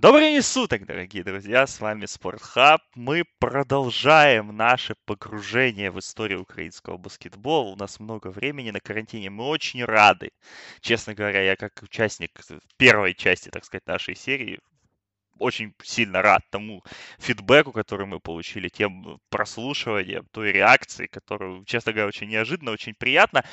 Добрый день суток, дорогие друзья, с вами Спортхаб. Мы продолжаем наше погружение в историю украинского баскетбола. У нас много времени на карантине, мы очень рады. Честно говоря, я как участник первой части, так сказать, нашей серии очень сильно рад тому фидбэку, который мы получили, тем прослушиванием, той реакции, которую, честно говоря, очень неожиданно, очень приятно.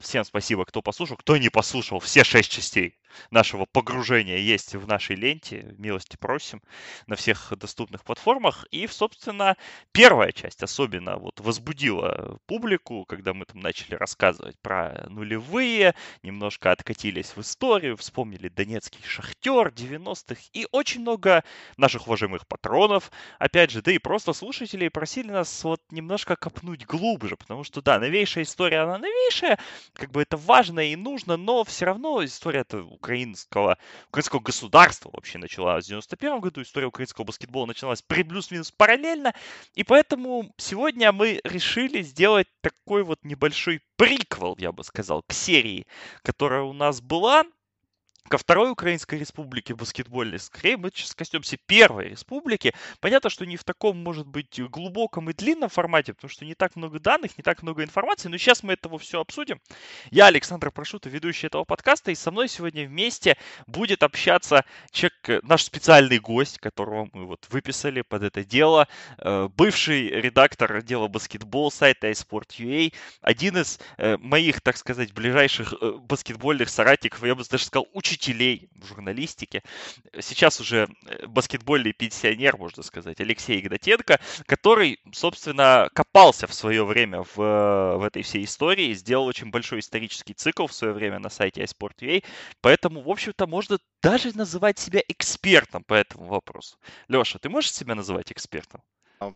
Всем спасибо, кто послушал, кто не послушал все шесть частей нашего погружения есть в нашей ленте. Милости просим на всех доступных платформах. И, собственно, первая часть особенно вот возбудила публику, когда мы там начали рассказывать про нулевые, немножко откатились в историю, вспомнили Донецкий шахтер 90-х и очень много наших уважаемых патронов, опять же, да и просто слушателей просили нас вот немножко копнуть глубже, потому что, да, новейшая история, она новейшая, как бы это важно и нужно, но все равно история-то украинского, украинского государства вообще началась в 91 году, история украинского баскетбола началась плюс-минус параллельно, и поэтому сегодня мы решили сделать такой вот небольшой приквел, я бы сказал, к серии, которая у нас была, ко второй Украинской республике баскетбольной. Скорее, мы сейчас коснемся первой республики. Понятно, что не в таком, может быть, глубоком и длинном формате, потому что не так много данных, не так много информации, но сейчас мы этого все обсудим. Я Александр Прошута, ведущий этого подкаста, и со мной сегодня вместе будет общаться человек, наш специальный гость, которого мы вот выписали под это дело, э, бывший редактор отдела баскетбол сайта iSport.ua, один из э, моих, так сказать, ближайших э, баскетбольных соратников, я бы даже сказал, учителей учителей в журналистике. Сейчас уже э, баскетбольный пенсионер, можно сказать, Алексей Игнатенко, который, собственно, копался в свое время в, э, в этой всей истории, сделал очень большой исторический цикл в свое время на сайте iSport.ua, поэтому, в общем-то, можно даже называть себя экспертом по этому вопросу. Леша, ты можешь себя называть экспертом?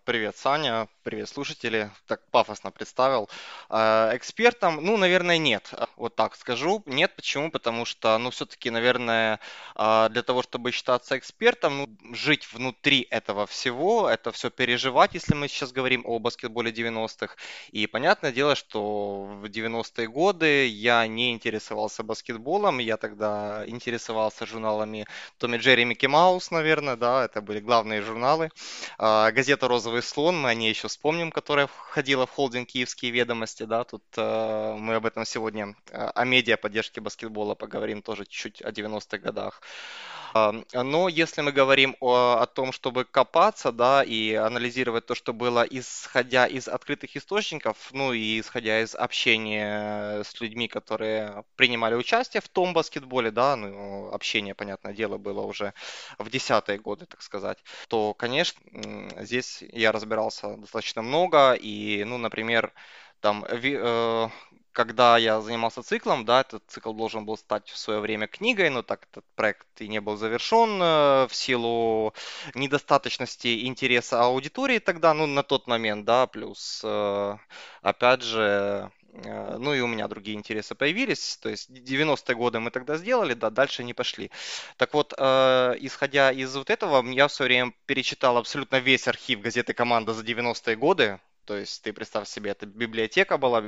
Привет, Саня. Привет, слушатели. Так пафосно представил. А, экспертом, ну, наверное, нет. Вот так скажу. Нет, почему? Потому что, ну, все-таки, наверное, а, для того, чтобы считаться экспертом, ну, жить внутри этого всего, это все переживать, если мы сейчас говорим о баскетболе 90-х. И понятное дело, что в 90-е годы я не интересовался баскетболом. Я тогда интересовался журналами Томми Джерри Микки Маус, наверное, да, это были главные журналы. А, газета розовый слон, мы о ней еще вспомним, которая входила в холдинг Киевские ведомости, да, тут э, мы об этом сегодня, э, о медиа поддержке баскетбола поговорим тоже чуть о 90-х годах. Но если мы говорим о, о том, чтобы копаться, да, и анализировать то, что было, исходя из открытых источников, ну и исходя из общения с людьми, которые принимали участие в том баскетболе, да, ну, общение, понятное дело, было уже в десятые годы, так сказать, то, конечно, здесь я разбирался достаточно много, и, ну, например, там э, когда я занимался циклом, да, этот цикл должен был стать в свое время книгой, но так этот проект и не был завершен э, в силу недостаточности интереса аудитории тогда, ну, на тот момент, да, плюс, э, опять же, ну и у меня другие интересы появились, то есть 90-е годы мы тогда сделали, да, дальше не пошли. Так вот, исходя из вот этого, я в свое время перечитал абсолютно весь архив газеты «Команда» за 90-е годы, то есть ты представь себе, это библиотека была,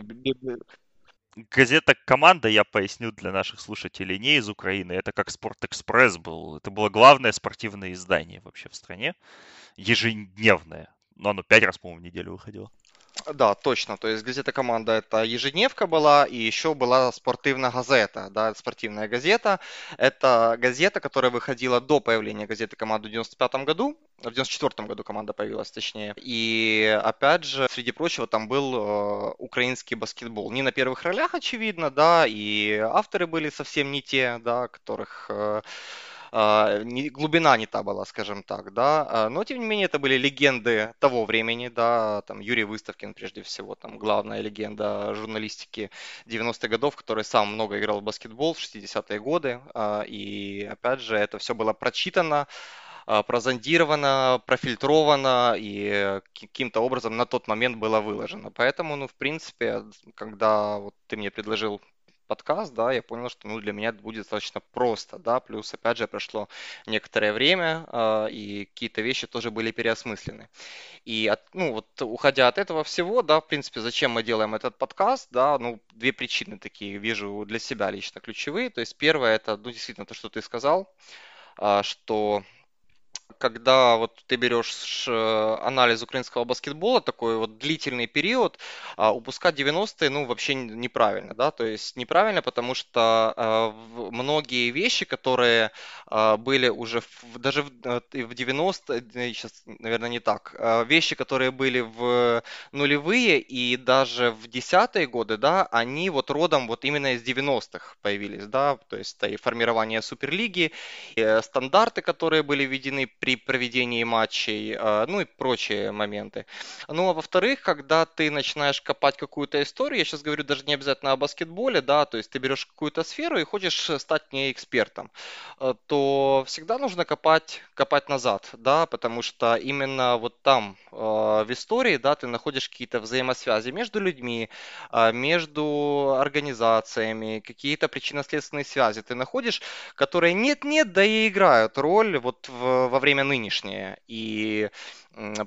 газета «Команда», я поясню для наших слушателей, не из Украины. Это как «Спортэкспресс» был. Это было главное спортивное издание вообще в стране. Ежедневное. Но оно пять раз, по-моему, в неделю выходило. Да, точно. То есть газета «Команда» это ежедневка была, и еще была спортивная газета, да, спортивная газета. Это газета, которая выходила до появления газеты «Команда» в 95 году. В 94 году команда появилась, точнее. И опять же, среди прочего, там был э, украинский баскетбол. Не на первых ролях, очевидно, да, и авторы были совсем не те, да, которых... Э, а, глубина не та была, скажем так, да, а, но тем не менее это были легенды того времени, да, там Юрий Выставкин прежде всего, там главная легенда журналистики 90-х годов, который сам много играл в баскетбол в 60-е годы, а, и опять же это все было прочитано, прозондировано, профильтровано и каким-то образом на тот момент было выложено. Поэтому, ну, в принципе, когда вот ты мне предложил подкаст, да, я понял, что ну, для меня это будет достаточно просто, да, плюс, опять же, прошло некоторое время, э, и какие-то вещи тоже были переосмыслены. И, от, ну, вот, уходя от этого всего, да, в принципе, зачем мы делаем этот подкаст, да, ну, две причины такие вижу для себя лично ключевые, то есть первое, это, ну, действительно, то, что ты сказал, э, что когда вот ты берешь э, анализ украинского баскетбола, такой вот длительный период, а, упускать 90-е, ну, вообще неправильно, да, то есть неправильно, потому что а, многие вещи, которые а, были уже в, даже в, в 90-е, сейчас, наверное, не так, вещи, которые были в нулевые и даже в десятые годы, да, они вот родом вот именно из 90-х появились, да, то есть это и формирование Суперлиги, и э, стандарты, которые были введены при проведении матчей, а, ну и прочие моменты. Ну а во-вторых, когда ты начинаешь копать какую-то историю, я сейчас говорю даже не обязательно о баскетболе, да, то есть ты берешь какую-то сферу и хочешь стать в ней экспертом, э, то всегда нужно копать, копать назад, да, потому что именно вот там э, в истории, да, ты находишь какие-то взаимосвязи между людьми, а, между организациями, какие-то причинно-следственные связи ты находишь, которые нет-нет, да и играют роль вот в, во время нынешнее. И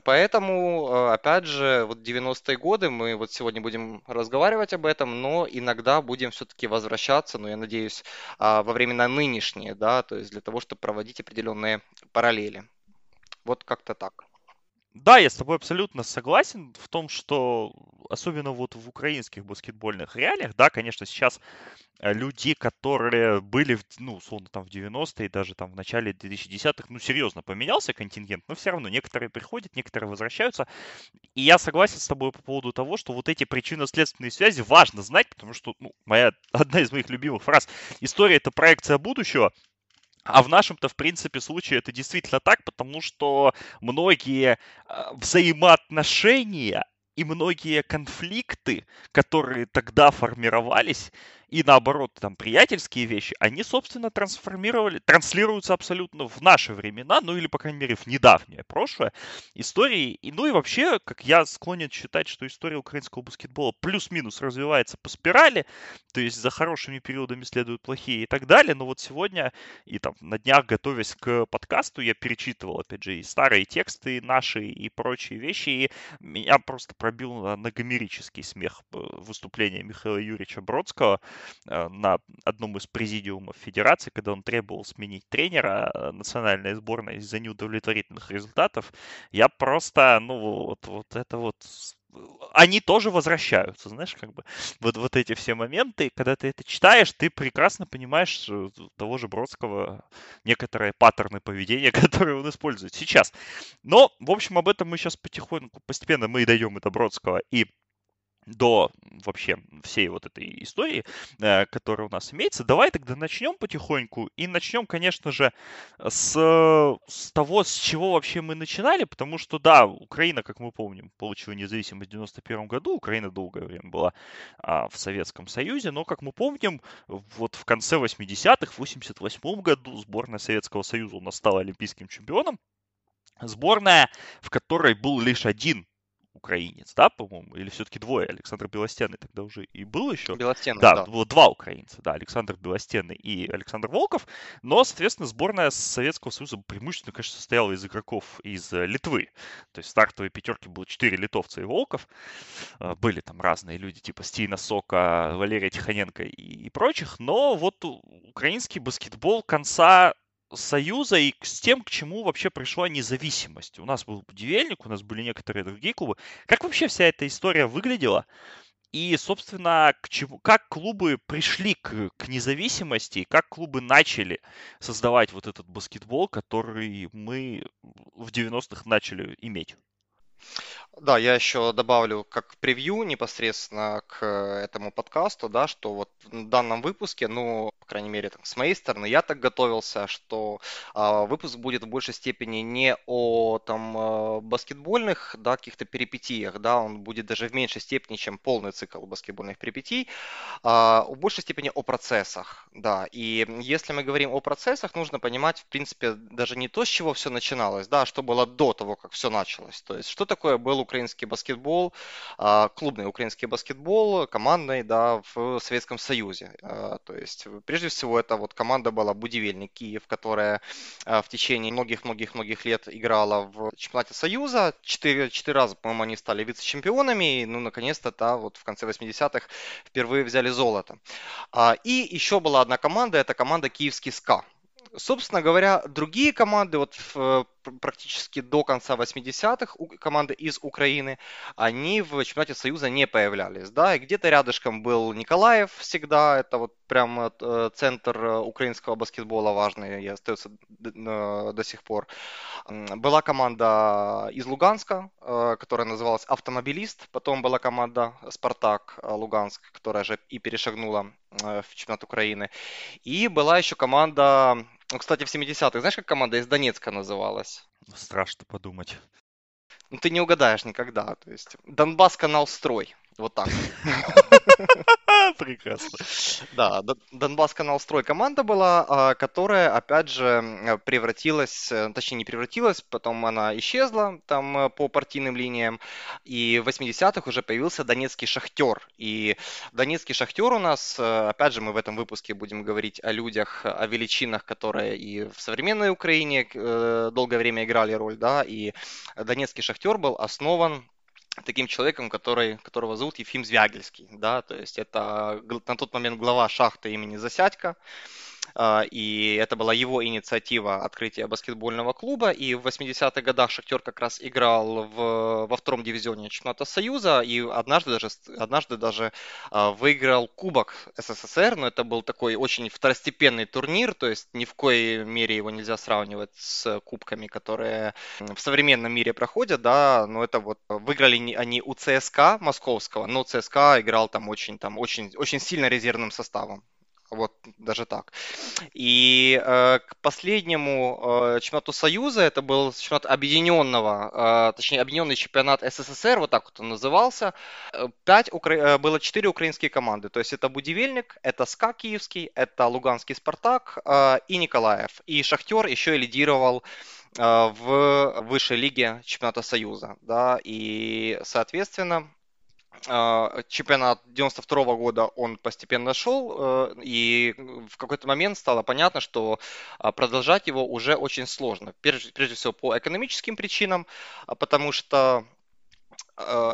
поэтому, э, опять же, вот 90-е годы, мы вот сегодня будем разговаривать об этом, но иногда будем все-таки возвращаться, но я надеюсь, а, во времена нынешние, да, то есть для того, чтобы проводить определенные параллели. Вот как-то так. Да, я с тобой абсолютно согласен в том, что особенно вот в украинских баскетбольных реалиях, да, конечно, сейчас э, люди, которые были, ну, условно, там в 90-е, даже там в начале 2010-х, ну, серьезно поменялся контингент, но все равно некоторые приходят, некоторые возвращаются. И я согласен с тобой по поводу того, что вот эти причинно-следственные связи важно знать, потому что, ну, моя, одна из моих любимых фраз, история — это проекция будущего, а в нашем-то, в принципе, случае это действительно так, потому что многие а, взаимоотношения и многие конфликты, которые тогда формировались, и наоборот, там, приятельские вещи, они, собственно, трансформировали, транслируются абсолютно в наши времена, ну или, по крайней мере, в недавнее прошлое истории. И, ну и вообще, как я склонен считать, что история украинского баскетбола плюс-минус развивается по спирали, то есть за хорошими периодами следуют плохие и так далее. Но вот сегодня и там на днях, готовясь к подкасту, я перечитывал, опять же, и старые тексты наши, и прочие вещи, и меня просто пробил на гомерический смех э, выступления Михаила Юрьевича Бродского, на одном из президиумов Федерации, когда он требовал сменить тренера э, национальной сборной из-за неудовлетворительных результатов, я просто, ну, вот, вот это вот они тоже возвращаются, знаешь, как бы вот, вот эти все моменты, когда ты это читаешь, ты прекрасно понимаешь того же Бродского некоторые паттерны поведения, которые он использует сейчас. Но, в общем, об этом мы сейчас потихоньку, постепенно мы и дойдем до Бродского и до вообще всей вот этой истории, э, которая у нас имеется, давай тогда начнем потихоньку. И начнем, конечно же, с, с того, с чего вообще мы начинали, потому что, да, Украина, как мы помним, получила независимость в 91 году, Украина долгое время была а, в Советском Союзе, но, как мы помним, вот в конце 80-х, в 88 году сборная Советского Союза у нас стала олимпийским чемпионом. Сборная, в которой был лишь один украинец, да, по-моему, или все-таки двое. Александр Белостенный тогда уже и был еще. Белостенный, да. Да, было два украинца, да, Александр Белостенный и Александр Волков. Но, соответственно, сборная Советского Союза преимущественно, конечно, состояла из игроков из э, Литвы. То есть в стартовой пятерке было четыре литовца и Волков. Э, были там разные люди, типа Стина Сока, Валерия Тихоненко и, и прочих. Но вот украинский баскетбол конца Союза и с тем, к чему вообще пришла независимость. У нас был будивельник, у нас были некоторые другие клубы. Как вообще вся эта история выглядела? И, собственно, к чему, как клубы пришли к, к независимости, как клубы начали создавать вот этот баскетбол, который мы в 90-х начали иметь? Да, я еще добавлю как превью непосредственно к этому подкасту, да, что вот в данном выпуске, ну, по крайней мере, там, с моей стороны, я так готовился, что а, выпуск будет в большей степени не о там а, баскетбольных, да, каких-то перипетиях, да, он будет даже в меньшей степени, чем полный цикл баскетбольных перипетий, а, в большей степени о процессах, да, и если мы говорим о процессах, нужно понимать, в принципе, даже не то, с чего все начиналось, да, а что было до того, как все началось, то есть что такое был украинский баскетбол, а, клубный украинский баскетбол, командный, да, в Советском Союзе. А, то есть, прежде всего, это вот команда была Будивельник Киев, которая а, в течение многих-многих-многих лет играла в чемпионате Союза. Четыре, четыре раза, по-моему, они стали вице-чемпионами. И, ну, наконец-то, да, вот в конце 80-х впервые взяли золото. И еще была одна команда, это команда Киевский СКА. Собственно говоря, другие команды вот в практически до конца 80-х команды из Украины, они в чемпионате Союза не появлялись, да, и где-то рядышком был Николаев всегда, это вот прям э, центр э, украинского баскетбола важный и остается до сих пор. Была команда из Луганска, которая называлась «Автомобилист», потом была команда «Спартак» Луганск, которая же и перешагнула в чемпионат Украины, и была еще команда ну, кстати, в 70-х, знаешь, как команда из Донецка называлась? Страшно подумать. Ну, ты не угадаешь никогда. То есть Донбасс канал строй. Вот так. Прекрасно. Да, Донбасс канал строй команда была, а, которая, опять же, превратилась, э, точнее не превратилась, потом она исчезла там э, по партийным линиям, и в 80-х уже появился Донецкий Шахтер. И Донецкий Шахтер у нас, э, опять же, мы в этом выпуске будем говорить о людях, о величинах, которые и в современной Украине долгое время играли роль, да, и Донецкий Шахтер был основан таким человеком, который, которого зовут Ефим Звягельский, да, то есть это на тот момент глава шахты имени Засядько, и это была его инициатива открытия баскетбольного клуба. И в 80-х годах Шахтер как раз играл в, во втором дивизионе чемпионата Союза и однажды даже, однажды даже а, выиграл Кубок СССР, но это был такой очень второстепенный турнир, то есть ни в коей мере его нельзя сравнивать с кубками, которые в современном мире проходят, да, но это вот выиграли они у ЦСКА московского, но ЦСКА играл там очень, там очень, очень сильно резервным составом. Вот даже так. И э, к последнему э, чемпионату Союза, это был чемпионат объединенного, э, точнее объединенный чемпионат СССР, вот так вот он назывался. Э, пять укра... Э, было четыре украинские команды. То есть это Будивельник, это СКА Киевский, это Луганский Спартак э, и Николаев. И Шахтер еще и лидировал э, в высшей лиге чемпионата Союза. Да, и, соответственно, чемпионат 92 -го года он постепенно шел, э, и в какой-то момент стало понятно, что а, продолжать его уже очень сложно. Прежде, прежде всего по экономическим причинам, а, потому что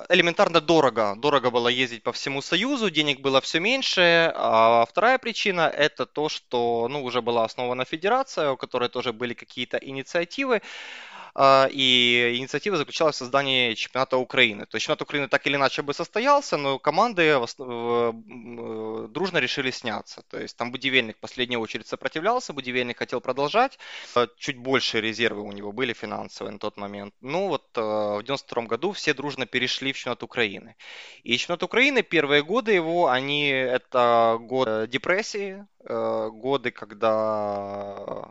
элементарно дорого. Дорого было ездить по всему Союзу, денег было все меньше. А вторая причина это то, что ну, уже была основана федерация, у которой тоже были какие-то инициативы. А, и инициатива заключалась в создании чемпионата Украины. То есть чемпионат Украины так или иначе бы состоялся, но команды дружно решили сняться. То есть там Будивельник в последнюю очередь сопротивлялся, Будивельник хотел продолжать. А, чуть больше резервы у него были финансовые на тот момент. Ну вот а, в 92 году все дружно перешли в чемпионат Украины. И чемпионат Украины, первые годы его, они это год депрессии, годы, когда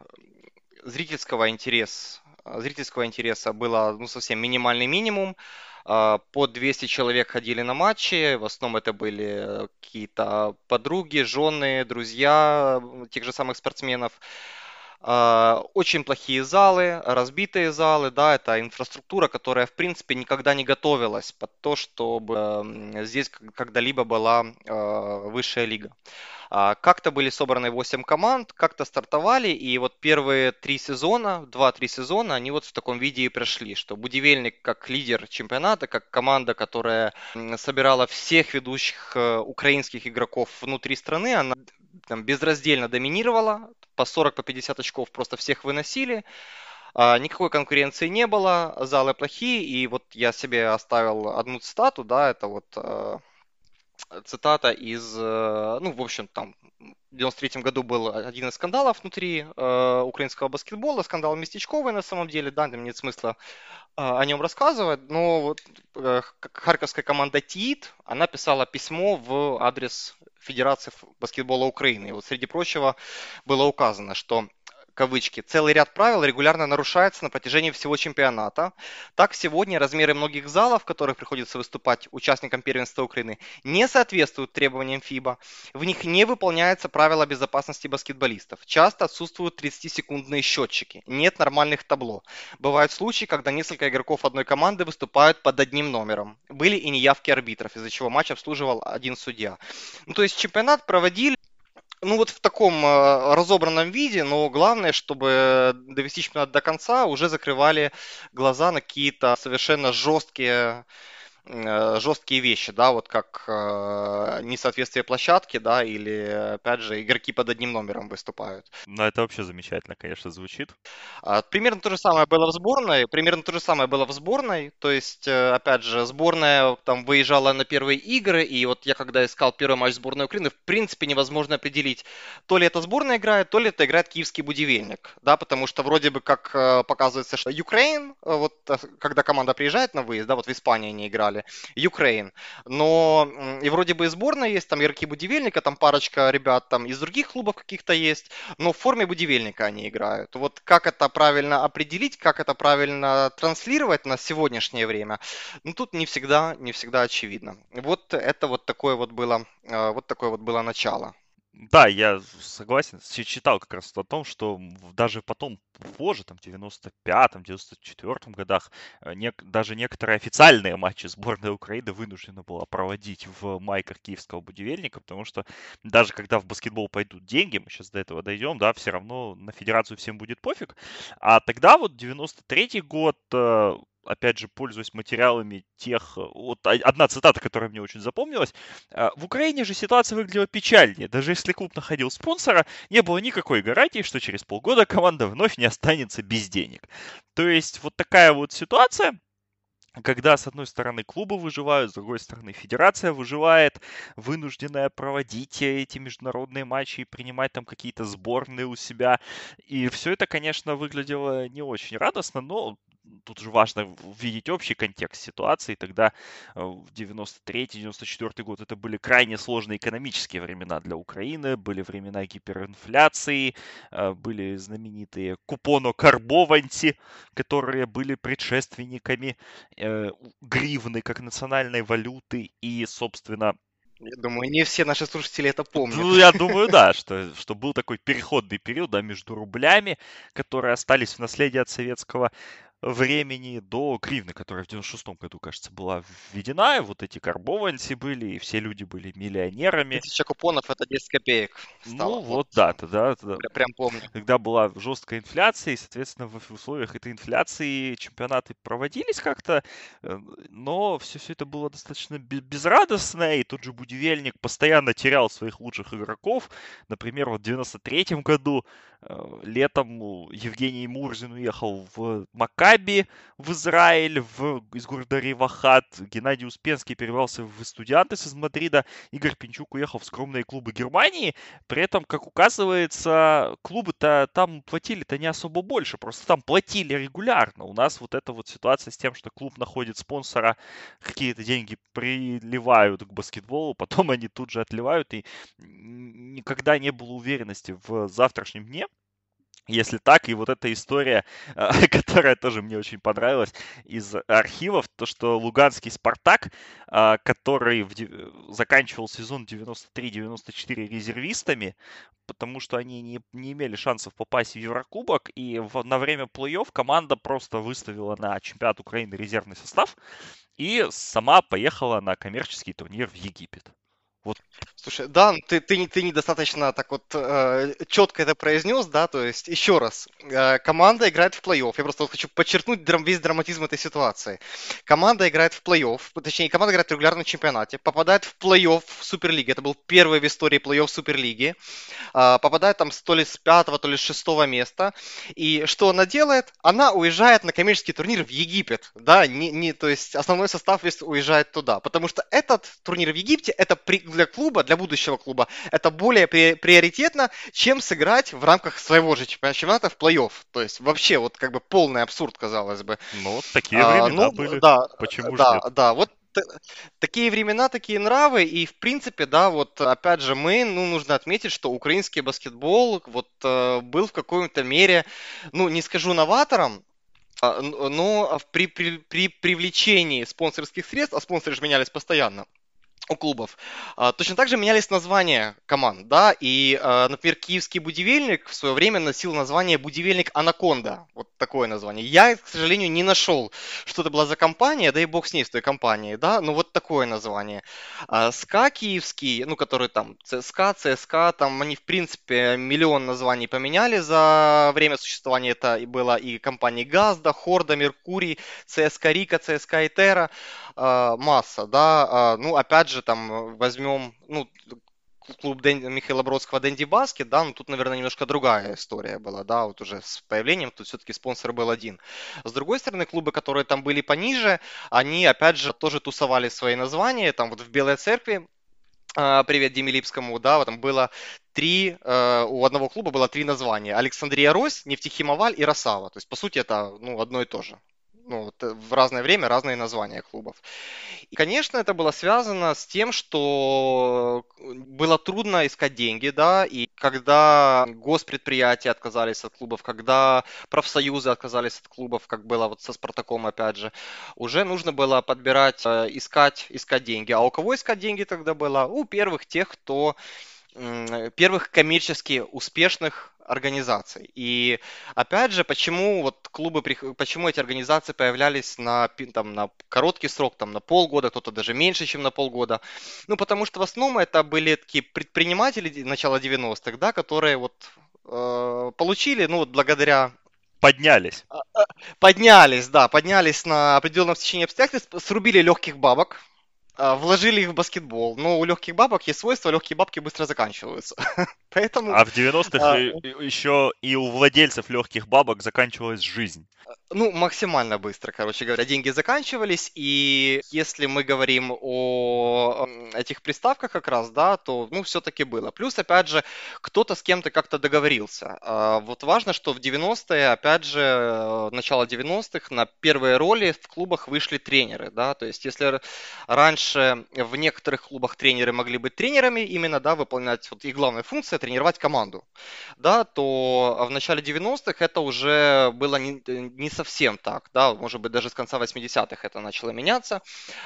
зрительского интереса зрительского интереса было ну, совсем минимальный минимум. А, по 200 человек ходили на матчи, в основном это были какие-то подруги, жены, друзья тех же самых спортсменов. А, очень плохие залы, разбитые залы, да, это инфраструктура, которая, в принципе, никогда не готовилась под то, чтобы здесь когда-либо была а, высшая лига. А, как-то были собраны 8 команд, как-то стартовали, и вот первые три сезона, 2-3 сезона, они вот в таком виде и прошли, что Будивельник как лидер чемпионата, как команда, которая собирала всех ведущих э, украинских игроков внутри страны, она там безраздельно доминировала, по 40, по 50 очков просто всех выносили, а, никакой конкуренции не было, залы плохие, и вот я себе оставил одну цитату, да, это вот э, цитата из, э, ну, в общем, там, в 93 году был один из скандалов внутри э, украинского баскетбола, скандал местечковый на самом деле, да, там нет смысла э, о нем рассказывать, но вот э, харьковская команда ТИИТ, она писала письмо в адрес Федерации баскетбола Украины. И вот среди прочего было указано, что кавычки, целый ряд правил регулярно нарушается на протяжении всего чемпионата. Так, сегодня размеры многих залов, в которых приходится выступать участникам первенства Украины, не соответствуют требованиям ФИБА. В них не выполняются правила безопасности баскетболистов. Часто отсутствуют 30-секундные счетчики. Нет нормальных табло. Бывают случаи, когда несколько игроков одной команды выступают под одним номером. Были и неявки арбитров, из-за чего матч обслуживал один судья. Ну, то есть чемпионат проводили ну вот в таком э, разобранном виде, но главное, чтобы довести чемпионат до конца, уже закрывали глаза на какие-то совершенно жесткие жесткие вещи, да, вот как э, несоответствие площадки, да, или, опять же, игроки под одним номером выступают. Ну, это вообще замечательно, конечно, звучит. А, примерно то же самое было в сборной, примерно то же самое было в сборной, то есть, э, опять же, сборная там выезжала на первые игры, и вот я когда искал первый матч сборной Украины, в принципе невозможно определить, то ли это сборная играет, то ли это играет киевский будивельник, да, потому что вроде бы как э, показывается, что Украин, э, вот когда команда приезжает на выезд, да, вот в Испании они играли, Украин, но и вроде бы и сборная есть, там игроки будивельника, там парочка ребят там из других клубов каких-то есть, но в форме будивельника они играют. Вот как это правильно определить, как это правильно транслировать на сегодняшнее время, ну тут не всегда, не всегда очевидно. Вот это вот такое вот было, э, вот такое вот было начало. Да, я согласен. Читал как раз о том, что даже потом позже, там, в 95-м, 94-м годах, э, не, даже некоторые официальные матчи сборной Украины вынуждена была проводить в майках киевского будивельника, потому что даже когда в баскетбол пойдут деньги, мы сейчас до этого дойдем, да, все равно на федерацию всем будет пофиг. А тогда вот 93-й год, э, опять же, пользуясь материалами тех... Э, вот одна цитата, которая мне очень запомнилась. «А, в Украине же ситуация выглядела печальнее. Даже если клуб находил спонсора, не было никакой гарантии, что через полгода команда вновь не останется без денег. То есть вот такая вот ситуация, когда, с одной стороны, клубы выживают, с другой стороны, федерация выживает, вынужденная проводить эти международные матчи и принимать там какие-то сборные у себя. И все это, конечно, выглядело не очень радостно, но тут же важно видеть общий контекст ситуации. Тогда э, в 93-94 год это были крайне сложные экономические времена для Украины, были времена гиперинфляции, э, были знаменитые купоно-карбованти, которые были предшественниками э, гривны как национальной валюты и, собственно, я думаю, не все наши слушатели это помнят. Ну, я думаю, да, что, что был такой переходный период да, между рублями, которые остались в наследие от советского времени до гривны, которая в 96 году, кажется, была введена, и вот эти карбованцы были, и все люди были миллионерами. Тысяча купонов это 10 копеек стало. Ну вот, да, тогда, тогда. Я прям помню. Когда была жесткая инфляция, и, соответственно, в условиях этой инфляции чемпионаты проводились как-то, э, но все, все это было достаточно безрадостно, и тот же Будивельник постоянно терял своих лучших игроков. Например, вот в 93 году э, летом Евгений Мурзин уехал в Маккаби, Маккаби в Израиль, в, из города Ривахат. Геннадий Успенский перебрался в Студиантес из Мадрида. Игорь Пинчук уехал в скромные клубы Германии. При этом, как указывается, клубы-то там платили-то не особо больше. Просто там платили регулярно. У нас вот эта вот ситуация с тем, что клуб находит спонсора, какие-то деньги приливают к баскетболу, потом они тут же отливают. И никогда не было уверенности в завтрашнем дне если так, и вот эта история, которая тоже мне очень понравилась из архивов, то, что луганский «Спартак», а, который в, заканчивал сезон 93-94 резервистами, потому что они не, не имели шансов попасть в Еврокубок, и в, на время плей-офф команда просто выставила на чемпионат Украины резервный состав и сама поехала на коммерческий турнир в Египет. Вот. Слушай, да, ну ты, ты, ты недостаточно так вот э, четко это произнес, да, то есть еще раз, э, команда играет в плей-офф, я просто вот хочу подчеркнуть драм, весь драматизм этой ситуации. Команда играет в плей-офф, точнее, команда играет в регулярном чемпионате, попадает в плей-офф в Суперлиге, это был первый в истории плей-офф Суперлиги, э, попадает там то ли с пятого, то ли с шестого места, и что она делает? Она уезжает на коммерческий турнир в Египет, да, не, не, то есть основной состав уезжает туда, потому что этот турнир в Египте, это при, для клуба, для будущего клуба, это более приоритетно, чем сыграть в рамках своего же чемпионата в плей-офф. То есть вообще вот как бы полный абсурд, казалось бы. Ну вот такие а, времена а, ну, были. Да, Почему да, же нет? Да, вот такие времена, такие нравы, и в принципе, да, вот опять же мы, ну, нужно отметить, что украинский баскетбол вот э, был в какой-то мере, ну, не скажу новатором, а, но при, при, при привлечении спонсорских средств, а спонсоры же менялись постоянно, у клубов. А, точно так же менялись названия команд, да, и, а, например, киевский будивельник в свое время носил название будивельник Анаконда, вот такое название. Я, к сожалению, не нашел, что это была за компания, да и бог с ней, с той компанией, да, но вот такое название. А, СКА киевский, ну, который там ЦСКА, ЦСКА, там они, в принципе, миллион названий поменяли за время существования, это было и компании Газда, Хорда, Меркурий, ЦСКА Рика, ЦСКА Итера, масса, да, ну, опять же, там возьмем, ну, клуб Дэн, Михаила Бродского Дэнди Баскет, да, но тут, наверное, немножко другая история была, да, вот уже с появлением, тут все-таки спонсор был один. С другой стороны, клубы, которые там были пониже, они, опять же, тоже тусовали свои названия, там вот в Белой Церкви, а, Привет Диме Липскому, да, там было три, э, у одного клуба было три названия. Александрия Рось, Нефтехимоваль и Росава. То есть, по сути, это ну, одно и то же ну, вот, э, в разное время разные названия клубов. И, конечно, это было связано с тем, что было трудно искать деньги, да, и когда госпредприятия отказались от клубов, когда профсоюзы отказались от клубов, как было вот со Спартаком, опять же, уже нужно было подбирать, э, искать, искать деньги. А у кого искать деньги тогда было? У первых тех, кто первых коммерчески успешных организаций. И опять же, почему вот клубы, почему эти организации появлялись на, там, на короткий срок, там, на полгода, кто-то даже меньше, чем на полгода. Ну, потому что в основном это были такие предприниматели начала 90-х, да, которые вот э, получили, ну, вот благодаря Поднялись. А, а, поднялись, да, поднялись на определенном стечении обстоятельств, срубили легких бабок, вложили их в баскетбол. Но у легких бабок есть свойство, легкие бабки быстро заканчиваются. Поэтому... А в 90-х а... еще и у владельцев легких бабок заканчивалась жизнь. Ну, максимально быстро, короче говоря, деньги заканчивались, и если мы говорим о этих приставках как раз, да, то, ну, все-таки было. Плюс, опять же, кто-то с кем-то как-то договорился. А, вот важно, что в 90-е, опять же, э, начало 90-х, на первые роли в клубах вышли тренеры, да, то есть если раньше в некоторых клубах тренеры могли быть тренерами, именно, да, выполнять, вот их главная функция – тренировать команду, да, то в начале 90-х это уже было не, не совсем так, да, может быть, даже с конца 80-х это начало меняться,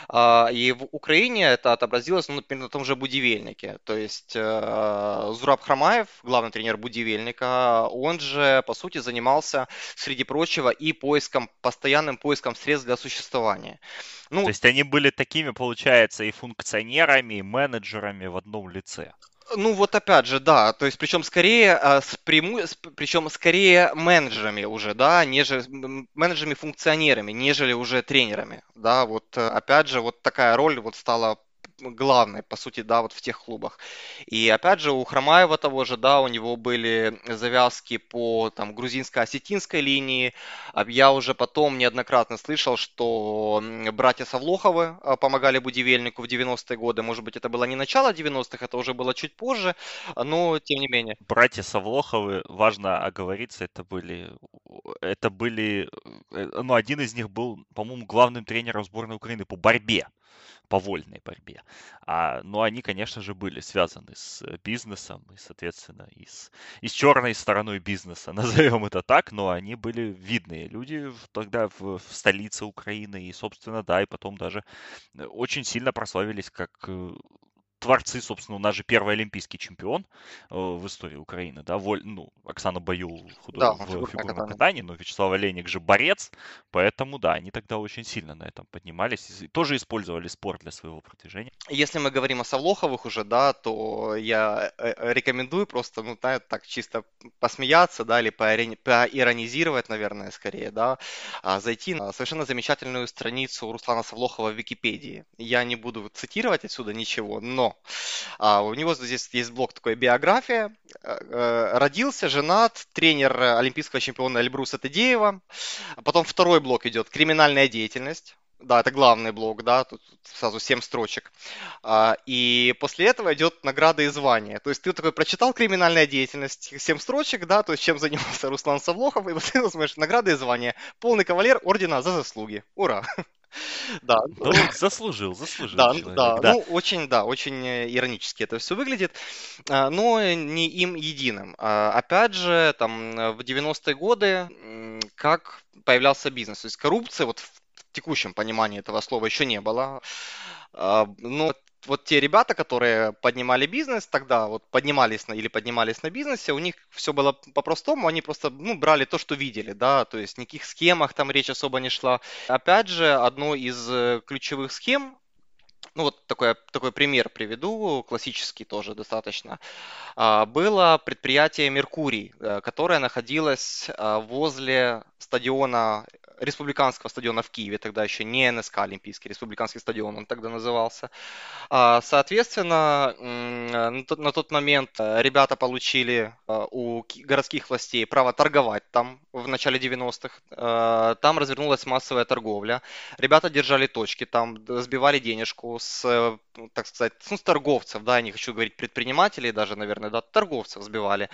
а, и в Украине это отобразилось, ну, например, на том же Будивельнике, то есть э, Зураб Храмаев, главный тренер Будивельника, он же, по сути, занимался, среди прочего, и поиском, постоянным поиском средств для существования. Ну, то есть они были такими, получается, и функционерами, и менеджерами в одном лице. Ну вот опять же, да, то есть причем скорее а, с пряму, причем скорее менеджерами уже, да, нежели менеджерами-функционерами, нежели уже тренерами, да, вот э, опять же вот такая роль вот стала главной, по сути, да, вот в тех клубах. И опять же, у Хромаева того же, да, у него были завязки по там грузинско-осетинской линии. А я уже потом неоднократно слышал, что братья Савлоховы а, помогали Будивельнику в 90-е годы. Может быть, это было не начало 90-х, это уже было чуть позже, но тем не менее. Братья Савлоховы, важно оговориться, это были, это были, э, ну, один из них был, по-моему, главным тренером сборной Украины по борьбе по вольной борьбе. А, но они, конечно же, были связаны с бизнесом и, соответственно, и с, и с черной стороной бизнеса, назовем это так, но они были видные люди тогда в, в столице Украины и, собственно, да, и потом даже э, очень сильно прославились как э, творцы, собственно, у нас же первый олимпийский чемпион э, в истории Украины, да, Воль, ну, Оксана Баюл худо... да, в фигурном катании. катании, но Вячеслав Олейник же борец, поэтому, да, они тогда очень сильно на этом поднимались и тоже использовали спорт для своего продвижения. Если мы говорим о Савлоховых уже, да, то я э, э, рекомендую просто, ну, да, так чисто посмеяться, да, или поиронизировать, наверное, скорее, да, а, зайти на совершенно замечательную страницу Руслана Савлохова в Википедии. Я не буду цитировать отсюда ничего, но а, у него здесь есть блок такой биография. Э, э, родился, женат, тренер олимпийского чемпиона Эльбруса Тедеева. Потом второй блок идет криминальная деятельность. Да, это главный блок, да, тут сразу 7 строчек. А, и после этого идет награда и звание. То есть ты такой прочитал криминальная деятельность, 7 строчек, да, то есть чем занимался Руслан Савлохов, и вот ты смотришь награда и звание. Полный кавалер ордена за заслуги. Ура! Да. Ну, заслужил, заслужил. Да, человек, да, да. Ну, очень, да, очень э, иронически это все выглядит, а, но не им единым. А, опять же, там, в 90-е годы, как появлялся бизнес. То есть коррупция вот в текущем понимании этого слова еще не было. А, но вот те ребята, которые поднимали бизнес тогда, вот поднимались на, или поднимались на бизнесе, у них все было по-простому, они просто, ну, брали то, что видели, да, то есть никаких схемах там речь особо не шла. Опять же, одно из э, ключевых схем ну вот такой, такой пример приведу, классический тоже достаточно. А, было предприятие «Меркурий», э, которое находилось а, возле стадиона республиканского стадиона в Киеве, тогда еще не НСК Олимпийский, республиканский стадион он тогда назывался. А, соответственно, на тот момент э, ребята получили э, у городских властей право торговать там в начале 90-х. Э, там развернулась массовая торговля. Ребята держали точки там, сбивали денежку с, так сказать, ну, с торговцев, да, не хочу говорить предпринимателей даже, наверное, да, торговцев сбивали.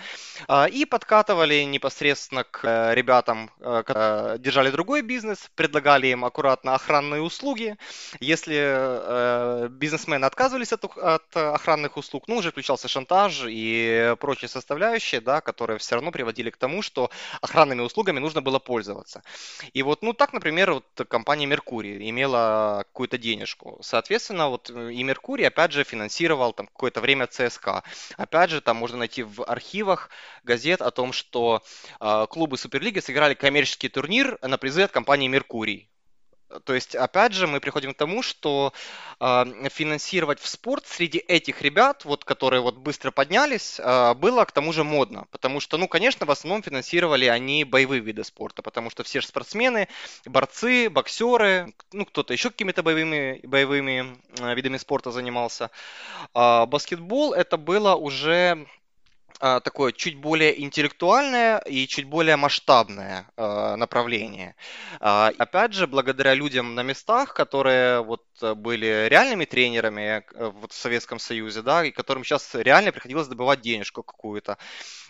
И подкатывали непосредственно к ребятам, держали другой другой бизнес, предлагали им аккуратно охранные услуги. Если э, бизнесмены отказывались от, от охранных услуг, ну, уже включался шантаж и прочие составляющие, да, которые все равно приводили к тому, что охранными услугами нужно было пользоваться. И вот, ну, так, например, вот компания Меркурий имела какую-то денежку. Соответственно, вот и Меркурий, опять же, финансировал там какое-то время ЦСКА. Опять же, там можно найти в архивах газет о том, что э, клубы Суперлиги сыграли коммерческий турнир на призы от компании Меркурий. То есть, опять же, мы приходим к тому, что э, финансировать в спорт среди этих ребят, вот, которые вот быстро поднялись, э, было к тому же модно. Потому что, ну, конечно, в основном финансировали они боевые виды спорта, потому что все же спортсмены, борцы, боксеры, ну, кто-то еще какими-то боевыми, боевыми э, видами спорта занимался. А баскетбол это было уже такое чуть более интеллектуальное и чуть более масштабное э, направление. Э, опять же, благодаря людям на местах, которые вот были реальными тренерами э, вот в Советском Союзе, да, и которым сейчас реально приходилось добывать денежку какую-то.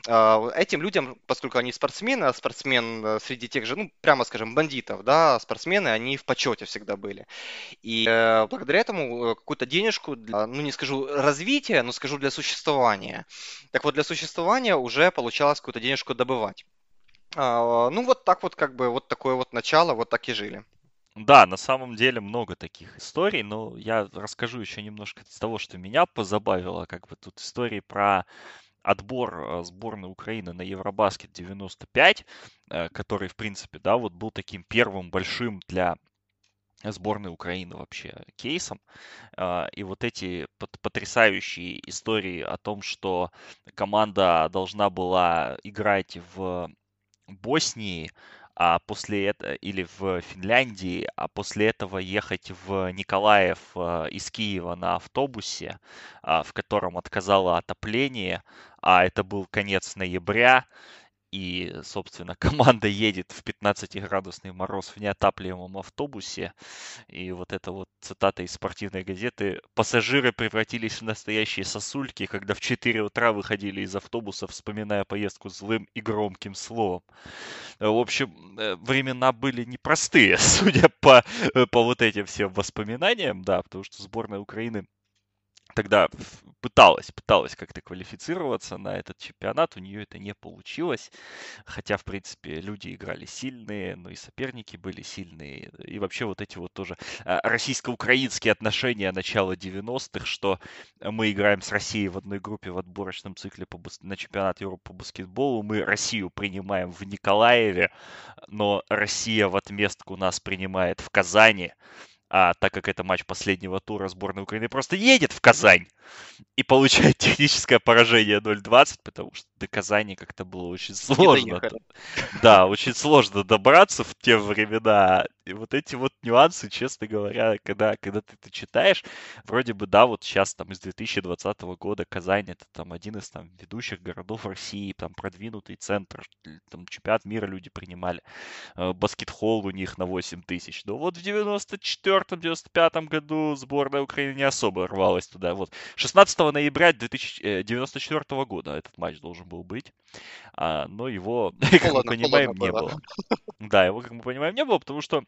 Э, этим людям, поскольку они спортсмены, а спортсмен э, среди тех же, ну, прямо скажем, бандитов, да, спортсмены, они в почете всегда были. И э, благодаря этому какую-то денежку, для, ну, не скажу развития, но скажу для существования. Так вот, для существования существования уже получалось какую-то денежку добывать. А, ну, вот так вот, как бы, вот такое вот начало, вот так и жили. Да, на самом деле много таких историй, но я расскажу еще немножко из того, что меня позабавило, как бы тут истории про отбор э, сборной Украины на Евробаскет 95, э, который, в принципе, да, вот был таким первым большим для сборной Украины вообще кейсом. А, и вот эти потрясающие истории о том, что команда должна была играть в Боснии, а после этого или в Финляндии, а после этого ехать в Николаев а, из Киева на автобусе, а, в котором отказало отопление, а это был конец ноября, и, собственно, команда едет в 15-градусный мороз в неотапливаемом автобусе. И вот эта вот цитата из спортивной газеты. Пассажиры превратились в настоящие сосульки, когда в 4 утра выходили из автобуса, вспоминая поездку злым и громким словом. В общем, э, времена были непростые, судя по, э, по вот этим всем воспоминаниям, да, потому что сборная Украины тогда пыталась, пыталась как-то квалифицироваться на этот чемпионат, у нее это не получилось, хотя, в принципе, люди играли сильные, но и соперники были сильные, и вообще вот эти вот тоже а, российско-украинские отношения начала 90-х, что мы играем с Россией в одной группе в отборочном цикле по, на чемпионат Европы по баскетболу, мы Россию принимаем в Николаеве, но Россия в отместку нас принимает в Казани, а так как это матч последнего тура сборной Украины, просто едет в Казань и получает техническое поражение 0-20, потому что до Казани как-то было очень сложно. Да, очень сложно добраться в те времена. И вот эти вот нюансы, честно говоря, когда, когда ты это читаешь, вроде бы, да, вот сейчас там из 2020 года Казань это там один из там ведущих городов России, там продвинутый центр, там чемпионат мира люди принимали, э, баскетхолл у них на 8 тысяч. Но вот в 94-95 году сборная Украины не особо рвалась туда. Вот 16 ноября 1994 э, года этот матч должен был быть, а, но его, как мы понимаем, не было. Да, его, как мы понимаем, не было, потому что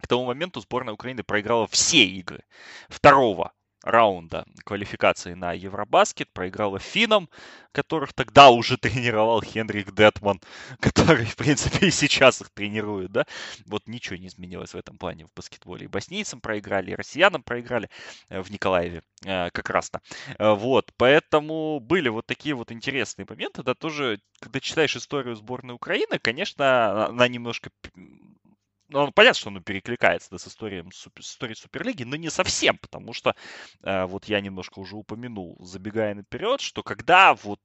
к тому моменту сборная Украины проиграла все игры второго раунда квалификации на Евробаскет, проиграла финнам, которых тогда уже тренировал Хенрик Детман, который, в принципе, и сейчас их тренирует, да. Вот ничего не изменилось в этом плане в баскетболе. И боснийцам проиграли, и россиянам проиграли э, в Николаеве э, как раз-то. Э, вот, поэтому были вот такие вот интересные моменты, да, тоже, когда читаешь историю сборной Украины, конечно, она немножко ну, понятно, что оно перекликается да, с, историей, с историей Суперлиги, но не совсем, потому что э, вот я немножко уже упомянул, забегая наперед, что когда вот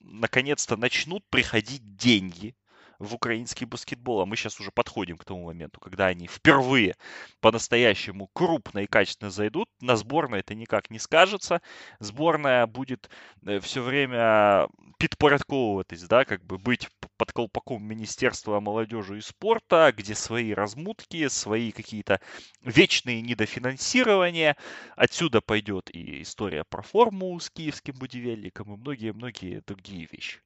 наконец-то начнут приходить деньги в украинский баскетбол. А мы сейчас уже подходим к тому моменту, когда они впервые по-настоящему крупно и качественно зайдут. На сборной это никак не скажется. Сборная будет э, все время подпорядковываться, да, как бы быть под колпаком Министерства молодежи и спорта, где свои размутки, свои какие-то вечные недофинансирования. Отсюда пойдет и история про форму с киевским будивельником и многие-многие другие вещи.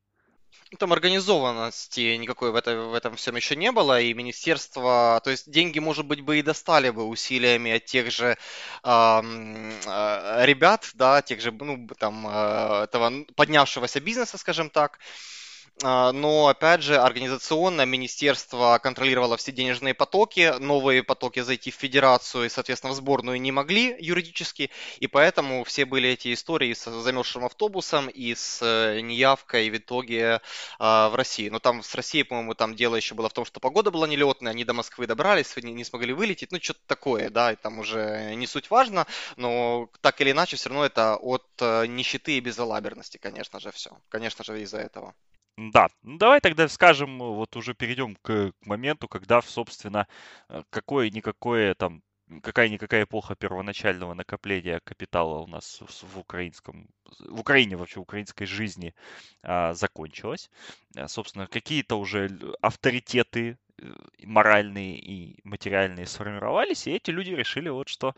Там организованности никакой в, это, в этом всем еще не было, и министерство, то есть деньги, может быть, бы и достали бы усилиями от тех же э, э, ребят, да, тех же, ну, там, э, этого поднявшегося бизнеса, скажем так, а, но, опять же, организационно министерство контролировало все денежные потоки, новые потоки зайти в федерацию и, соответственно, в сборную не могли юридически, и поэтому все были эти истории с замерзшим автобусом и с э, неявкой в итоге а, в России. Но там с Россией, по-моему, там дело еще было в том, что погода была нелетная, они до Москвы добрались, не смогли вылететь, ну, что-то такое, да, и там уже не суть важно, но так или иначе, все равно это от э, нищеты и безалаберности, конечно же, все. Конечно же, из-за этого. Да, ну давай тогда скажем, вот уже перейдем к, к моменту, когда, собственно, э, какое-никакое там какая-никакая эпоха первоначального накопления капитала у нас в, украинском, в Украине вообще, в украинской жизни а, закончилась. А, собственно, какие-то уже авторитеты Э, моральные и материальные сформировались, и эти люди решили вот что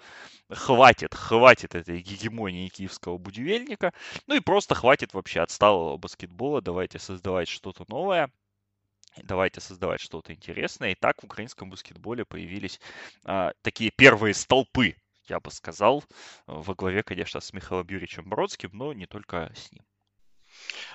хватит, хватит этой гегемонии киевского будивельника, ну и просто хватит вообще отсталого баскетбола, давайте создавать что-то новое, давайте создавать что-то интересное. И так в украинском баскетболе появились а, такие первые столпы, я бы сказал, во главе, конечно, с Михаилом Юрьевичем Бродским, но не только с ним.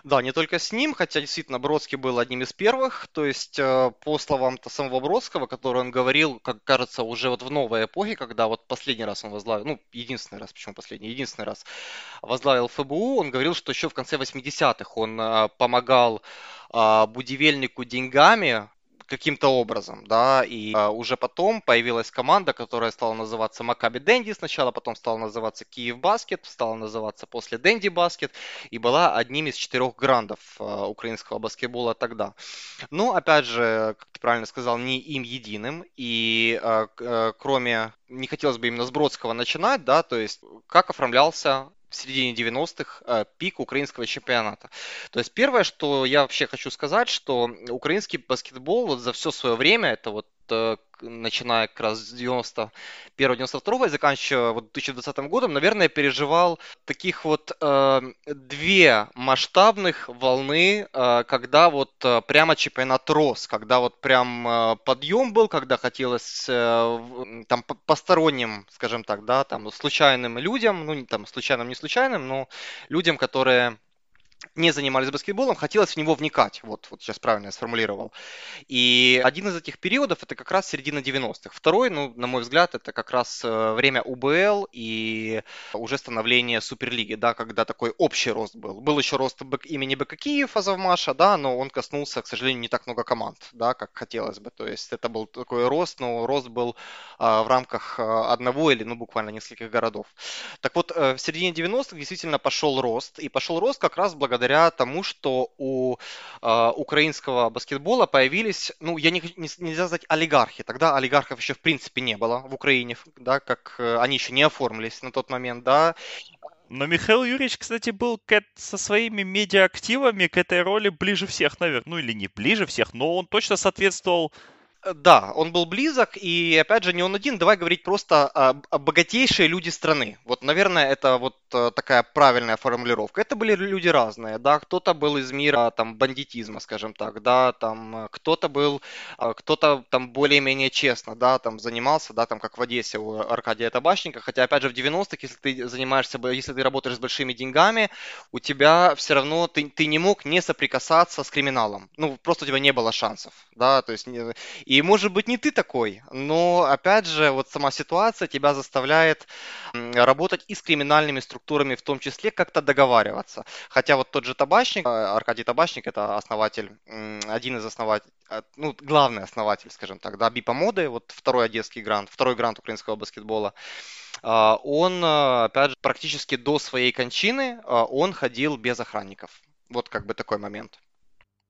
Да, не только с ним, хотя действительно Бродский был одним из первых, то есть э, по словам самого Бродского, который он говорил, как кажется, уже вот в новой эпохе, когда вот последний раз он возглавил, ну, единственный раз, почему последний, единственный раз возглавил ФБУ, он говорил, что еще в конце 80-х он э, помогал э, Будивельнику деньгами, каким-то образом, да, и а, уже потом появилась команда, которая стала называться Макаби Дэнди сначала, потом стала называться Киев Баскет, стала называться после Дэнди Баскет, и была одним из четырех грандов а, украинского баскетбола тогда. Но, опять же, как ты правильно сказал, не им единым, и а, а, кроме, не хотелось бы именно с Бродского начинать, да, то есть как оформлялся в середине 90-х э, пик украинского чемпионата. То есть первое, что я вообще хочу сказать, что украинский баскетбол вот за все свое время, это вот э, начиная как раз с 91-92 и заканчивая вот 2020 годом, наверное, переживал таких вот э, две масштабных волны, э, когда вот э, прямо чемпионат рос, когда вот прям э, подъем был, когда хотелось э, там посторонним, скажем так, да, там случайным людям, ну там случайным, не случайным, но людям, которые не занимались баскетболом, хотелось в него вникать. Вот, вот сейчас правильно я сформулировал. И один из этих периодов это как раз середина 90-х. Второй, ну, на мой взгляд, это как раз э, время УБЛ и уже становление Суперлиги, да, когда такой общий рост был. Был еще рост имени БК Киев Азовмаша, да, но он коснулся, к сожалению, не так много команд, да, как хотелось бы. То есть это был такой рост, но рост был а, в рамках а, одного или, ну, буквально нескольких городов. Так вот, в середине 90-х действительно пошел рост, и пошел рост как раз благодаря благодаря тому, что у э, украинского баскетбола появились, ну, я не, не, нельзя сказать олигархи, тогда олигархов еще в принципе не было в Украине, да, как э, они еще не оформились на тот момент, да. Но Михаил Юрьевич, кстати, был к, со своими медиа-активами к этой роли ближе всех, наверное. Ну или не ближе всех, но он точно соответствовал Да, он был близок, и опять же не он один, давай говорить просто о, о богатейшие люди страны. Вот, наверное, это вот э, такая правильная формулировка. Это были люди разные, да, кто-то был из мира там бандитизма, скажем так, да, там э, кто-то был, э, кто-то там более-менее честно, да, там занимался, да, там как в Одессе у Аркадия Табачника, хотя опять же в 90-х, если ты занимаешься, если ты работаешь с большими деньгами, у тебя все равно, ты, ты не мог не соприкасаться с криминалом, ну, просто у тебя не было шансов, да, то есть, и и может быть не ты такой, но опять же вот сама ситуация тебя заставляет работать и с криминальными структурами в том числе, как-то договариваться. Хотя вот тот же Табачник, а, Аркадий Табачник, это основатель, один из основателей, а, ну, главный основатель, скажем так, да, Бипа Моды, вот второй одесский грант, второй грант украинского баскетбола, а, он, опять же, практически до своей кончины, он ходил без охранников. Вот как бы такой момент.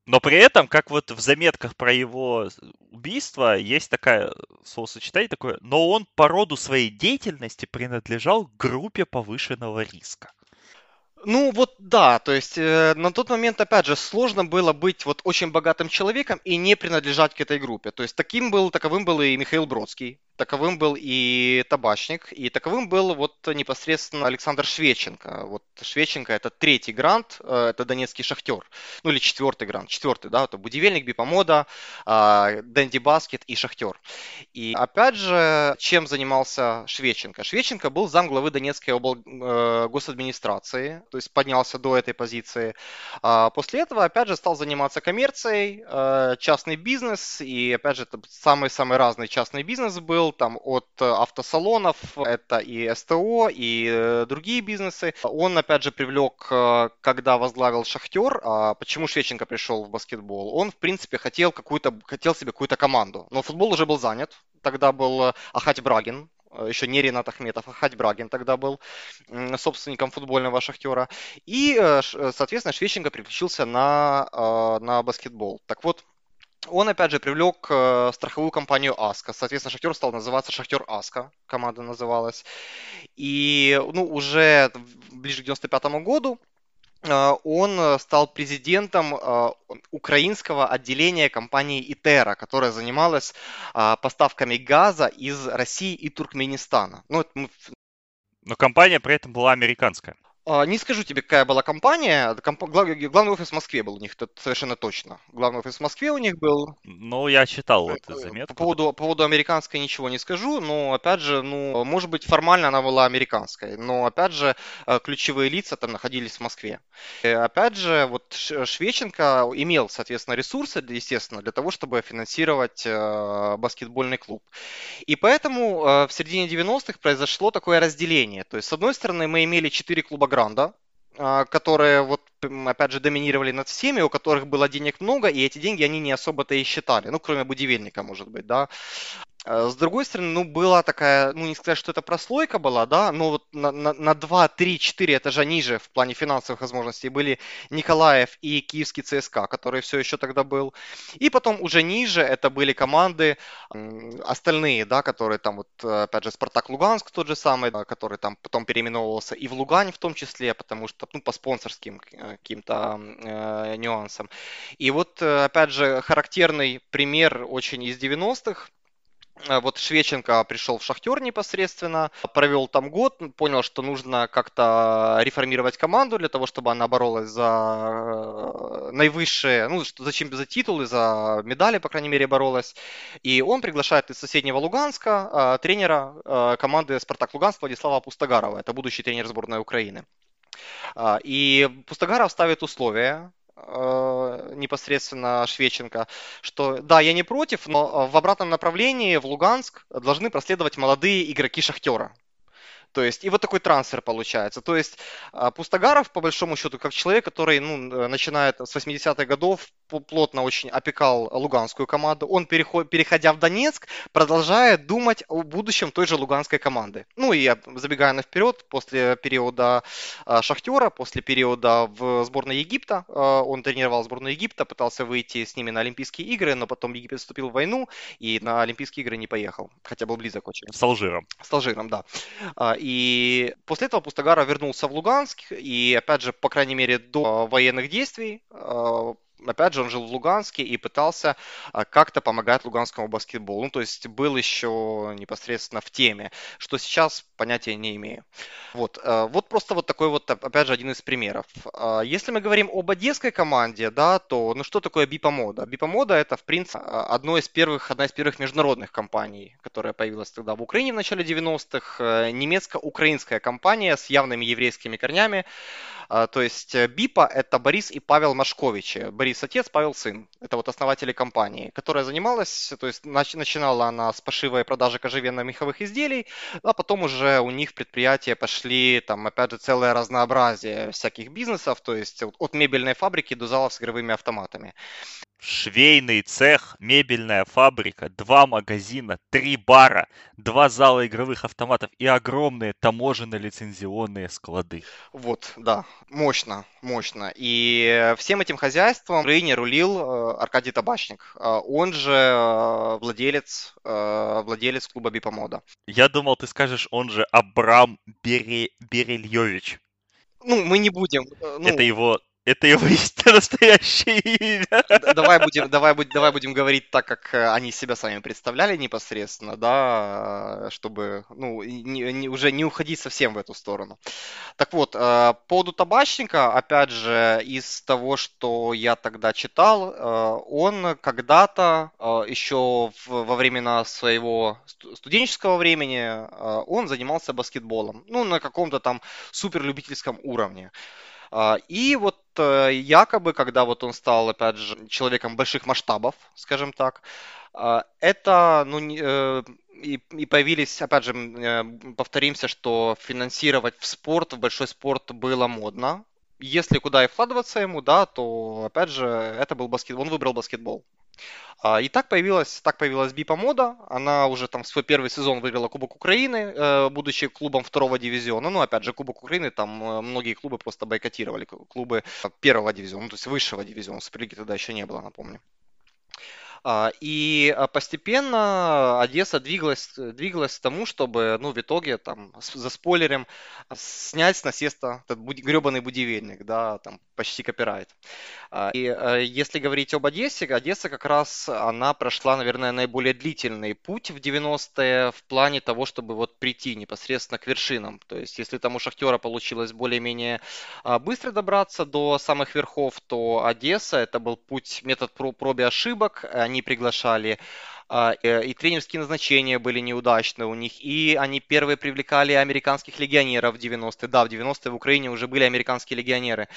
Но при этом, как вот в заметках про его убийство, есть такая словосочетание такое, но он по роду своей деятельности принадлежал группе повышенного риска. Ну вот да, то есть э, на тот момент, опять же, сложно было быть вот очень богатым человеком и не принадлежать к этой группе. То есть таким был, таковым был и Михаил Бродский, таковым был и Табачник, и таковым был вот непосредственно Александр Швеченко. Вот Швеченко это третий грант, э, это донецкий шахтер, ну или четвертый грант, четвертый, да, это Будивельник, Бипомода, а, Дэнди Баскет и Шахтер. И опять же, чем занимался Швеченко? Швеченко был зам главы Донецкой обл... Э, госадминистрации, то есть поднялся до этой позиции. А после этого, опять же, стал заниматься коммерцией, э, частный бизнес, и опять же, самый-самый разный частный бизнес был, был там от э, автосалонов, это и СТО, и э, другие бизнесы. Он, опять же, привлек, э, когда возглавил Шахтер, а почему Швеченко пришел в баскетбол? Он, в принципе, хотел, какую-то, хотел себе какую-то команду, но футбол уже был занят. Тогда был Ахать Брагин, еще не Ренат Ахметов, а Хать Брагин тогда был собственником футбольного шахтера. И, соответственно, Швеченко переключился на, на баскетбол. Так вот, он, опять же, привлек э, страховую компанию Аска. Соответственно, Шахтер стал называться Шахтер Аска, команда называлась. И ну, уже ближе к 95 году э, он стал президентом э, украинского отделения компании Итера, которая занималась поставками газа из России и Туркменистана. Ну, это... Но компания при этом была американская. А, не скажу тебе, какая была компания. Комп... Главный офис в Москве был у них, это совершенно точно. Главный офис в Москве у них был. Ну, я читал эту заметку. По поводу, по поводу американской ничего не скажу, но, опять же, ну, может быть, формально она была американской, но, опять же, э, ключевые лица там находились в Москве. И, опять же, вот Швеченко имел, соответственно, ресурсы, естественно, для того, чтобы финансировать э, баскетбольный клуб. И поэтому э, в середине 90-х произошло такое разделение. То есть, с одной стороны, мы имели четыре клуба Гранда, а, которые вот опять же доминировали над всеми, у которых было денег много, и эти деньги они не особо-то и считали, ну кроме будивельника, может быть, да. Э, с другой стороны, ну, была такая, ну, не сказать, что это прослойка была, да, но вот на, на, на 2, 3, 4 этажа ниже в плане финансовых возможностей были Николаев и Киевский ЦСКА, который все еще тогда был. И потом уже ниже это были команды остальные, да, которые там вот, опять же, Спартак Луганск тот же самый, который там потом переименовывался и в Лугань в том числе, потому что, ну, по спонсорским э, каким-то э, нюансам. И вот, э, опять же, характерный пример очень из 90-х, Э, вот Швеченко пришел в Шахтер непосредственно, провел там год, понял, что нужно как-то реформировать команду для того, чтобы она боролась за э, наивысшие, ну, зачем за титулы, за медали, по крайней мере, боролась. И он приглашает из соседнего Луганска э, тренера команды «Спартак Луганск» Владислава Пустогарова. Это будущий тренер сборной Украины. И Пустогаров ставит условия, Э, непосредственно Швеченко, что да, я не против, но в обратном направлении в Луганск должны проследовать молодые игроки Шахтера. То есть, и вот такой трансфер получается. То есть, а, Пустогаров, по большому счету, как человек, который, ну, э, начинает с 80-х годов, плотно очень опекал луганскую команду, он, переход, переходя в Донецк, продолжает думать о будущем той же луганской команды. Ну, и забегая на вперед, после периода а, Шахтера, после периода в сборной Египта, а, он тренировал сборную Египта, пытался выйти с ними на Олимпийские игры, но потом Египет вступил в войну и на Олимпийские игры не поехал, хотя был близок очень. С Алжиром. С Алжиром, да. И после этого Пустогаров вернулся в Луганск, и опять же, по крайней мере, до военных действий, э, опять же, он жил в Луганске и пытался как-то помогать луганскому баскетболу. Ну, то есть был еще непосредственно в теме, что сейчас понятия не имею. Вот, вот просто вот такой вот, опять же, один из примеров. Если мы говорим об одесской команде, да, то, ну, что такое Бипомода? Бипомода это, в принципе, одно из первых, одна из первых международных компаний, которая появилась тогда в Украине в начале 90-х. Немецко-украинская компания с явными еврейскими корнями, а, то есть э, БИПа – это Борис и Павел Машковичи. Борис отец, Павел сын. Это вот основатели компании, которая занималась, то есть начинала она с пошива и продажи кожевенно-меховых изделий, а потом уже у них предприятия пошли, там, опять же, целое разнообразие всяких бизнесов, то есть от мебельной фабрики до залов с игровыми автоматами швейный цех, мебельная фабрика, два магазина, три бара, два зала игровых автоматов и огромные таможенно-лицензионные склады. Вот, да, мощно, мощно. И всем этим хозяйством в Украине рулил э, Аркадий Табачник. Э, он же э, владелец, владелец клуба Бипомода. Я думал, ты скажешь, он же Абрам Бере... Берельевич. Ну, мы не будем. Ну... Это его это его истинно настоящее имя. Давай будем, давай, давай будем говорить так, как э, они себя сами представляли непосредственно, да, чтобы ну, не, не, уже не уходить совсем в эту сторону. Так вот, э, по поводу табачника, опять же, из того, что я тогда читал, э, он когда-то, еще во времена своего студенческого времени, он занимался баскетболом. Ну, на каком-то там суперлюбительском уровне. И вот якобы, когда вот он стал, опять же, человеком больших масштабов, скажем так, а, это, ну, э, и, и появились, опять же, э, повторимся, что финансировать в спорт, в большой спорт было модно. Если куда и вкладываться ему, да, то, опять же, это был баскетбол, он выбрал баскетбол. А, и так появилась, так появилась Бипа Мода. Она уже там свой первый сезон выиграла Кубок Украины, э, будучи клубом второго дивизиона. Ну, опять же, Кубок Украины, там э, многие клубы просто бойкотировали клубы первого дивизиона, ну, то есть высшего дивизиона. Суперлиги тогда еще не было, напомню. А, и а, постепенно Одесса двигалась, двигалась к тому, чтобы, ну, в итоге, там, за спойлером, снять с насеста этот гребаный будивельник, да, там, почти копирайт. А, и если говорить об Одессе, Одесса как раз, она прошла, наверное, наиболее длительный путь в 90-е в плане того, чтобы вот прийти непосредственно к вершинам. То есть, если там у Шахтера получилось более-менее быстро добраться до самых верхов, то Одесса, это был путь, метод проб и ошибок, они они приглашали, а, и тренерские назначения были неудачны у них, и они первые привлекали американских легионеров в 90-е. Да, в 90-е в Украине уже были американские легионеры.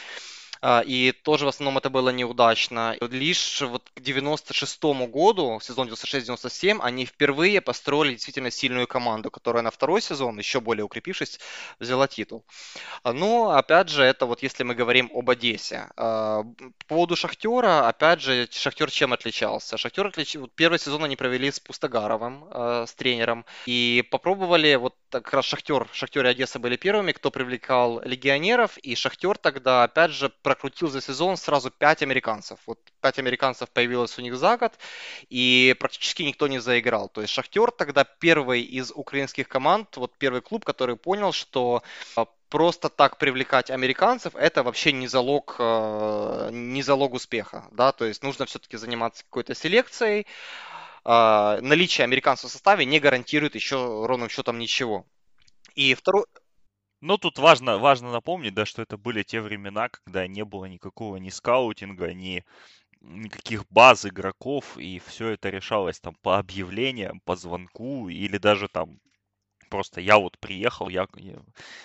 А, и тоже в основном это было неудачно. Лишь вот к 96 году, сезон 96-97, они впервые построили действительно сильную команду, которая на второй сезон, еще более укрепившись, взяла титул. А, но, опять же, это вот если мы говорим об Одессе. А, по поводу Шахтера, опять же, Шахтер чем отличался? Шахтер отлич... первый сезон они провели с Пустогаровым, с тренером, и попробовали, вот как раз Шахтер, Шахтер и Одесса были первыми, кто привлекал легионеров, и Шахтер тогда, опять же, прокрутил за сезон сразу 5 американцев. Вот 5 американцев появилось у них за год, и практически никто не заиграл. То есть Шахтер тогда первый из украинских команд, вот первый клуб, который понял, что а, просто так привлекать американцев это вообще не залог а, не залог успеха да то есть нужно все-таки заниматься какой-то селекцией а, наличие американцев в составе не гарантирует еще ровным счетом ничего и второй ну, тут важно, важно напомнить, да, что это были те времена, когда не было никакого ни скаутинга, ни никаких баз игроков, и все это решалось там по объявлениям, по звонку, или даже там Просто я вот приехал, я...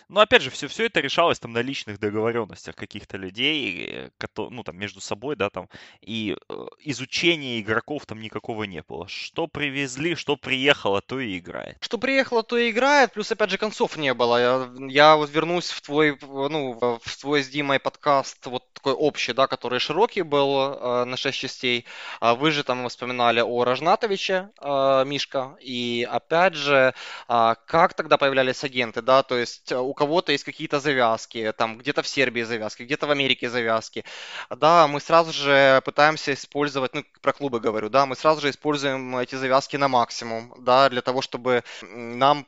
Ну, опять же, все, все это решалось там на личных договоренностях каких-то людей, э, ну, там, между собой, да, там, и э, изучения игроков там никакого не было. Что привезли, что приехало, то и играет. Что приехало, то и играет, плюс, опять же, концов не было. Я, я вот вернусь в твой, ну, в твой с Димой подкаст, вот такой общий, да, который широкий был э, на 6 частей. А вы же там вспоминали о Рожнатовиче, э, Мишка, и, опять же, э, как тогда появлялись агенты, да, то есть э, у кого-то есть какие-то завязки, там где-то в Сербии завязки, где-то в Америке завязки, да, мы сразу же пытаемся использовать, ну, про клубы говорю, да, мы сразу же используем эти завязки на максимум, да, для того, чтобы нам,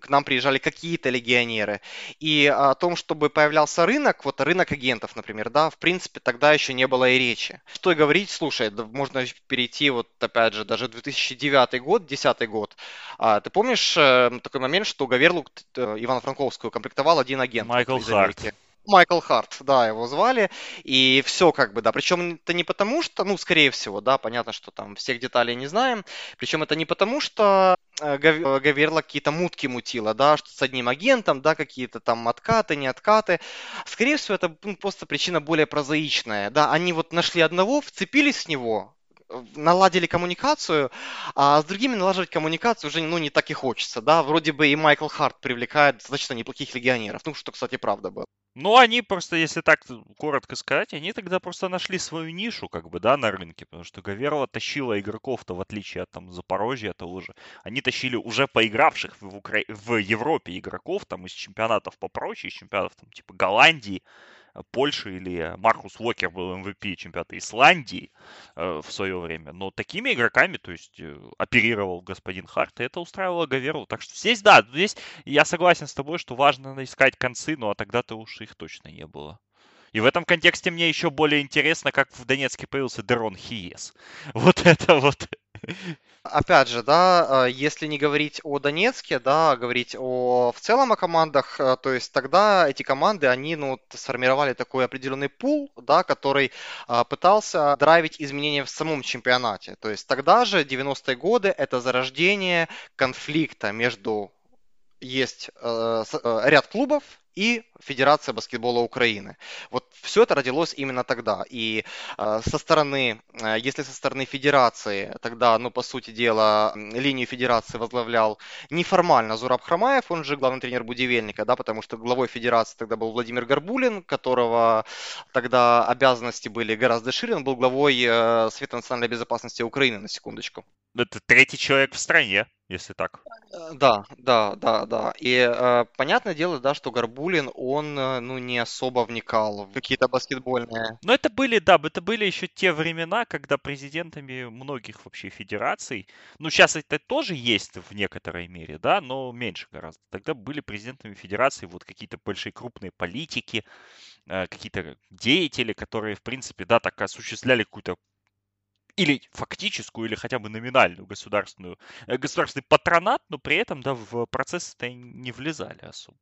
к нам приезжали какие-то легионеры. И о том, чтобы появлялся рынок, вот рынок агентов, например, да, в принципе, тогда еще не было и речи. Что и говорить, слушай, можно перейти вот, опять же, даже 2009 год, 2010 год. А, ты помнишь э, такой момент, что Гаверлу э, Ивана Франковскую комплектовал один агент. Майкл Харт. Майкл Харт, да, его звали, и все как бы, да, причем это не потому что, ну, скорее всего, да, понятно, что там всех деталей не знаем, причем это не потому что э, Гаверла какие-то мутки мутила, да, что с одним агентом, да, какие-то там откаты, не откаты. Скорее всего, это ну, просто причина более прозаичная, да, они вот нашли одного, вцепились в него, наладили коммуникацию, а с другими налаживать коммуникацию уже ну, не так и хочется, да, вроде бы и Майкл Харт привлекает достаточно неплохих легионеров, ну, что, кстати, правда было. Ну, они просто, если так коротко сказать, они тогда просто нашли свою нишу, как бы, да, на рынке, потому что Гаверла тащила игроков-то, в отличие от там Запорожья того же, они тащили уже поигравших в, Укра... в Европе игроков, там, из чемпионатов попроще, из чемпионатов, там, типа Голландии, Польши или Маркус Уокер был MVP эм чемпионата Исландии э, в свое время. Но такими игроками, то есть, э, оперировал господин Харт, и это устраивало Гаверлу. Так что здесь, да, здесь я согласен с тобой, что важно искать концы, ну а тогда-то уж их точно не было. И в этом контексте мне еще более интересно, как в Донецке появился Дерон Хиес. Вот это вот Опять же, да, а, если не говорить о Донецке, да, а говорить о в целом о командах, э, то есть тогда эти команды, они, ну, сформировали такой определенный пул, да, который а, пытался драйвить изменения в самом чемпионате. То есть тогда же, 90-е годы, это зарождение конфликта между есть э, э, ряд клубов, и Федерация баскетбола Украины. Вот все это родилось именно тогда. И э, со стороны, э, если со стороны Федерации, тогда, ну, по сути дела, линию Федерации возглавлял неформально Зураб Хромаев, он же главный тренер Будивельника, да, потому что главой Федерации тогда был Владимир Горбулин, которого тогда обязанности были гораздо шире, он был главой э, Совета национальной безопасности Украины, на секундочку. Это третий человек в стране, если так. Э, да, да, да, да. И э, понятное дело, да, что Горбулин, он, э, ну, не особо вникал в какие-то баскетбольные... Но это были, да, это были еще те времена, когда президентами многих вообще федераций, ну, сейчас это тоже есть в некоторой мере, да, но меньше гораздо. Тогда были президентами федераций вот какие-то большие крупные политики, э, какие-то деятели, которые, в принципе, да, так осуществляли какую-то или фактическую, или хотя бы номинальную государственную, э, государственный патронат, но при этом, да, в процесс-то не влезали особо.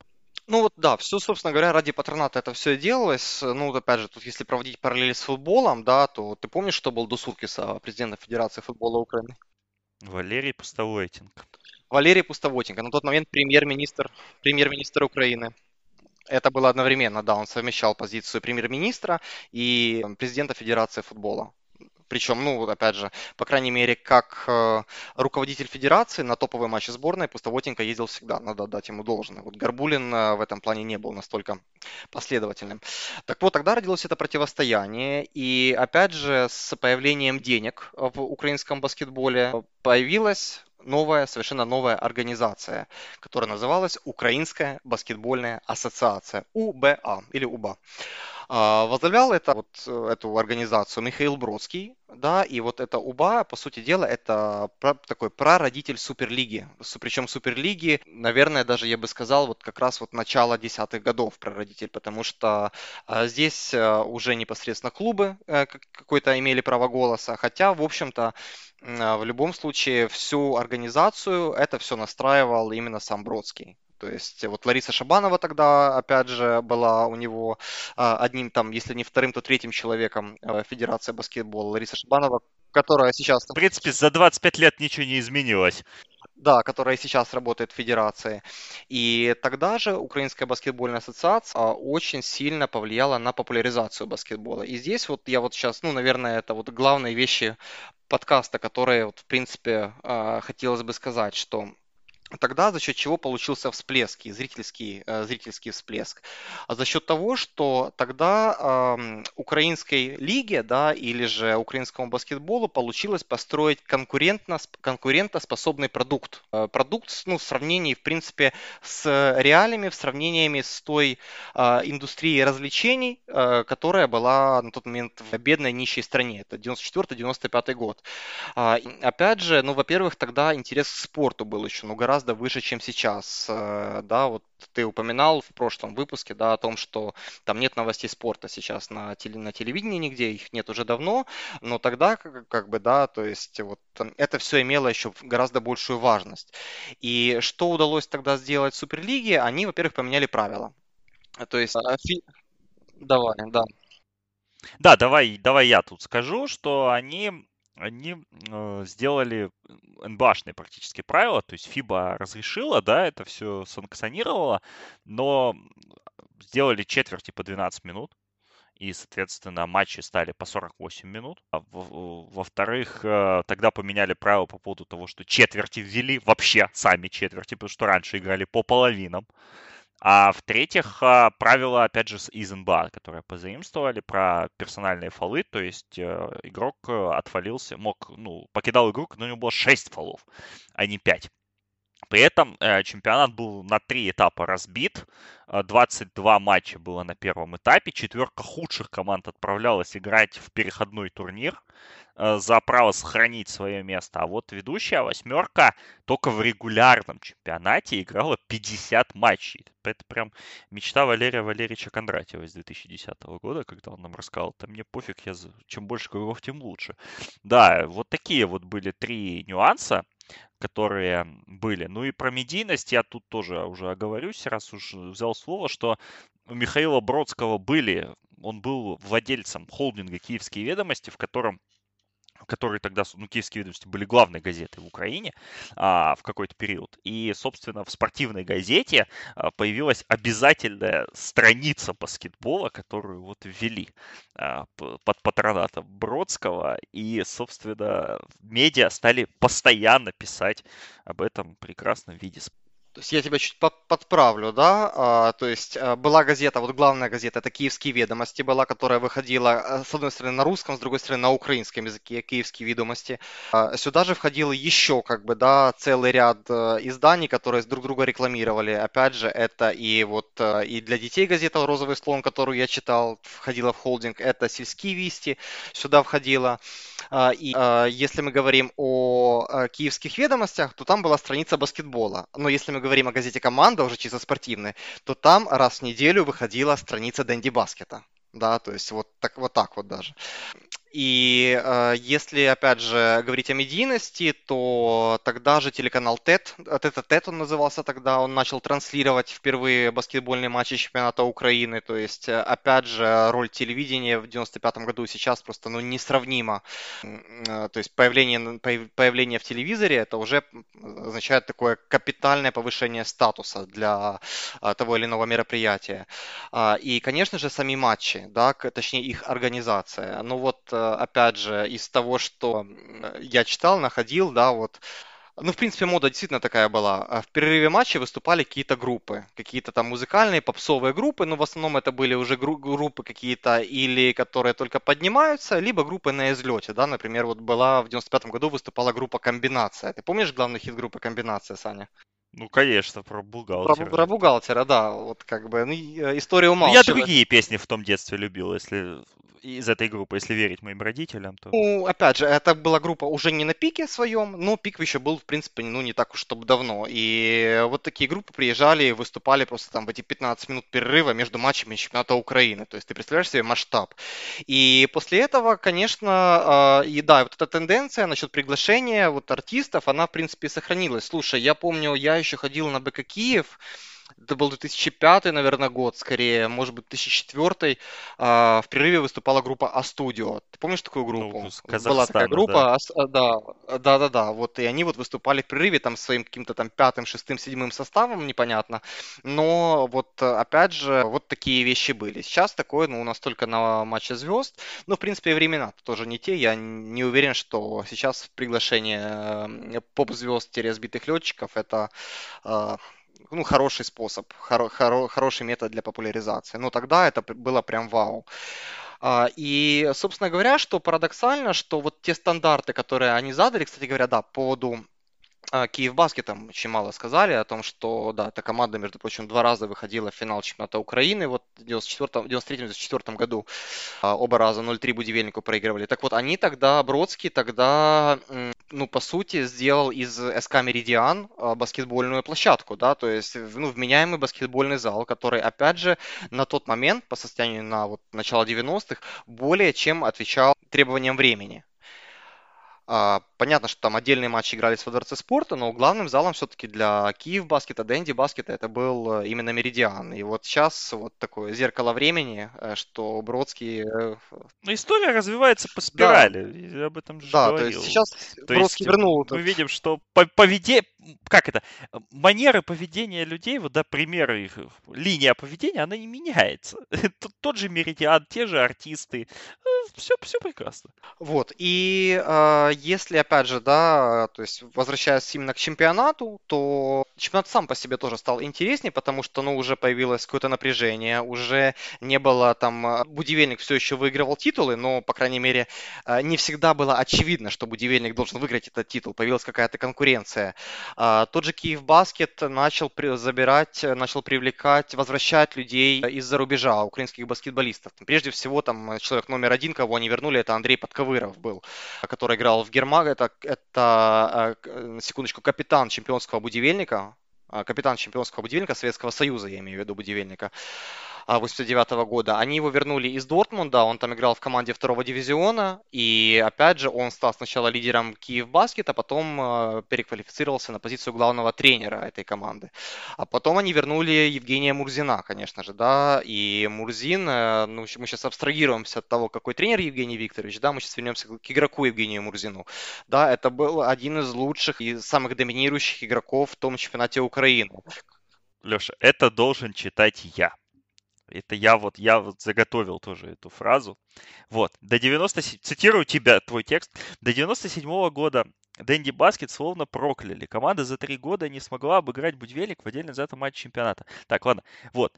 Ну вот да, все, собственно говоря, ради патроната это все делалось. Ну, вот опять же, тут если проводить параллели с футболом, да, то ты помнишь, что был до Суркиса, президента Федерации футбола Украины? Валерий Пустовойтенко. Валерий Пустовойтенко, на тот момент премьер-министр, премьер-министр Украины. Это было одновременно, да, он совмещал позицию премьер-министра и президента Федерации футбола. Причем, ну, опять же, по крайней мере, как э, руководитель федерации на топовые матчи сборной Пустовотенко ездил всегда, надо дать ему должное. Вот Горбулин э, в этом плане не был настолько последовательным. Так вот, тогда родилось это противостояние, и опять же, с появлением денег в украинском баскетболе появилась новая, совершенно новая организация, которая называлась Украинская баскетбольная ассоциация, УБА или УБА. А, возглавлял это, вот, э, эту организацию Михаил Бродский, да, и вот эта УБА, по сути дела, это такой прародитель Суперлиги. Причем Суперлиги, наверное, даже я бы сказал, вот как раз вот начало десятых годов прародитель, потому что а, здесь а, уже непосредственно клубы а, какой-то имели право голоса, хотя, в общем-то, а, в любом случае всю организацию это все настраивал именно сам Бродский. То есть вот Лариса Шабанова тогда, опять же, была у него а, одним там, если не вторым, то третьим человеком а, Федерации баскетбола. Лариса Шабанова, которая сейчас... В принципе, за 25 лет ничего не изменилось. Да, которая сейчас работает в Федерации. И тогда же Украинская баскетбольная ассоциация а, очень сильно повлияла на популяризацию баскетбола. И здесь вот я вот сейчас, ну, наверное, это вот главные вещи подкаста, которые вот, в принципе, хотелось бы сказать, что Тогда за счет чего получился всплеск, зрительский, э, зрительский всплеск? А за счет того, что тогда э, украинской лиге, да, или же украинскому баскетболу получилось построить конкурентно, конкурентоспособный продукт. Э, продукт, ну, в сравнении, в принципе, с реалиями, в сравнении с той э, индустрией развлечений, э, которая была на тот момент в бедной нищей стране. Это 94-95 год. Э, опять же, ну, во-первых, тогда интерес к спорту был еще, ну, гораздо гораздо выше, чем сейчас. Э, да, вот ты упоминал в прошлом выпуске, да, о том, что там нет новостей спорта сейчас на, теле, на телевидении нигде, их нет уже давно, но тогда, как, как бы, да, то есть вот это все имело еще гораздо большую важность. И что удалось тогда сделать в Суперлиге? Они, во-первых, поменяли правила. То есть... А, фи... Давай, да. Да, давай, давай я тут скажу, что они они э, сделали НБАшные практически правила, то есть FIBA разрешила, да, это все санкционировала, но сделали четверти по 12 минут, и, соответственно, матчи стали по 48 минут. А во-вторых, э, тогда поменяли правила по поводу того, что четверти ввели, вообще сами четверти, потому что раньше играли по половинам. А в-третьих, а, правила, опять же, из НБА, которые позаимствовали про персональные фолы, то есть э, игрок э, отфалился, мог, ну, покидал игру, но у него было 6 фолов, а не 5. При этом э, чемпионат был на три этапа разбит. 22 матча было на первом этапе. Четверка худших команд отправлялась играть в переходной турнир. Э, за право сохранить свое место. А вот ведущая восьмерка только в регулярном чемпионате играла 50 матчей. Это прям мечта Валерия Валерьевича Кондратьева из 2010 года, когда он нам рассказал, там мне пофиг, я чем больше кругов, тем лучше. Да, вот такие вот были три нюанса которые были. Ну и про медийность я тут тоже уже оговорюсь, раз уж взял слово, что у Михаила Бродского были, он был владельцем холдинга «Киевские ведомости», в котором которые тогда, ну, киевские ведомости были главной газетой в Украине а, в какой-то период. И, собственно, в спортивной газете а, появилась обязательная страница баскетбола, которую вот ввели а, под патронатом Бродского. И, собственно, медиа стали постоянно писать об этом прекрасном виде спорта. То есть я тебя чуть подправлю, да, а, то есть а, была газета, вот главная газета, это «Киевские ведомости» была, которая выходила, а, с одной стороны, на русском, с другой стороны, на украинском языке, «Киевские ведомости». А, сюда же входил еще, как бы, да, целый ряд а, изданий, которые друг друга рекламировали. Опять же, это и вот и для детей газета «Розовый слон», которую я читал, входила в холдинг, это «Сельские вести», сюда входила. А, и если мы говорим о «Киевских ведомостях», то там была страница баскетбола. Но если мы говорим о газете «Команда», уже чисто спортивной, то там раз в неделю выходила страница Дэнди Баскета. Да, то есть вот так вот, так вот даже. И э, если, опять же, говорить о медийности, то тогда же телеканал ТЭТ, это ТЭТ он назывался тогда, он начал транслировать впервые баскетбольные матчи чемпионата Украины. То есть, э, опять же, роль телевидения в 95 году сейчас просто ну, несравнима. Э, то есть появление, появление в телевизоре это уже означает такое капитальное повышение статуса для э, того или иного мероприятия. А, и, конечно же, сами матчи, да, точнее их организация. Ну вот опять же, из того, что я читал, находил, да, вот, ну, в принципе, мода действительно такая была. А в перерыве матча выступали какие-то группы, какие-то там музыкальные, попсовые группы, но в основном это были уже гру- группы какие-то или которые только поднимаются, либо группы на излете, да, например, вот была в 95 году выступала группа «Комбинация». Ты помнишь главный хит группы «Комбинация», Саня? Ну, конечно, про бухгалтера. Про, про бухгалтера, да, вот как бы, ну, э, история умалчивает. Я другие песни в том детстве любил, если из этой группы, если верить моим родителям, то... Ну, опять же, это была группа уже не на пике своем, но пик еще был, в принципе, ну, не так уж чтобы давно. И вот такие группы приезжали и выступали просто там в эти 15 минут перерыва между матчами чемпионата Украины. То есть ты представляешь себе масштаб. И после этого, конечно, а, и да, вот эта тенденция насчет приглашения вот артистов, она, в принципе, сохранилась. Слушай, я помню, я еще ходил на БК Киев, это был 2005, наверное, год скорее, может быть, 2004, а, в прерыве выступала группа А-Студио. Ты помнишь такую группу? Ну, Была такая группа, да. да, да, да, да, вот, и они вот выступали в прерыве там своим каким-то там пятым, шестым, седьмым составом, непонятно, но вот, опять же, вот такие вещи были. Сейчас такое, ну, у нас только на матче звезд, ну, в принципе, времена тоже не те, я не уверен, что сейчас приглашение э, поп-звезд-сбитых летчиков это а, ну, хороший способ, хоро, хоро, хороший метод для популяризации. Но тогда это было прям вау. А, и, собственно говоря, что парадоксально, что вот те стандарты, которые они задали, кстати говоря, да, по поводу а, Киев Баскетом очень мало сказали о том, что, да, эта команда, между прочим, два раза выходила в финал чемпионата Украины, вот в 93-94 году а, оба раза 0-3 Будивельнику проигрывали. Так вот, они тогда, Бродский тогда, ну, по сути, сделал из СК Меридиан а, баскетбольную площадку, да, то есть, ну, вменяемый баскетбольный зал, который, опять же, на тот момент, по состоянию на вот начало 90-х, более чем отвечал требованиям времени. Понятно, что там отдельные матчи игрались во Дворце спорта, но главным залом все-таки для Киев баскета, Дэнди баскета это был э, именно Меридиан. И вот сейчас вот такое зеркало времени, э, что Бродский... Э, ну, история развивается по спирали, да. я об этом же да, говорил. то есть сейчас то Бродский есть, вернул... Мы видим, что поведение... Как это? Манеры поведения людей, вот, да, примеры их, линия поведения, она не меняется. Тот же Меридиан, те же артисты, все, все прекрасно. Вот, и э, если, опять же, да, то есть возвращаясь именно к чемпионату, то чемпионат сам по себе тоже стал интереснее, потому что, ну, уже появилось какое-то напряжение, уже не было там... А, Будивельник все еще выигрывал титулы, но, по крайней мере, э, не всегда было очевидно, что Будивельник должен выиграть этот титул, появилась какая-то конкуренция. Э, тот же Киев Баскет начал забирать, начал привлекать, возвращать людей из-за рубежа, украинских баскетболистов. Прежде всего, там, человек номер один, кого они вернули, это Андрей Подковыров был, который играл в Гермаг. Это, это на секундочку, капитан чемпионского будивельника, капитан чемпионского будивельника Советского Союза, я имею в виду будивельника. 89 -го года. Они его вернули из Дортмунда, он там играл в команде второго дивизиона, и опять же он стал сначала лидером Киев Баскет, а потом э, переквалифицировался на позицию главного тренера этой команды. А потом они вернули Евгения Мурзина, конечно же, да, и Мурзин, э, ну, мы сейчас абстрагируемся от того, какой тренер Евгений Викторович, да, мы сейчас вернемся к игроку Евгению Мурзину. Да, это был один из лучших и самых доминирующих игроков в том чемпионате Украины. Леша, это должен читать я. Это я вот, я вот заготовил тоже эту фразу. Вот, до 90, цитирую тебя, твой текст. До 97 -го года Дэнди Баскет словно прокляли. Команда за три года не смогла обыграть Будвелик в отдельно взятом матче чемпионата. Так, ладно. Вот.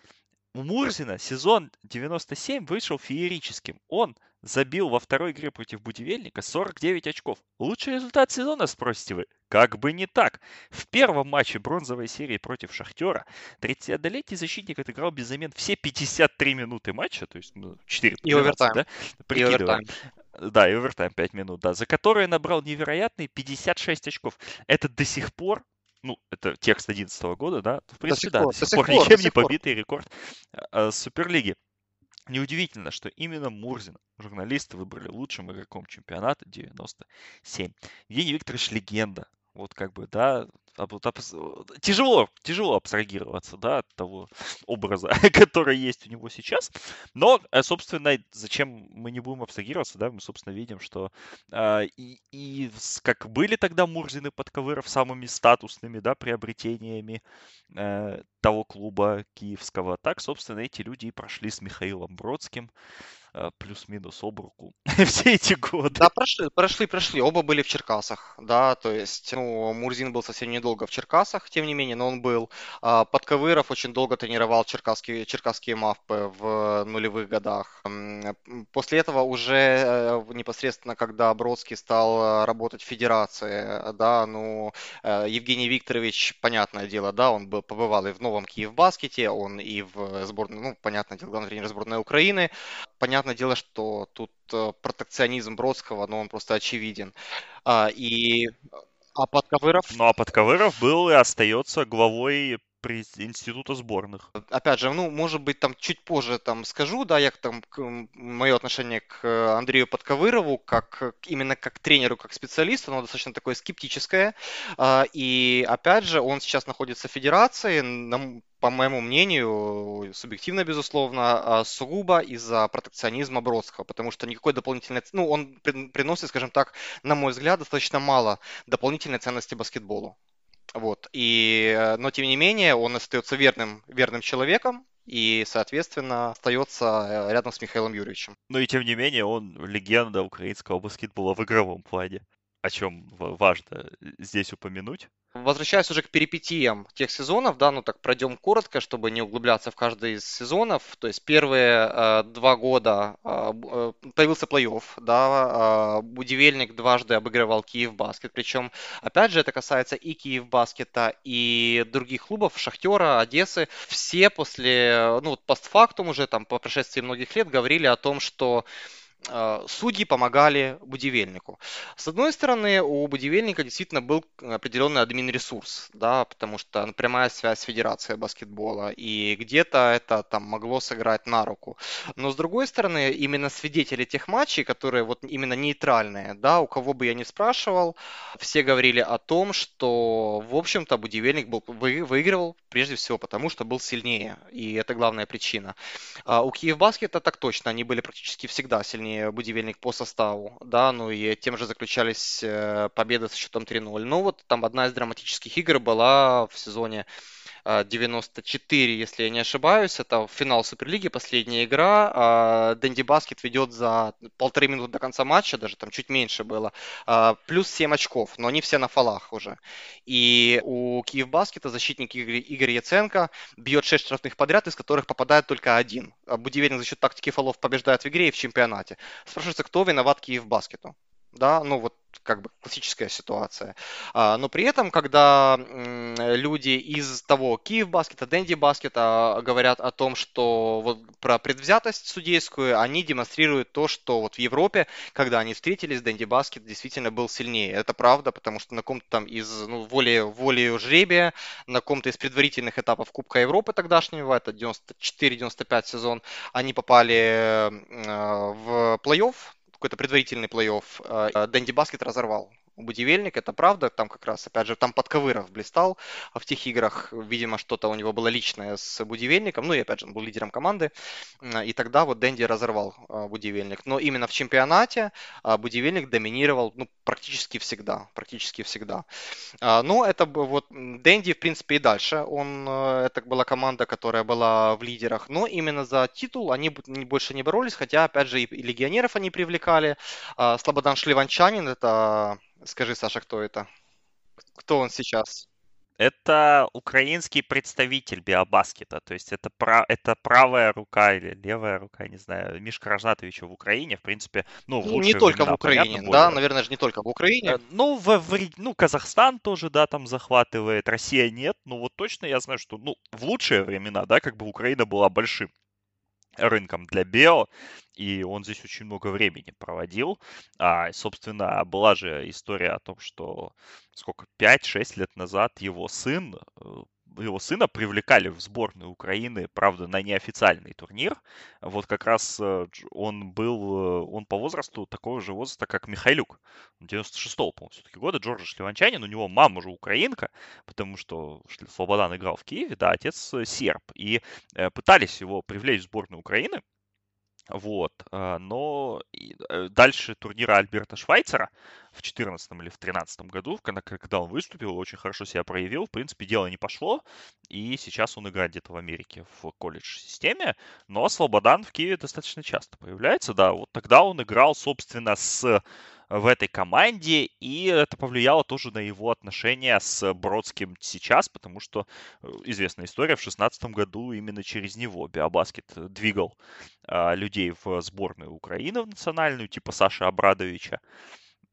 У Мурзина сезон 97 вышел феерическим. Он забил во второй игре против Будивельника 49 очков. Лучший результат сезона, спросите вы? Как бы не так. В первом матче бронзовой серии против Шахтера 31-летний защитник отыграл без замен все 53 минуты матча, то есть ну, 4 И овертайм. Да? И овертайм. Да, и овертайм 5 минут, да, за которые набрал невероятные 56 очков. Это до сих пор ну, это текст 2011 года, да, в принципе, да, до сих пор ничем не побитый рекорд э, Суперлиги. Неудивительно, что именно Мурзин журналисты выбрали лучшим игроком чемпионата 97. Евгений Викторович легенда. Вот как бы, да, тяжело, тяжело абстрагироваться, да, от того образа, который есть у него сейчас. Но, э, собственно, зачем мы не будем абстрагироваться, да, мы, собственно, видим, что э, и, и как были тогда Мурзины подковыров самыми статусными, да, приобретениями э, того клуба киевского, так, собственно, эти люди и прошли с Михаилом Бродским, плюс-минус об руку все эти годы. Да, прошли, прошли, прошли. Оба были в Черкасах, да, то есть, ну, Мурзин был совсем недолго в Черкасах, тем не менее, но он был. А, Подковыров очень долго тренировал черкасские, черкасские мавпы в нулевых годах. После этого уже э, непосредственно, когда Бродский стал работать в Федерации, да, ну, э, Евгений Викторович, понятное дело, да, он был, побывал и в новом Киев-баскете, он и в сборной, ну, понятное дело, главный тренер сборной Украины. Понятно понятное дело, что тут э, протекционизм Бродского, но он просто очевиден. А, и а Подковыров? Ну, а Подковыров был и остается главой института сборных. Опять же, ну, может быть, там чуть позже там скажу, да, я там мое отношение к Андрею Подковырову, как именно как тренеру, как специалисту, оно достаточно такое скептическое. А, и опять же, он сейчас находится в федерации, по моему мнению, субъективно, безусловно, а, сугубо из-за протекционизма Бродского, потому что никакой дополнительной... Ну, он приносит, скажем так, на мой взгляд, достаточно мало дополнительной ценности баскетболу. Вот. И, э, но, тем не менее, он остается верным, верным человеком, и, соответственно, остается э, рядом с Михаилом Юрьевичем. Но и тем не менее, он легенда украинского баскетбола в игровом плане о чем важно здесь упомянуть. Возвращаясь уже к перипетиям тех сезонов, да, ну так пройдем коротко, чтобы не углубляться в каждый из сезонов. То есть первые э, два года э, э появился плей-офф, да, э, Будивельник дважды обыгрывал Киев Баскет, причем, опять же, это касается и Киев Баскета, и других клубов, Шахтера, Одессы. Все после, ну вот постфактум уже там по прошествии многих лет говорили о том, что судьи помогали будивельнику. С одной стороны, у будивельника действительно был определенный админ-ресурс, да, потому что прямая связь с Федерацией баскетбола, и где-то это там могло сыграть на руку. Но с другой стороны, именно свидетели тех матчей, которые вот именно нейтральные, да, у кого бы я ни спрашивал, все говорили о том, что, в общем-то, будивельник был, вы, выигрывал прежде всего потому, что был сильнее, и это главная причина. А у Киевбаскета так точно, они были практически всегда сильнее будивельник по составу, да, ну и тем же заключались э, победы с счетом 3-0. Ну вот там одна из драматических игр была в сезоне 94, э, если я не ошибаюсь. Это финал Суперлиги, последняя игра. А, Дэнди Баскет ведет за полторы минуты до конца матча, даже там чуть меньше было. А, плюс 7 очков, но они все на фалах уже. И у Киев Баскета защитник Игорь, Яценко бьет 6 штрафных подряд, из которых попадает только один. Будивельник за счет тактики фолов побеждает в игре и в чемпионате. Спрашивается, кто виноват Киев Баскету? Да, ну вот как бы классическая ситуация. А, но при этом, когда люди из того Киев баскета, Дэнди баскета говорят о том, что вот про предвзятость судейскую, они демонстрируют то, что вот в Европе, когда они встретились, Дэнди баскет действительно был сильнее. Это правда, потому что на каком-то там из ну, воли, воли жребия, на каком-то из предварительных этапов Кубка Европы тогдашнего, это 94-95 сезон, они попали в плей-офф, какой-то предварительный плей-офф, э, Дэнди Баскет разорвал Будивельник, это правда, там как раз, опять же, там Подковыров блистал в тех играх, видимо, что-то у него было личное с Будивельником, ну и опять же, он был лидером команды, и тогда вот Дэнди разорвал а, Будивельник. Но именно в чемпионате а, Будивельник доминировал, ну, практически всегда, практически всегда. А, но это вот Дэнди, в принципе, и дальше, он, это была команда, которая была в лидерах, но именно за титул они больше не боролись, хотя, опять же, и легионеров они привлекали. Слободан Шливанчанин, это Скажи, Саша, кто это? Кто он сейчас? Это украинский представитель биобаскета, то есть это, пра- это правая рука или левая рука, не знаю, Мишка Рожнатовича в Украине, в принципе, ну, в ну, Не только времена, в Украине, понятно, да, более... наверное же не только в Украине. Э, ну, в, в, ну, Казахстан тоже, да, там захватывает, Россия нет, но вот точно я знаю, что, ну, в лучшие времена, да, как бы Украина была большим рынком для Бео, и он здесь очень много времени проводил. А, собственно, была же история о том, что сколько, 5-6 лет назад его сын э, его сына привлекали в сборную Украины, правда, на неофициальный турнир. Вот как раз э, он был, э, он по возрасту такого же возраста, как Михайлюк. 96-го, по-моему, все-таки года. Джордж Шлеванчанин, у него мама уже украинка, потому что Слободан играл в Киеве, да, отец серб. И пытались его привлечь в сборную Украины. Вот. А, но э, дальше турнира Альберта Швайцера в 2014 или в 2013 году, когда он выступил, очень хорошо себя проявил. В принципе, дело не пошло. И сейчас он играет где-то в Америке в колледж-системе. Но Слободан в Киеве достаточно часто появляется. Да, вот тогда он играл, собственно, с в этой команде, и это повлияло тоже на его отношения с Бродским сейчас, потому что э, известная история, в 2016 году именно через него Биобаскет двигал а, людей в сборную Украины в национальную, типа Саши Абрадовича,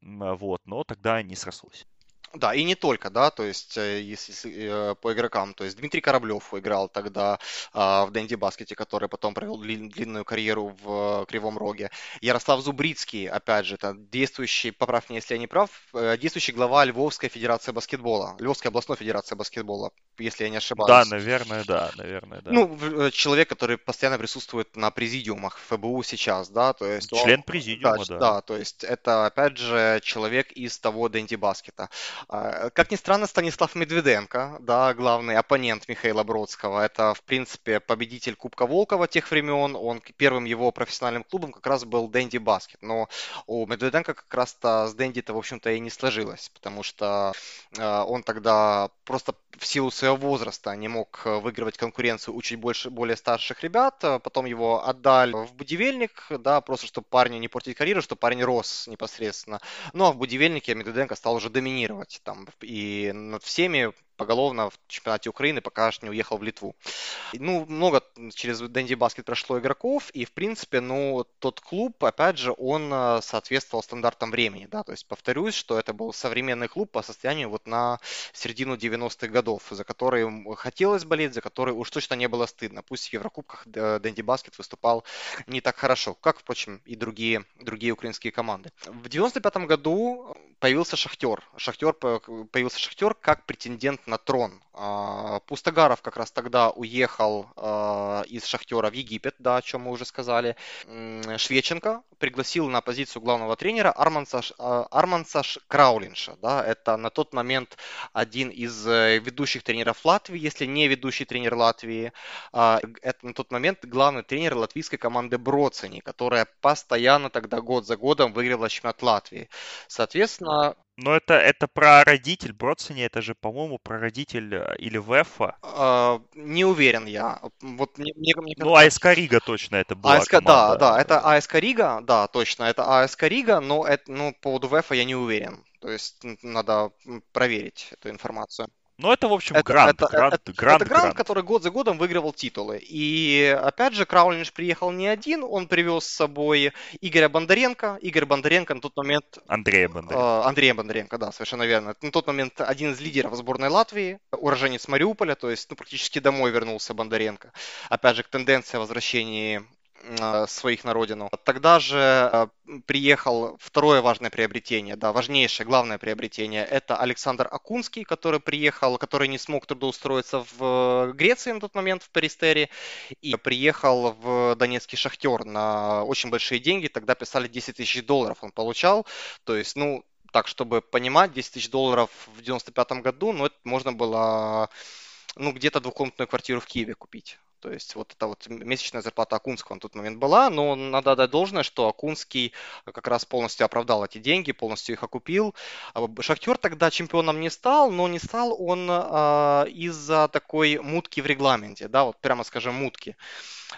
вот, но тогда не срослось. Да, и не только, да, то есть э, если э, по игрокам, то есть Дмитрий Кораблев играл тогда а, в Дэнди Баскете, который потом провел длинную карьеру в Кривом Роге. Ярослав Зубрицкий, опять же, это действующий, поправь меня, если я не прав, э, действующий глава Львовской Федерации баскетбола, Львовской областной Федерации баскетбола если я не ошибаюсь. Да, наверное, да, наверное, да. Ну, э, человек, который постоянно присутствует на президиумах ФБУ сейчас, да, то есть... Член он, президиума, да, да. Да, то есть это, опять же, человек из того Дэнди Баскета. А, как ни странно, Станислав Медведенко, да, главный оппонент Михаила Бродского, это, в принципе, победитель Кубка Волкова тех времен, он первым его профессиональным клубом как раз был Дэнди Баскет, но у Медведенко как раз-то с Дэнди-то, в общем-то, и не сложилось, потому что э, он тогда просто в силу своего возраста не мог э, выигрывать конкуренцию у чуть больше, более старших ребят. Э, потом его отдали в будивельник, да, просто чтобы парню не портить карьеру, чтобы парень рос непосредственно. Ну а в будивельнике Медведенко стал уже доминировать там и над всеми поголовно в чемпионате Украины, пока аж не уехал в Литву. Ну, много через Дэнди Баскет прошло игроков, и, в принципе, ну, тот клуб, опять же, он э, соответствовал стандартам времени, да, то есть, повторюсь, что это был современный клуб по состоянию вот на середину 90-х годов, за который хотелось болеть, за который уж точно не было стыдно. Пусть в Еврокубках Дэнди Баскет выступал не так хорошо, как, впрочем, и другие, другие украинские команды. В 95 году появился Шахтер. Шахтер появился Шахтер как претендент на трон. А, Пустогаров как раз тогда уехал а, из Шахтера в Египет, да, о чем мы уже сказали. Швеченко пригласил на позицию главного тренера Арманса, а, Арманса Краулинша. Да, это на тот момент один из э, ведущих тренеров Латвии, если не ведущий тренер Латвии. Это на тот момент главный тренер латвийской команды Броцени, которая постоянно тогда год за годом выигрывала чемпионат Латвии. Соответственно, но это, это про родитель Бродсони, это же, по-моему, про родитель э, или Вефа. А, не уверен я. Вот мне, мне, мне ну, АСК Рига точно это была АСК, команда. Да, да, это АСК Рига, да, точно, это АСК Рига, но это, ну, по поводу Вефа я не уверен. То есть надо проверить эту информацию. Ну, это, в общем, это, грант. Это, грант, это, грант, это грант, который год за годом выигрывал титулы. И, опять же, Краулинш приехал не один, он привез с собой Игоря Бондаренко. Игорь Бондаренко на тот момент... Андрея Бондаренко. Э, Андрея Бондаренко, да, совершенно верно. На тот момент один из лидеров сборной Латвии, уроженец Мариуполя, то есть, ну, практически домой вернулся Бондаренко. Опять же, к тенденции возвращения своих на родину. Тогда же э, приехал второе важное приобретение, да, важнейшее, главное приобретение. Это Александр Акунский, который приехал, который не смог трудоустроиться в Греции на тот момент, в Перистере, и приехал в Донецкий Шахтер на очень большие деньги. Тогда писали 10 тысяч долларов он получал. То есть, ну, так, чтобы понимать, 10 тысяч долларов в 95 году, ну, это можно было ну, где-то двухкомнатную квартиру в Киеве купить. То есть вот эта вот месячная зарплата Акунского на тот момент была, но надо отдать должное, что Акунский как раз полностью оправдал эти деньги, полностью их окупил. А Шахтер тогда чемпионом не стал, но не стал он а, из-за такой мутки в регламенте, да, вот прямо скажем мутки.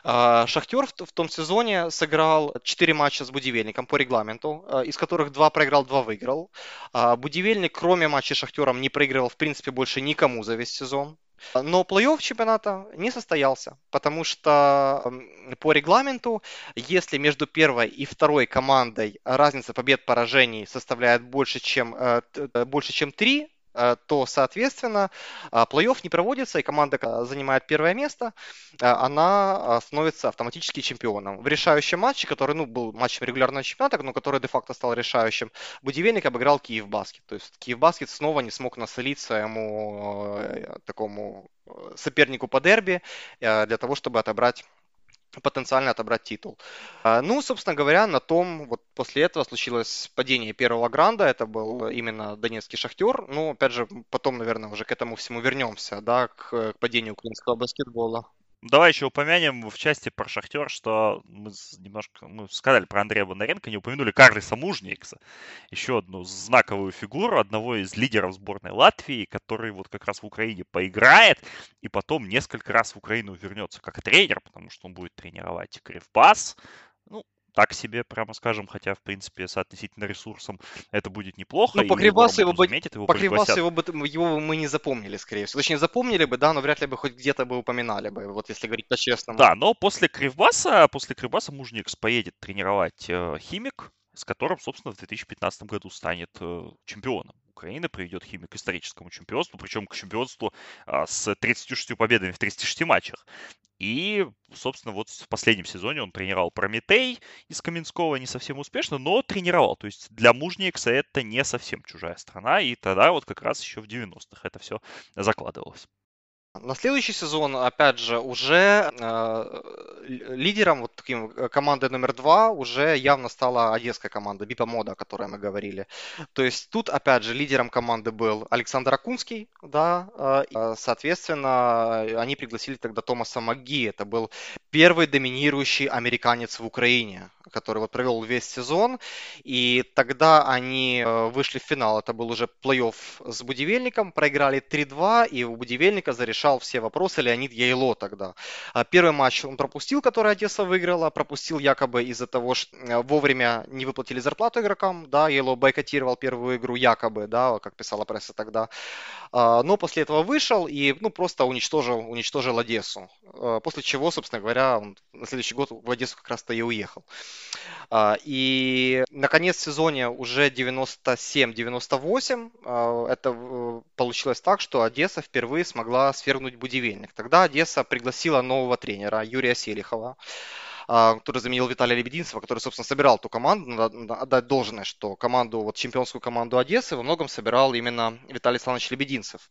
А, Шахтер в, том сезоне сыграл 4 матча с Будивельником по регламенту, а, из которых 2 проиграл, 2 выиграл. А, Будивельник, кроме матча с Шахтером, не проигрывал в принципе больше никому за весь сезон. Но плей-офф чемпионата не состоялся, потому что по регламенту, если между первой и второй командой разница побед-поражений составляет больше, чем, э, больше, чем 3, Э, то, соответственно, э, плей-офф не проводится, и команда занимает первое место, э, она становится автоматически чемпионом. В решающем матче, который ну, был матчем регулярного чемпионата, но который де-факто стал решающим, Будивельник обыграл Киев Баскет. То есть Киев Баскет снова не смог насолить своему такому сопернику по дерби для того, чтобы отобрать потенциально отобрать титул. А, ну, собственно говоря, на том, вот после этого случилось падение первого гранда, это был именно Донецкий Шахтер. Ну, опять же, потом, наверное, уже к этому всему вернемся, да, к, к падению украинского баскетбола. Давай еще упомянем в части про Шахтер, что мы немножко мы сказали про Андрея Бондаренко, не упомянули Карлиса Мужникса, еще одну знаковую фигуру, одного из лидеров сборной Латвии, который вот как раз в Украине поиграет и потом несколько раз в Украину вернется как тренер, потому что он будет тренировать Кривбас, ну, так себе, прямо скажем, хотя, в принципе, с относительно ресурсом это будет неплохо. Ну, по Кривбасу его, бы, его, по Кривбасу его, бы, его мы не запомнили, скорее всего. Точнее, запомнили бы, да, но вряд ли бы хоть где-то бы упоминали бы, вот если говорить по-честному. Да, но после Кривбаса, после Кривбаса Мужникс поедет тренировать э, Химик, с которым, собственно, в 2015 году станет э, чемпионом. Украины приведет Химик к историческому чемпионству, причем к чемпионству а, с 36 победами в 36 матчах. И, собственно, вот в последнем сезоне он тренировал Прометей из Каменского не совсем успешно, но тренировал. То есть для Мужникса это не совсем чужая страна, и тогда вот как раз еще в 90-х это все закладывалось. На следующий сезон, опять же, уже э, лидером, вот таким э, командой номер два уже явно стала одесская команда Бипа Мода, о которой мы говорили. То есть тут, опять же, лидером команды был Александр Акунский, да, э, э соответственно, они пригласили тогда Томаса МакГи, это был первый доминирующий американец в Украине, который вот провел весь сезон, и тогда они э, вышли в финал, это был уже плей-офф с Будивельником, проиграли 3-2, и у Будивельника зарешал все вопросы Леонид Яйло тогда. А первый матч он пропустил, который Одесса выиграла, пропустил якобы из-за того, что э, вовремя не выплатили зарплату игрокам, да, Яйло бойкотировал первую игру якобы, да, как писала пресса тогда, а, но после этого вышел и, ну, просто уничтожил, уничтожил Одессу, э, после чего, собственно говоря, он на следующий год в Одессу как раз-то и уехал. А, и на конец сезоне уже 97-98 а, это э, получилось так, что Одесса впервые смогла свергнуть Будивельник. Тогда Одесса пригласила нового тренера Юрия Селихова а, который заменил Виталия Лебединцева, который, собственно, собирал ту команду. Надо отдать должное, что команду, вот чемпионскую команду Одессы во многом собирал именно Виталий Александрович Лебединцев.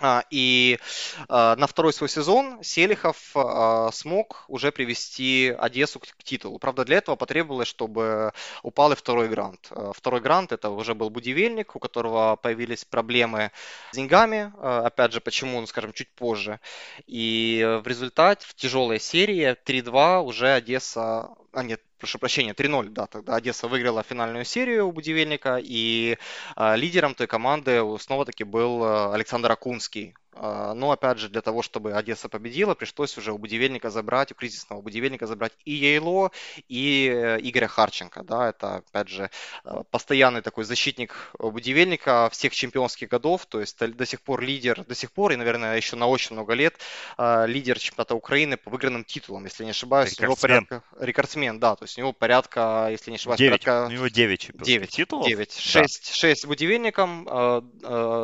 А, и а, на второй свой сезон Селихов а, смог уже привести Одессу к титулу. Правда, для этого потребовалось, чтобы упал и второй грант. Второй грант это уже был Будивельник, у которого появились проблемы с деньгами. Опять же, почему, ну, скажем, чуть позже. И в результате в тяжелой серии 3-2 уже Одесса а нет, прошу прощения, 3-0, да, тогда Одесса выиграла финальную серию у Будивельника, и э, лидером той команды снова-таки был Александр Акунский, а, но опять же, для того, чтобы Одесса победила, пришлось уже у Будивельника забрать, у кризисного Будивельника забрать и Ейло, и э, Игоря Харченко. Да, это, опять же, э, постоянный такой защитник Будивельника всех чемпионских годов, то есть до сих пор лидер, до сих пор и, наверное, еще на очень много лет э, лидер чемпионата Украины по выигранным титулам, если не ошибаюсь. Рекордсмен. У него порядка, рекордсмен, да, то есть у него порядка, если не ошибаюсь, 9. порядка... У него 9 чемпионских 9, титулов. 9. 6, да. 6 Будивельником,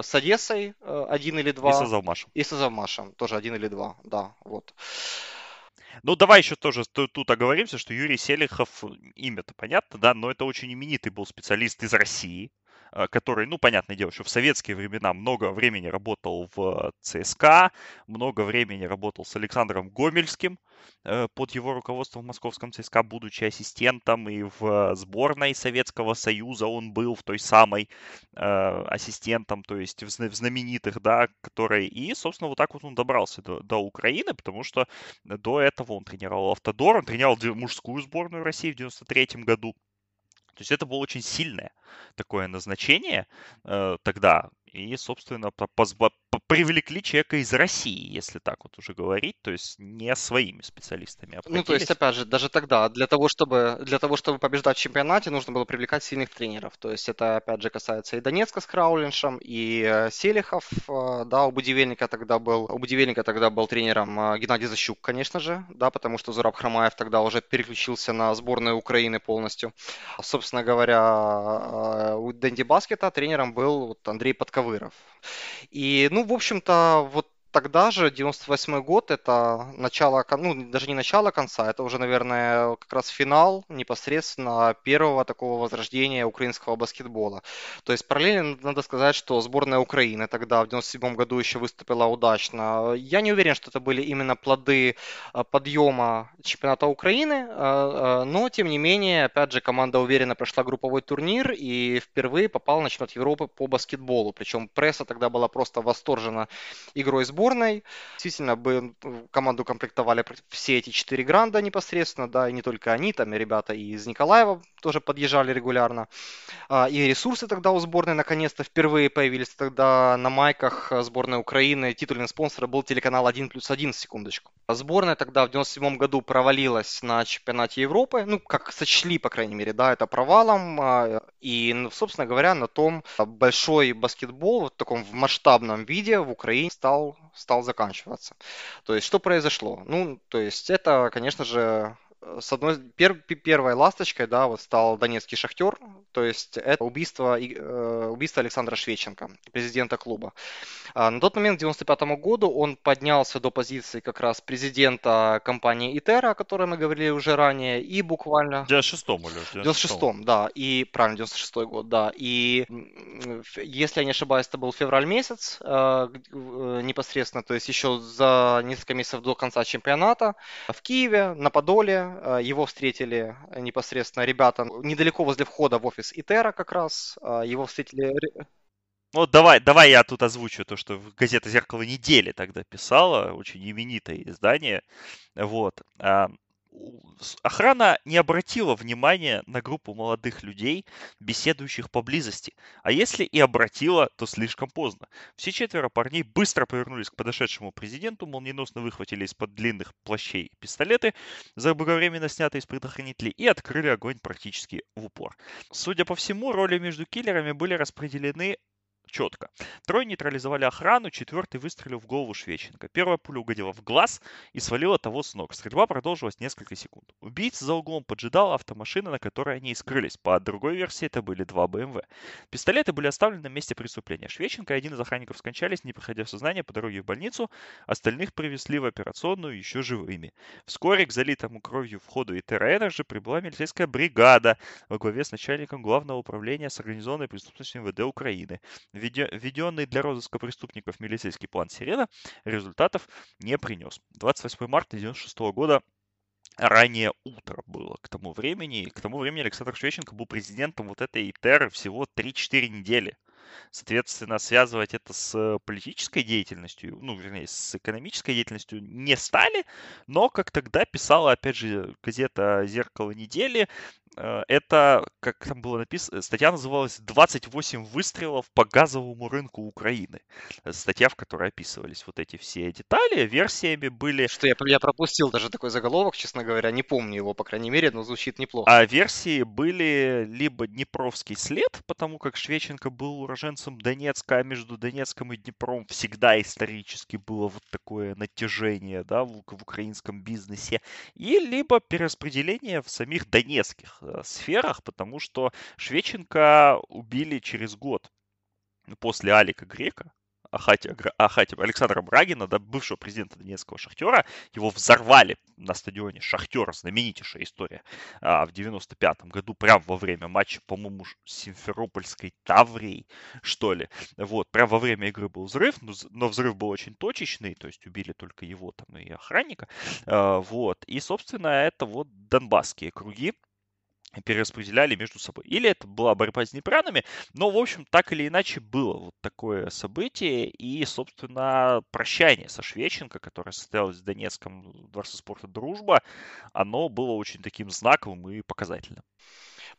с Одессой один или два. И с Азовмашем. И с Азовмашем, тоже один или два, да, вот. Ну, давай еще тоже тут оговоримся, что Юрий Селихов, имя-то понятно, да, но это очень именитый был специалист из России, который, ну, понятное дело, что в советские времена много времени работал в ЦСКА, много времени работал с Александром Гомельским э, под его руководством в московском ЦСКА, будучи ассистентом, и в сборной Советского Союза он был в той самой э, ассистентом, то есть в знаменитых, да, которые... И, собственно, вот так вот он добрался до, до Украины, потому что до этого он тренировал Автодор, он тренировал мужскую сборную России в 93 году. То есть это было очень сильное такое назначение э, тогда. И, собственно, привлекли человека из России, если так вот уже говорить, то есть не своими специалистами обходились. Ну, то есть, опять же, даже тогда, для того, чтобы, для того, чтобы побеждать в чемпионате, нужно было привлекать сильных тренеров. То есть это, опять же, касается и Донецка с Краулиншем, и э, Селихов, э, да, у Будивельника тогда был, у Будивельника тогда был тренером э, Геннадий Защук, конечно же, да, потому что Зураб Хромаев тогда уже переключился на сборную Украины полностью. Собственно говоря, у Дэнди Баскета тренером был вот Андрей Подковыров. И, ну, в общем-то, вот тогда же, 98 год, это начало, ну, даже не начало конца, это уже, наверное, как раз финал непосредственно первого такого возрождения украинского баскетбола. То есть параллельно надо сказать, что сборная Украины тогда в 97 году еще выступила удачно. Я не уверен, что это были именно плоды а, подъема чемпионата Украины, а, а, но, тем не менее, опять же, команда уверенно прошла групповой турнир и впервые попала на чемпионат Европы по баскетболу. Причем пресса тогда была просто восторжена игрой сборной сборной. Действительно, бы команду комплектовали все эти четыре гранда непосредственно, да, и не только они, там и ребята из Николаева тоже подъезжали регулярно. А, и ресурсы тогда у сборной наконец-то впервые появились. Тогда на майках сборной Украины титульным спонсором был телеканал 1 плюс 1, секундочку. Сборная тогда в 97 году провалилась на чемпионате Европы, ну, как сочли, по крайней мере, да, это провалом. А, и, ну, собственно говоря, на том большой баскетбол в таком в масштабном виде в Украине стал, стал заканчиваться. То есть, что произошло? Ну, то есть, это, конечно же, с одной, пер, первой ласточкой, да, вот стал Донецкий Шахтер, то есть это убийство, э, убийство Александра Швеченко, президента клуба. А, на тот момент, к 1995 году, он поднялся до позиции как раз президента компании Итера, о которой мы говорили уже ранее, и буквально... В 96-м или в 96-м, да, и правильно, 96 год, да, и если я не ошибаюсь, это был февраль месяц э, э, непосредственно, то есть еще за несколько месяцев до конца чемпионата в Киеве, на Подоле, э, его встретили непосредственно ребята недалеко возле входа в офис Итера как раз, его встретили ну, давай, давай я тут озвучу то, что газета «Зеркало недели» тогда писала, очень именитое издание. Вот. Охрана не обратила внимания на группу молодых людей, беседующих поблизости. А если и обратила, то слишком поздно. Все четверо парней быстро повернулись к подошедшему президенту, молниеносно выхватили из-под длинных плащей пистолеты, заблаговременно снятые из предохранителей, и открыли огонь практически в упор. Судя по всему, роли между киллерами были распределены четко. Трое нейтрализовали охрану, четвертый выстрелил в голову Швеченко. Первая пуля угодила в глаз и свалила того с ног. Стрельба продолжилась несколько секунд. Убийца за углом поджидал автомашина, на которой они и скрылись. По другой версии это были два БМВ. Пистолеты были оставлены на месте преступления. Шведченко и один из охранников скончались, не приходя в сознание по дороге в больницу. Остальных привезли в операционную еще живыми. Вскоре к залитому кровью входу Itera Energy прибыла милицейская бригада во главе с начальником главного управления с организованной преступностью МВД Украины введенный для розыска преступников милицейский план «Сирена» результатов не принес. 28 марта 1996 года раннее утро было к тому времени. И к тому времени Александр Шведченко был президентом вот этой Itera всего 3-4 недели. Соответственно, связывать это с политической деятельностью, ну, вернее, с экономической деятельностью не стали, но, как тогда писала, опять же, газета «Зеркало недели», это, как там было написано, статья называлась «28 выстрелов по газовому рынку Украины». Статья, в которой описывались вот эти все детали, версиями были... Что я, я пропустил даже такой заголовок, честно говоря, не помню его, по крайней мере, но звучит неплохо. А версии были либо Днепровский след, потому как Швеченко был уроженцем Донецка, а между Донецком и Днепром всегда исторически было вот такое натяжение да, в, в украинском бизнесе, и либо перераспределение в самих донецких Э, сферах, потому что Швеченко убили через год после Алика Грека, Ахати, Ахати, Александра Брагина, да, бывшего президента Донецкого Шахтера, его взорвали на стадионе Шахтера, знаменитейшая история, а, в 95-м году, прямо во время матча, по-моему, Симферопольской Таврии, что ли. Вот, прямо во время игры был взрыв, но, но взрыв был очень точечный, то есть убили только его там и охранника. А, вот, и, собственно, это вот донбасские круги, перераспределяли между собой. Или это была борьба с непрянами, но, в общем, так или иначе было вот такое событие и, собственно, прощание со Швеченко, которое состоялось в Донецком дворце спорта «Дружба», оно было очень таким знаковым и показательным.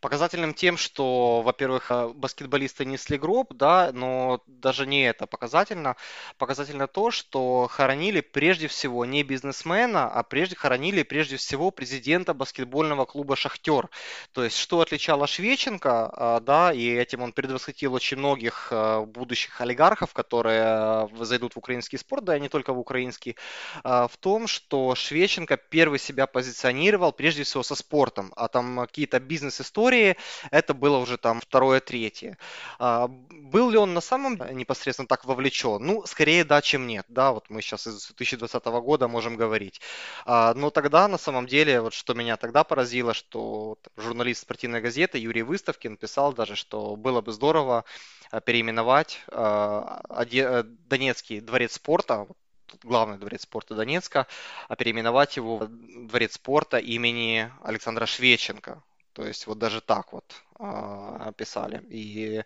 Показательным тем, что, во-первых, э, баскетболисты несли гроб, да, но даже не это показательно. Показательно то, что хоронили прежде всего не бизнесмена, а прежде хоронили прежде всего президента баскетбольного клуба «Шахтер». То есть, что отличало Швеченко, э, да, и этим он предвосхитил очень многих э, будущих олигархов, которые зайдут в украинский спорт, да и не только в украинский, в том, что Швеченко первый себя позиционировал прежде всего со спортом, а там какие-то бизнес-истории, истории, это было уже там второе-третье. А, был ли он на самом непосредственно так вовлечен? Ну, скорее да, чем нет. Да, вот мы сейчас из 2020 года можем говорить. А, но тогда, на самом деле, вот что меня тогда поразило, что журналист спортивной газеты Юрий Выставкин писал даже, что было бы здорово а, переименовать э, Донецкий дворец спорта, главный дворец спорта Донецка, а переименовать его в дворец спорта имени Александра Швеченко. То есть вот даже так вот а, описали. И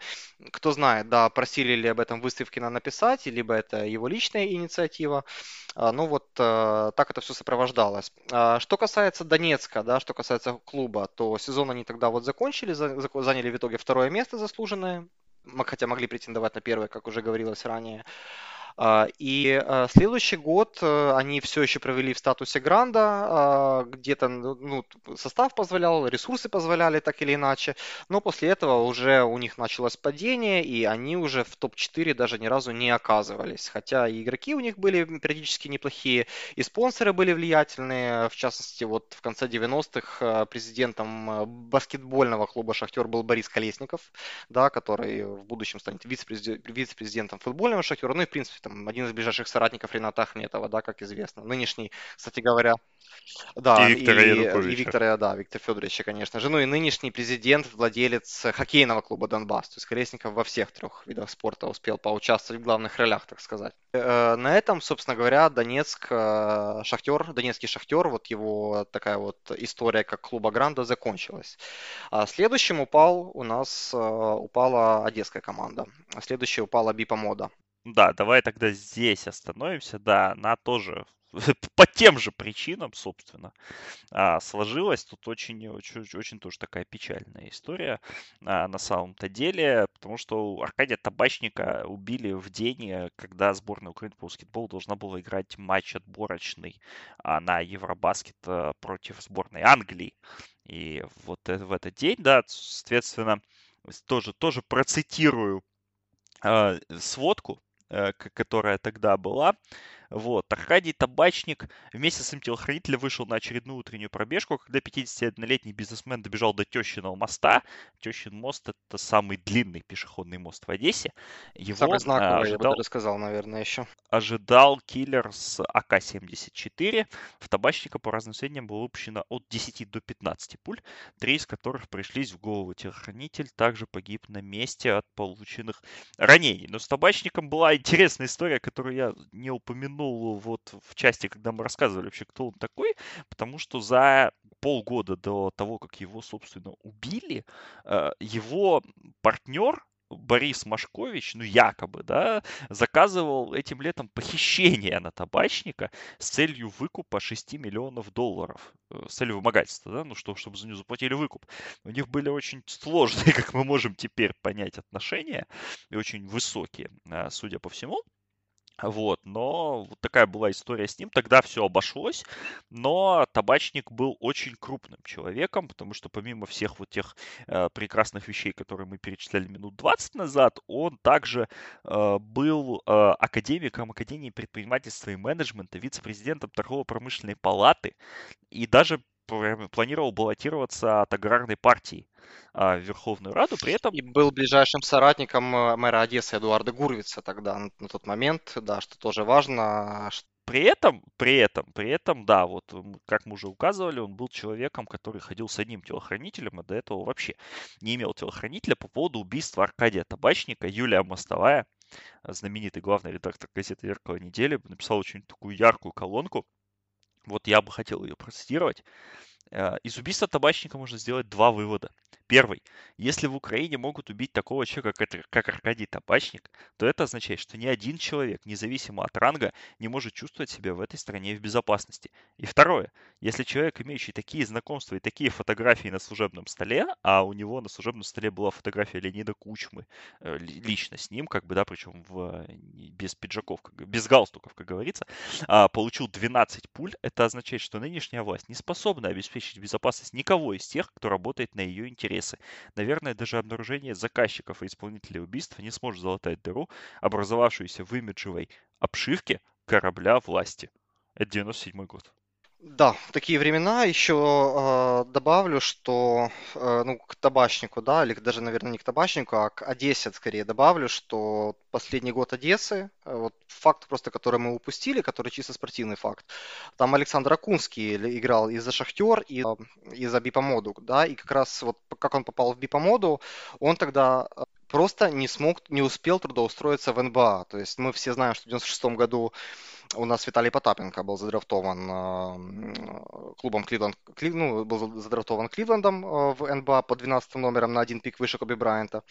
кто знает, да, просили ли об этом Выставкина написать, либо это его личная инициатива. А, ну вот а, так это все сопровождалось. А, что касается Донецка, да, что касается клуба, то сезон они тогда вот закончили, за, заняли в итоге второе место заслуженное, хотя могли претендовать на первое, как уже говорилось ранее. И а, следующий год э, они все еще провели в статусе гранда, а, где-то ну, ну состав позволял, ресурсы позволяли так или иначе, но после этого уже у них началось падение, и они уже в топ-4 даже ни разу не оказывались. Хотя игроки у них были периодически неплохие, и спонсоры были влиятельные, в частности, вот в конце 90-х президентом баскетбольного клуба «Шахтер» был Борис Колесников, да, который в будущем станет вице-президентом футбольного «Шахтера», ну и, в принципе, там, один из ближайших соратников Рената Ахметова, да, как известно. Нынешний, кстати говоря, да, и Виктора и, Януковича. и Виктора, да, Виктора Федоровича, конечно же. Ну и нынешний президент, владелец хоккейного клуба Донбасс. То есть Колесников во всех трех видах спорта успел поучаствовать в главных ролях, так сказать. Э, на этом, собственно говоря, Донецк, э, Шахтер, Донецкий Шахтер, вот его такая вот история как клуба Гранда закончилась. А следующим упал у нас, э, упала одесская команда. Следующая упала Бипа Мода. Да, давай тогда здесь остановимся. Да, она тоже по тем же причинам, собственно, а, сложилась. Тут очень, очень, очень тоже такая печальная история а, на самом-то деле, потому что Аркадия Табачника убили в день, э, когда сборная Украины по баскетболу должна была играть матч отборочный а, на Евробаскет э, против сборной Англии. И вот в этот день, да, соответственно, тоже, тоже процитирую сводку Э, которая тогда была. Вот. Аркадий Табачник вместе с своим телохранителем вышел на очередную утреннюю пробежку, когда 51-летний бизнесмен добежал до Тещиного моста. Тещин мост – это самый длинный пешеходный мост в Одессе. Его самый знаковый, ожидал, я бы даже сказал, наверное, еще. Ожидал киллер с АК-74. В Табачника, по разным сведениям, было выпущено от 10 до 15 пуль, три из которых пришлись в голову. Телохранитель также погиб на месте от полученных ранений. Но с Табачником была интересная история, которую я не упомянул упомянул вот в части, когда мы рассказывали вообще, кто он такой, потому что за полгода до того, как его, собственно, убили, э, его партнер, Борис Машкович, ну якобы, да, заказывал этим летом похищение на табачника с целью выкупа 6 миллионов долларов. Э, с целью вымогательства, да, ну что, чтобы за него заплатили выкуп. У них были очень сложные, как мы можем теперь понять, отношения и очень высокие, э, судя по всему. Вот, но вот такая была история с ним. Тогда все обошлось, но табачник был очень крупным человеком, потому что помимо всех вот тех э, прекрасных вещей, которые мы перечисляли минут 20 назад, он также э, был э, академиком Академии предпринимательства и менеджмента, вице-президентом торгово-промышленной палаты и даже планировал баллотироваться от аграрной партии а, в Верховную Раду, при этом... И был ближайшим соратником э, мэра Одессы Эдуарда Гурвица тогда, на, тот момент, да, что тоже важно. При этом, при этом, при этом, да, вот как мы уже указывали, он был человеком, который ходил с одним телохранителем, а до этого вообще не имел телохранителя по поводу убийства Аркадия Табачника, Юлия Мостовая, знаменитый главный редактор газеты «Зеркало недели», написал очень такую яркую колонку, вот я бы хотел ее процитировать. Э, из убийства табачника можно сделать два вывода. Первый. Если в Украине могут убить такого человека, как Аркадий Табачник, то это означает, что ни один человек, независимо от ранга, не может чувствовать себя в этой стране в безопасности. И второе. Если человек, имеющий такие знакомства и такие фотографии на служебном столе, а у него на служебном столе была фотография Леонида Кучмы э, лично с ним, как бы, да, причем в, без пиджаков, без галстуков, как говорится, а, получил 12 пуль, это означает, что нынешняя власть не способна обеспечить безопасность никого из тех, кто работает на ее интерес интересы. Наверное, даже обнаружение заказчиков и исполнителей убийства не сможет залатать дыру, образовавшуюся в имиджевой обшивке корабля власти. Это 97 год. Да, такие времена. Еще э, добавлю, что э, ну, к табачнику, да, или даже, наверное, не к табачнику, а к Одессе скорее добавлю, что последний год Одессы, э, вот факт просто, который мы упустили, который чисто спортивный факт. Там Александр Акунский играл и за Шахтер, и, и за Бипомоду, да, и как раз вот как он попал в Бипомоду, он тогда просто не смог, не успел трудоустроиться в НБА. То есть мы все знаем, что в 96 году у нас Виталий Потапенко был задрафтован э, клубом Кливленд, ну, был задрафтован Кливлендом э, в НБА по 12 номером на один пик выше Коби Брайанта.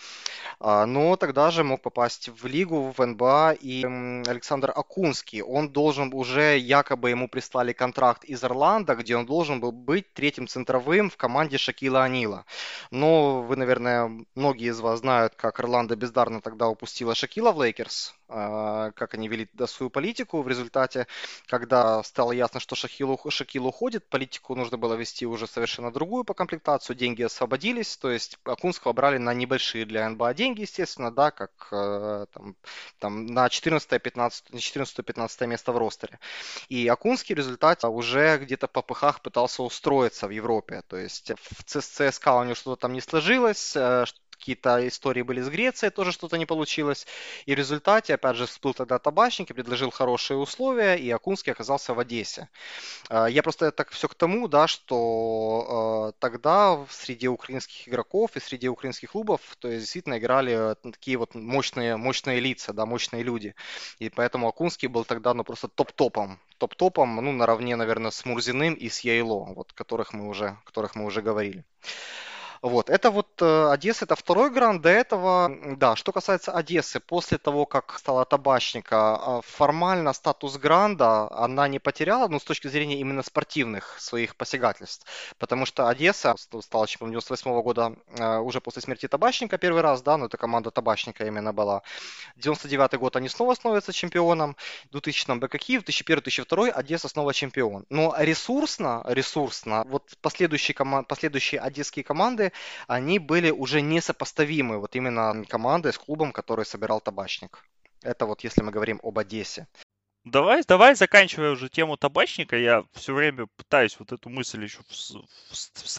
А, но тогда же мог попасть в лигу, в НБА и Александр Акунский. Он должен уже, якобы ему прислали контракт из Орландо, где он должен был быть третьим центровым в команде Шакила Анила. Но вы, наверное, многие из вас знают, как Орландо бездарно тогда упустила Шакила в Лейкерс как они вели свою политику. В результате, когда стало ясно, что Шакил, Шакил уходит, политику нужно было вести уже совершенно другую по комплектации, деньги освободились, то есть Окунского брали на небольшие для НБА деньги, естественно, да, как э, там, там на 14-15 место в ростере. И Окунский в результате уже где-то впопыхах пытался устроиться в Европе, то есть в ЦСКА у него что-то там не сложилось, э, какие-то истории были с Грецией, тоже что-то не получилось. И в результате, опять же, всплыл тогда табачник и предложил хорошие условия, и Акунский оказался в Одессе. А, я просто так все к тому, да, что а, тогда среди украинских игроков и среди украинских клубов, то есть действительно играли такие вот мощные, мощные лица, да, мощные люди. И поэтому Акунский был тогда, ну, просто топ-топом. Топ-топом, ну, наравне, наверное, с Мурзиным и с Яйло, вот, которых мы уже, которых мы уже говорили. Вот, это вот э, Одесса, это второй гранд. До этого, да, что касается Одессы, после того, как стала табачника, а, формально статус гранда она не потеряла, ну, с точки зрения именно спортивных своих посягательств. Потому что Одесса стала чемпионом 98 года э, уже после смерти табачника первый раз, да, но это команда табачника именно была. 99 год они снова становятся чемпионом, в 2000 БК Киев, 2001-2002 Одесса снова чемпион. Но ресурсно, ресурсно, вот последующие, команд, последующие одесские команды, они были уже несопоставимы вот именно командой с клубом, который собирал табачник. Это вот если мы говорим об Одессе. Давай, давай, заканчивая уже тему табачника, я все время пытаюсь вот эту мысль еще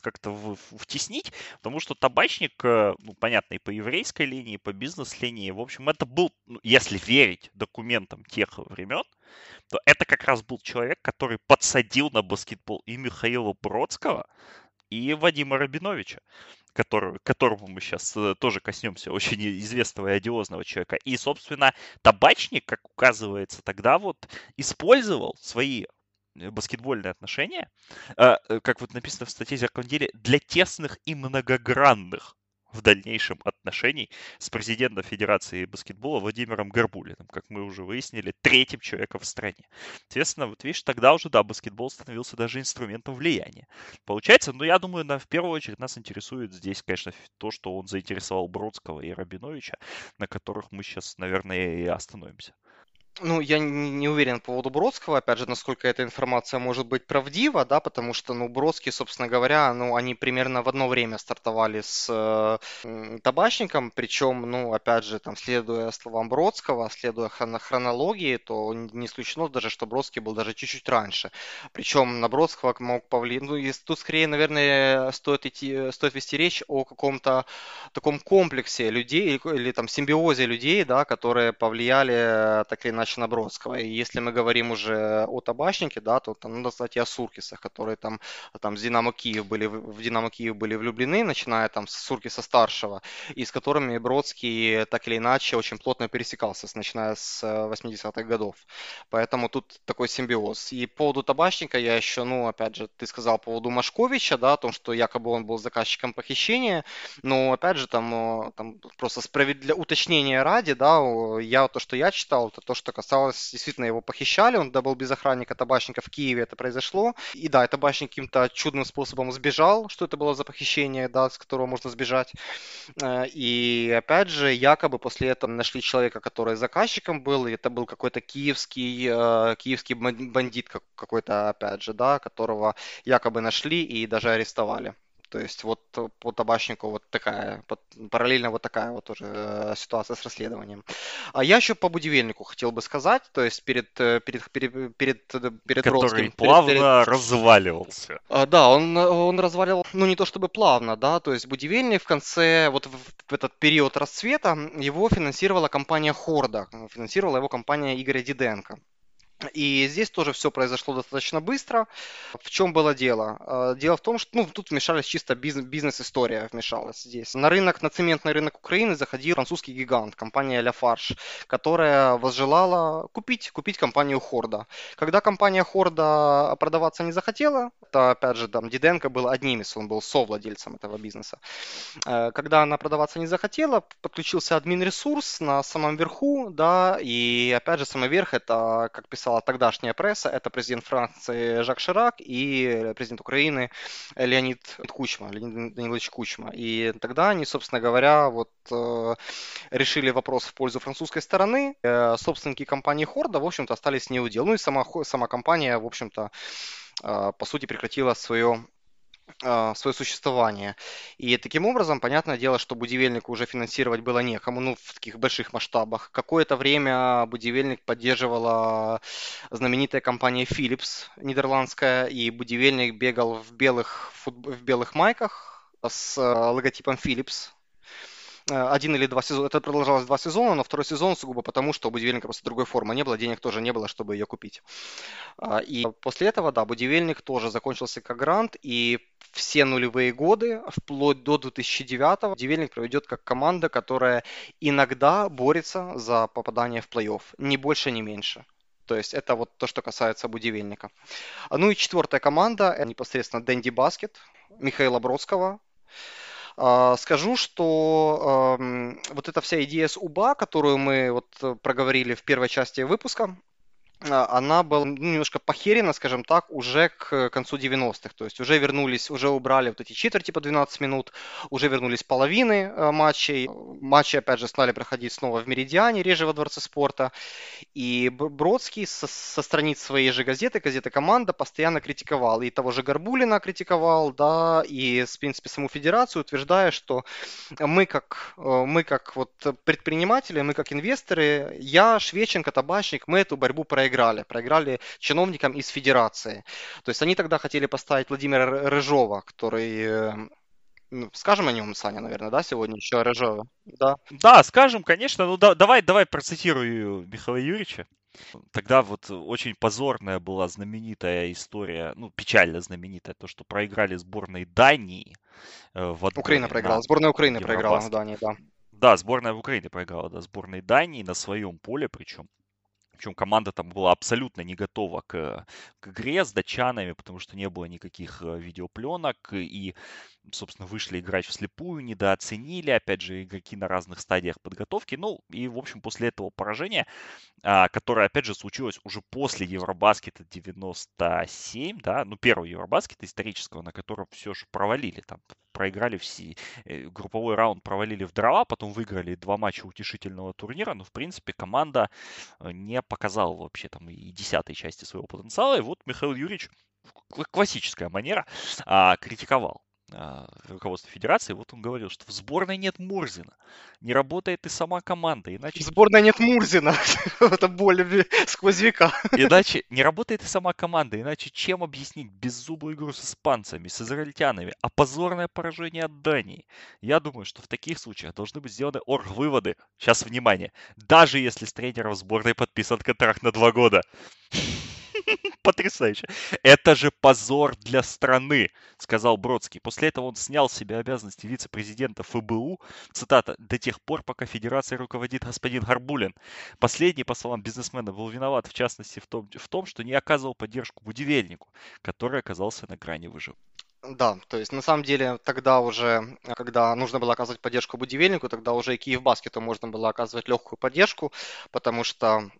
как-то втеснить, потому что табачник, э, ну, понятно, и по еврейской линии, и по бизнес-линии, в общем, это был, ну, если верить документам тех времен, то это как раз был человек, который подсадил на баскетбол и Михаила Бродского, и Вадима Рабиновича, которого, которого мы сейчас э, тоже коснемся, очень известного и одиозного человека. И, собственно, табачник, как указывается тогда, вот использовал свои э, баскетбольные отношения, э, как вот написано в статье «Зеркальном деле», для тесных и многогранных в дальнейшем отношений с президентом Федерации баскетбола Владимиром Горбулиным, как мы уже выяснили, третьим человеком в стране. Соответственно, вот видишь, тогда уже, да, баскетбол становился даже инструментом влияния. Получается, ну, я думаю, на, в первую очередь нас интересует здесь, конечно, то, что он заинтересовал Бродского и Рабиновича, на которых мы сейчас, наверное, и остановимся. Ну, я не уверен по поводу Бродского, опять же, насколько эта информация может быть правдива, да, потому что, ну, Бродский, собственно говоря, ну, они примерно в одно время стартовали с э, табачником, причем, ну, опять же, там, следуя словам Бродского, следуя хронологии, то не исключено даже, что Бродский был даже чуть-чуть раньше. Причем на Бродского мог повлиять, ну, и тут скорее, наверное, стоит идти, стоит вести речь о каком-то таком комплексе людей или, или там симбиозе людей, да, которые повлияли так или иначе матч Набродского. И если мы говорим уже о табачнике, да, то там надо сказать и о Суркисах, которые там, там с Динамо Киев были, в Динамо Киев были влюблены, начиная там с Суркиса старшего, и с которыми Бродский так или иначе очень плотно пересекался, начиная с 80-х э, годов. Поэтому тут такой симбиоз. И по поводу табачника я еще, ну, опять же, ты сказал по поводу Машковича, да, о том, что якобы он был заказчиком похищения, но опять же, там, там просто справед... для уточнения ради, да, я то, что я читал, это то, что касалось, действительно, его похищали, он был без охранника табачника в Киеве, это произошло. И да, табачник каким-то чудным способом сбежал, что это было за похищение, да, с которого можно сбежать. Э, и опять же, якобы после этого нашли человека, который заказчиком был, и это был какой-то киевский, э, киевский бандит какой-то, опять же, да, которого якобы нашли и даже арестовали. То есть вот э, по табачнику вот такая, параллельно вот такая вот уже э, ситуация с расследованием. А я еще по будивельнику хотел бы сказать, то есть перед, э, перед, перед, перед, перед Который Бродским, плавно перед, перед... разваливался. А, да, он, он разваливал, ну не то чтобы плавно, да, то есть будивельник в конце, вот в этот период расцвета его финансировала компания Хорда, финансировала его компания Игоря Диденко. И здесь тоже все произошло достаточно быстро. В чем было дело? А, дело в том, что ну, тут вмешались чисто бизнес-история вмешалась здесь. На рынок, на цементный рынок Украины заходил французский гигант, компания Lafarge, которая возжелала купить, купить компанию Хорда. Когда компания Хорда продаваться не захотела, это, опять же, там Диденко был одним из, он был совладельцем этого бизнеса. Э, когда она продаваться не захотела, подключился админ-ресурс на самом верху, да, и опять же, самый верх, это, как писала тогдашняя пресса, это президент Франции Жак Ширак и президент Украины Леонид Кучма, Леонид Данилович Кучма. И тогда они, собственно говоря, вот э, решили вопрос в пользу французской стороны. Э, собственники компании Хорда, в общем-то, остались не у дел. Ну и сама, сама компания, в общем-то, э, по сути, прекратила свое свое существование. И таким образом, понятное дело, что будивельнику уже финансировать было некому, ну, в таких больших масштабах. Какое-то время будивельник поддерживала знаменитая компания Philips, нидерландская, и будивельник бегал в белых, фут... в белых майках с а, логотипом Philips, Э, один или два сезона. Это продолжалось два сезона, но второй сезон сугубо потому, что у будивельника просто другой формы не было, денег тоже не было, чтобы ее купить. А, и после этого, да, будивельник тоже закончился как грант, и все нулевые годы, вплоть до 2009 будивельник проведет как команда, которая иногда борется за попадание в плей-офф. Ни больше, ни меньше. То есть это вот то, что касается будивельника. Ну и четвертая команда, это непосредственно Дэнди Баскет, Михаила Бродского, скажу, что вот эта вся идея с УБА, которую мы вот э, проговорили в первой части выпуска, а, она была ну, немножко похерена, скажем так, уже к концу 90-х. То есть уже вернулись, уже убрали вот эти четверти по 12 минут, уже вернулись половины э, матчей. Матчи, опять же, стали проходить снова в Меридиане, реже во Дворце спорта. И Бродский со, со страниц своей же газеты, газеты «Команда», постоянно критиковал. И того же Горбулина критиковал, да, и, в принципе, саму федерацию, утверждая, что мы как, э, мы как вот предприниматели, мы как инвесторы, я, Швеченко, Табачник, мы эту борьбу проиграли проиграли. Проиграли чиновникам из Федерации. То есть они тогда хотели поставить Владимира Рыжова, который э, ну, скажем о нем, Саня, наверное, да, сегодня еще Рыжова, да? Да, скажем, конечно. Ну, да, давай, давай процитирую Михаила Юрьевича. Тогда вот очень позорная была знаменитая история, ну, печально знаменитая, то, что проиграли сборной Дании э, в Украина проиграла, сборная Украины проиграла в Дании, да. Да, сборная в Украине проиграла, да, сборной Дании на своем поле причем. Причем команда там была абсолютно не готова к, к игре с датчанами, потому что не было никаких э, видеопленок. И, собственно, вышли играть вслепую, недооценили. Опять же, игроки на разных стадиях подготовки. Ну, и, в общем, после этого поражения, а, которое, опять же, случилось уже после Евробаскета 97, да, ну, первого Евробаскета исторического, на котором все же провалили. Там проиграли все, э, групповой раунд провалили в дрова, потом выиграли два матча утешительного турнира, но, в принципе, команда э, не показала вообще там и десятой части своего потенциала, и вот Михаил Юрьевич классическая манера, а, критиковал руководство федерации, вот он говорил, что в сборной нет Мурзина, не работает и сама команда, иначе... В сборной нет Мурзина, это боль сквозь века. Иначе не работает и сама команда, иначе чем объяснить беззубую игру с испанцами, с израильтянами, а позорное поражение от Дании? Я думаю, что в таких случаях должны быть сделаны орг-выводы. Сейчас, внимание, даже если с тренером сборной подписан контракт на два года. Потрясающе. Это же позор для страны, сказал Бродский. После этого он снял с себя обязанности вице-президента ФБУ, цитата, до тех пор, пока федерацией руководит господин Гарбулин. Последний, по словам бизнесмена, был виноват, в частности, в том, в том что не оказывал поддержку будивельнику, который оказался на грани выживания. Да, то есть на самом деле тогда уже, когда нужно было оказывать поддержку будивельнику, тогда уже и Киев Баскету можно было оказывать легкую поддержку, потому что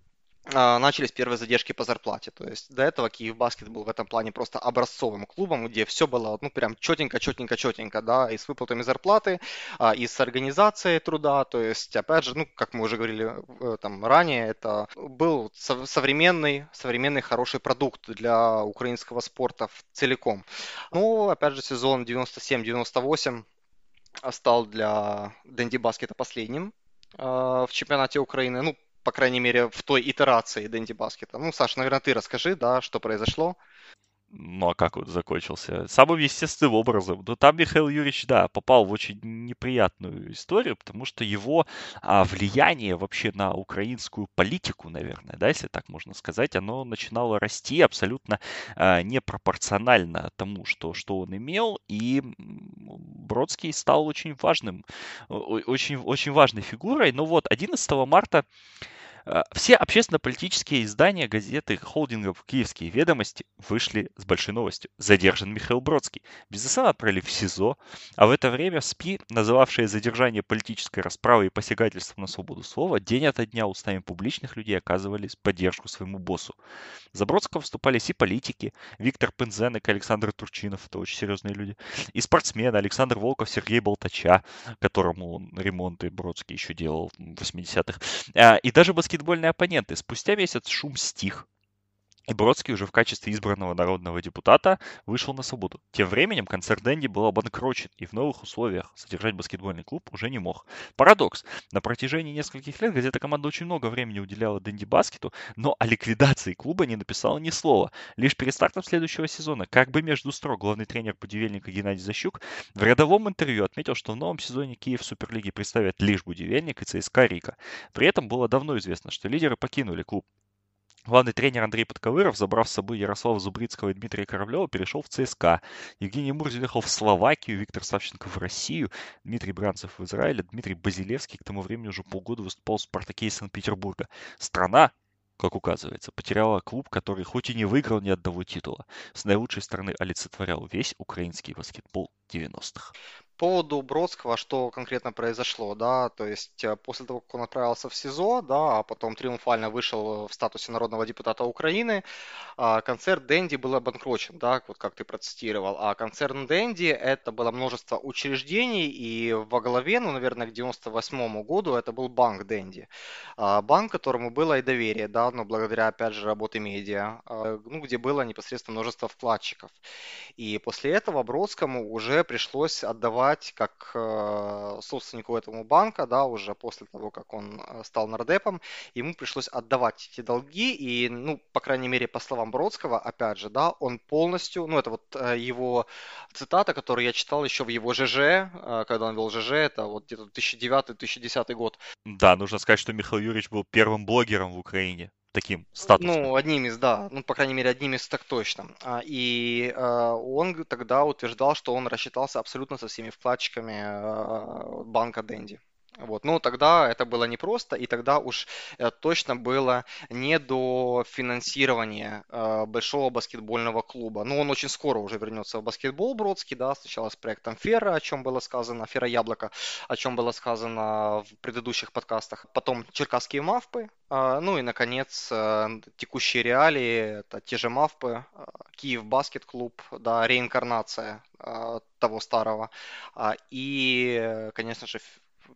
начались первые задержки по зарплате. То есть до этого Киев Баскет был в этом плане просто образцовым клубом, где все было ну прям четенько, четенько, четенько, да, и с выплатами зарплаты, а, и с организацией труда. То есть, опять же, ну, как мы уже говорили э, там ранее, это был современный, современный хороший продукт для украинского спорта целиком. Ну, опять же, сезон 97-98 стал для Дэнди Баскета последним а, в чемпионате Украины. Ну, по крайней мере, в той итерации Дэнди Баскета. Ну, Саш, наверное, ты расскажи, да, что произошло. Ну, а как он закончился? Самым естественным образом. Но там Михаил Юрьевич, да, попал в очень неприятную историю, потому что его а, влияние вообще на украинскую политику, наверное, да, если так можно сказать, оно начинало расти абсолютно а, непропорционально тому, что, что он имел, и Бродский стал очень важным, очень, очень важной фигурой. Но вот 11 марта все общественно-политические издания газеты холдингов «Киевские ведомости» вышли с большой новостью. Задержан Михаил Бродский. Бизнесмена отправили в СИЗО, а в это время СПИ, называвшие задержание политической расправы и посягательством на свободу слова, день ото дня устами публичных людей оказывали поддержку своему боссу. За Бродского вступали и политики, Виктор Пензенек, Александр Турчинов, это очень серьезные люди, и спортсмены Александр Волков, Сергей Болтача, которому ремонты Бродский еще делал в 80-х, а, и даже баскетбол баскетбольные оппоненты. Спустя месяц шум стих, и Бродский уже в качестве избранного народного депутата вышел на свободу. Тем временем концерт Дэнди был обанкрочен и в новых условиях содержать баскетбольный клуб уже не мог. Парадокс. На протяжении нескольких лет газета команда очень много времени уделяла Дэнди баскету, но о ликвидации клуба не написала ни слова. Лишь перед стартом следующего сезона, как бы между строк, главный тренер Будивельника Геннадий Защук в рядовом интервью отметил, что в новом сезоне Киев в Суперлиге представят лишь Будивельник и ЦСКА Рика. При этом было давно известно, что лидеры покинули клуб. Главный тренер Андрей Подковыров, забрав с собой Ярослава Зубрицкого и Дмитрия Кораблева, перешел в ЦСКА. Евгений Мурзин уехал в Словакию, Виктор Савченко в Россию, Дмитрий Бранцев в Израиле, Дмитрий Базилевский к тому времени уже полгода выступал в «Спартаке» Санкт-Петербурга. Страна, как указывается, потеряла клуб, который хоть и не выиграл ни одного титула, с наилучшей стороны олицетворял весь украинский баскетбол 90-х поводу Бродского, что конкретно произошло, да, то есть э, после того, как он отправился в СИЗО, да, а потом триумфально вышел в статусе народного депутата Украины, а, концерт Дэнди был обанкрочен, да, вот как ты процитировал, а концерн Дэнди это было множество учреждений, и во главе, ну, наверное, к 98 году это был банк Дэнди, а, банк, которому было и доверие, да, но благодаря, опять же, работе медиа, а, ну, где было непосредственно множество вкладчиков. И после этого Бродскому уже пришлось отдавать отдавать как э, собственнику этому банка, да, уже после того, как он э, стал нардепом, ему пришлось отдавать эти долги, и, ну, по крайней мере, по словам Бродского, опять же, да, он полностью, ну, это вот э, его цитата, которую я читал еще в его ЖЖ, когда он вел ЖЖ, это вот где-то 2009-2010 год. Да, нужно сказать, что Михаил Юрьевич был первым блогером в Украине таким статусом. Ну, одним из, да, ну, по крайней мере, одним из так точно. А, и э, он тогда утверждал, что он рассчитался абсолютно со всеми вкладчиками э, банка Дэнди. Вот. Ну, тогда это было непросто, и тогда уж э, точно было не до финансирования э, большого баскетбольного клуба. Ну, он очень скоро уже вернется в баскетбол Бродский, да, сначала с проектом Фера, о чем было сказано, Фера Яблоко, о чем было сказано в предыдущих подкастах. Потом Черкасские Мавпы, э, ну и, наконец, текущие реалии, это те же Мавпы, Киев Баскет Клуб, да, реинкарнация того старого. Э, и, конечно же,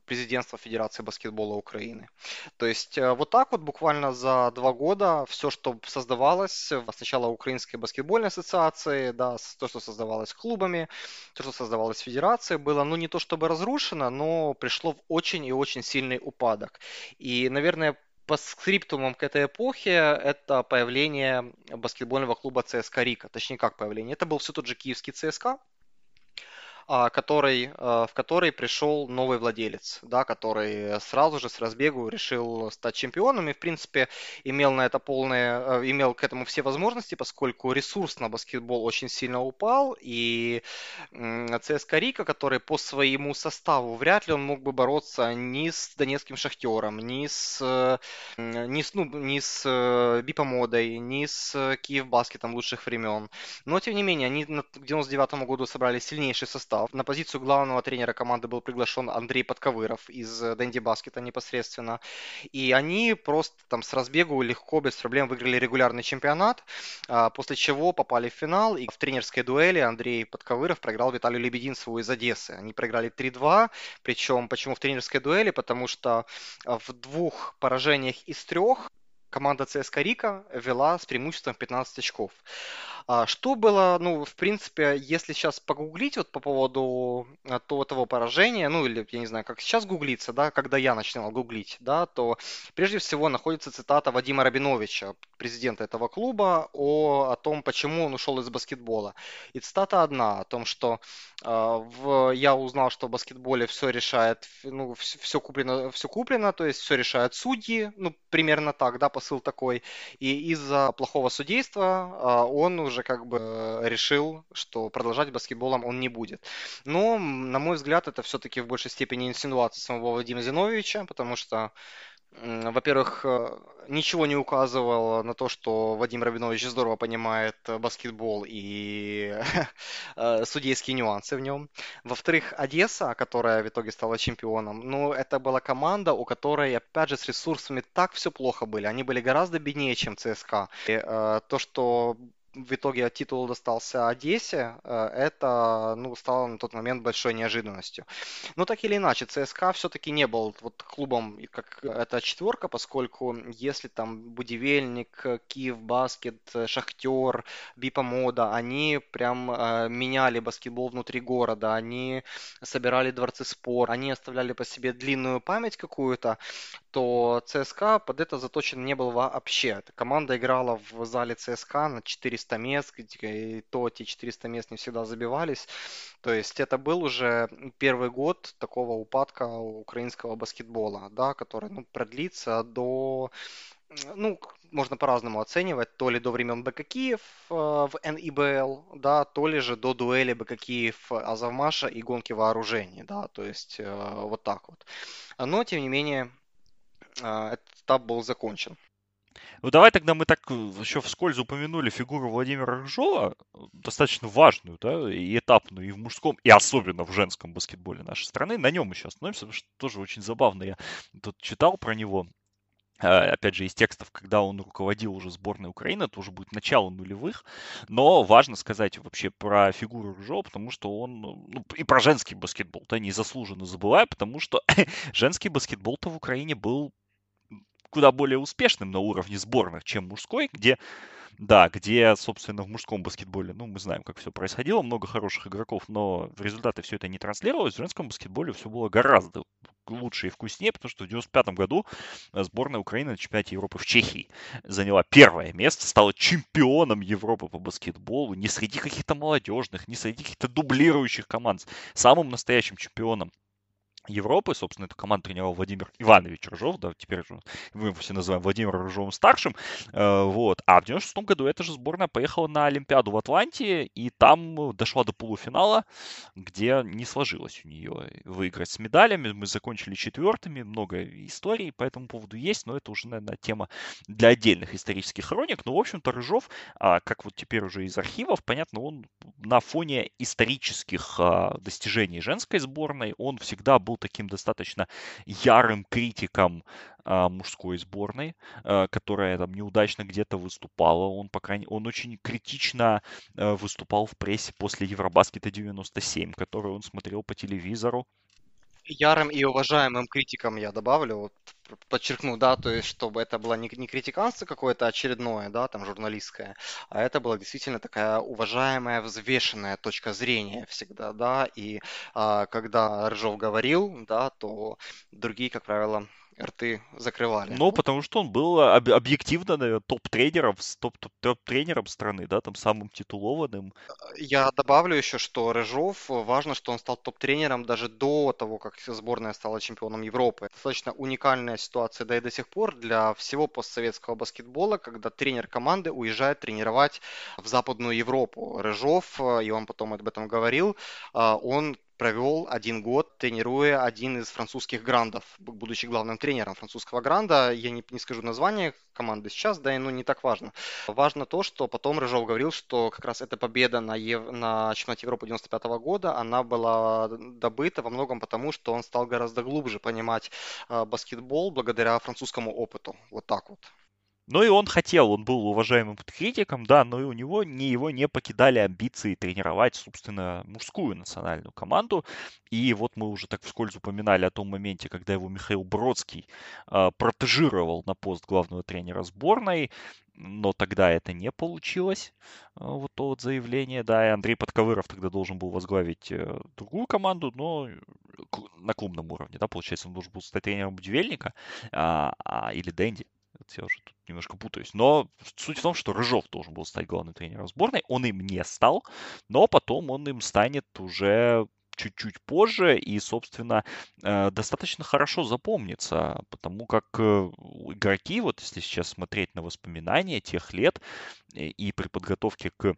президентства Федерации баскетбола Украины. То есть э, вот так вот буквально за два года все, что создавалось, сначала Украинской баскетбольной ассоциации, да, то, что создавалось клубами, то, что создавалось федерацией, было, ну, не то чтобы разрушено, но пришло в очень и очень сильный упадок. И, наверное, по скриптумам к этой эпохе это появление баскетбольного клуба ЦСКА Рика. Точнее, как появление. Это был все тот же киевский ЦСКА, который, а, в который пришел новый владелец, да, который сразу же с разбегу решил стать чемпионом и, в принципе, имел на это полное, а, имел к этому все возможности, поскольку ресурс на баскетбол очень сильно упал, и ЦСКА Рика, который по своему составу вряд ли он мог бы бороться ни с Донецким Шахтером, ни с, ни с, ну, ни с э, Бипомодой, ни с Киев Баскетом лучших времен. Но, тем не менее, они к 99 году собрали сильнейший состав, состав. На позицию главного тренера команды был приглашен Андрей Подковыров из э, Дэнди Баскета непосредственно. И они просто там с разбегу легко, без проблем выиграли регулярный чемпионат, а, после чего попали в финал. И в тренерской дуэли Андрей Подковыров проиграл Виталию Лебединцеву из Одессы. Они проиграли 3-2. Причем, почему в тренерской дуэли? Потому что в двух поражениях из трех команда ЦСКА Рика вела с преимуществом 15 очков. А что было, ну, в принципе, если сейчас погуглить вот по поводу а, того, того поражения, ну, или, я не знаю, как сейчас гуглится, да, когда я начинал гуглить, да, то прежде всего находится цитата Вадима Рабиновича, президента этого клуба, о, о том, почему он ушел из баскетбола. И цитата одна, о том, что э, в, я узнал, что в баскетболе все решает, ну, все, все, куплено, все куплено, то есть все решают судьи, ну, примерно так, да, посыл такой. И из-за плохого судейства э, он уже как бы э, решил, что продолжать баскетболом он не будет. Но, на мой взгляд, это все-таки в большей степени инсинуация самого Вадима Зиновьевича, потому что Во-первых, э, ничего не указывало на то, что Вадим Рабинович здорово понимает э, баскетбол и э, судейские нюансы в нем. Во-вторых, Одесса, которая в итоге стала чемпионом, ну, это была команда, у которой, опять же, с ресурсами так все плохо были. Они были гораздо беднее, чем ЦСКА. И, э, то, что в итоге титул достался Одессе, э, это ну, стало на тот момент большой неожиданностью. Но так или иначе, ЦСКА все-таки не был вот клубом, как эта четверка, поскольку если там Будивельник, Киев Баскет, Шахтер, Бипа Мода, они прям э, меняли баскетбол внутри города, они собирали дворцы спор, они оставляли по себе длинную память какую-то, то ЦСКА под это заточен не был вообще. Команда играла в зале ЦСКА на 400 мест, и то те 400 мест не всегда забивались. То есть это был уже первый год такого упадка украинского баскетбола, да, который ну, продлится до ну, можно по-разному оценивать, то ли до времен БК Киев э, в НИБЛ, да, то ли же до дуэли БК Киев Азовмаша и гонки вооружений, да, то есть э, вот так вот. Но, тем не менее, этот этап был закончен. Ну давай тогда мы так э, еще вскользь упомянули фигуру Владимира Рыжова, достаточно важную, да, и этапную и в мужском, и особенно в женском баскетболе нашей страны. На нем еще остановимся, потому что тоже очень забавно. Я тут читал про него а, опять же, из текстов, когда он руководил уже сборной Украины, это уже будет начало нулевых, но важно сказать вообще про фигуру Рыжова, потому что он, ну, и про женский баскетбол, да, незаслуженно забываю, потому что женский баскетбол-то в Украине был куда более успешным на уровне сборных, чем мужской, где, да, где, собственно, в мужском баскетболе, ну, мы знаем, как все происходило, много хороших игроков, но в результате все это не транслировалось. В женском баскетболе все было гораздо лучше и вкуснее, потому что в 95 году сборная Украины на чемпионате Европы в Чехии заняла первое место, стала чемпионом Европы по баскетболу, не среди каких-то молодежных, не среди каких-то дублирующих команд, самым настоящим чемпионом Европы. Собственно, эту команду тренировал Владимир Иванович Рыжов, да, теперь же мы его все называем Владимиром Рыжовым старшим. Э, вот. А в 96 году эта же сборная поехала на Олимпиаду в Атланте, и там дошла до полуфинала, где не сложилось у нее выиграть с медалями. Мы закончили четвертыми, много историй по этому поводу есть, но это уже, наверное, тема для отдельных исторических хроник. Но, в общем-то, Рыжов, а, как вот теперь уже из архивов, понятно, он на фоне исторических а, достижений женской сборной, он всегда был таким достаточно ярым критиком а, мужской сборной, а, которая там неудачно где-то выступала. Он, по крайней он очень критично а, выступал в прессе после Евробаскета 97, который он смотрел по телевизору ярым и уважаемым критиком я добавлю, вот, подчеркну, да, то есть, чтобы это было не, не критиканство какое-то очередное, да, там, журналистское, а это была действительно такая уважаемая, взвешенная точка зрения всегда, да, и а, когда Рыжов говорил, да, то другие, как правило, рты закрывали. Ну, потому что он был об- объективно, наверное, топ-тренером, топ-тренером страны, да, там самым титулованным. Я добавлю еще, что Рыжов, важно, что он стал топ-тренером даже до того, как сборная стала чемпионом Европы. Достаточно уникальная ситуация, да и до сих пор для всего постсоветского баскетбола, когда тренер команды уезжает тренировать в Западную Европу. Рыжов, и он потом об этом говорил, а, он провел один год, тренируя один из французских грандов, будучи главным тренером французского гранда. Я не, не скажу название команды сейчас, да и ну не так важно. Важно то, что потом Рыжов говорил, что как раз эта победа на, Ев... на чемпионате Европы 95 года, она была добыта во многом потому, что он стал гораздо глубже понимать э, баскетбол благодаря французскому опыту. Вот так вот. Ну и он хотел, он был уважаемым критиком, да, но и у него не, его не покидали амбиции тренировать, собственно, мужскую национальную команду. И вот мы уже так вскользь упоминали о том моменте, когда его Михаил Бродский э, протежировал на пост главного тренера сборной, но тогда это не получилось, э, вот то вот заявление, да, и Андрей Подковыров тогда должен был возглавить э, другую команду, но на клубном уровне, да, получается, он должен был стать тренером Будивельника а, а, или Дэнди, я уже тут немножко путаюсь. Но суть в том, что Рыжов должен был стать главным тренером сборной. Он им не стал, но потом он им станет уже чуть-чуть позже и, собственно, э, достаточно хорошо запомнится, потому как э, игроки, вот если сейчас смотреть на воспоминания тех лет э, и при подготовке к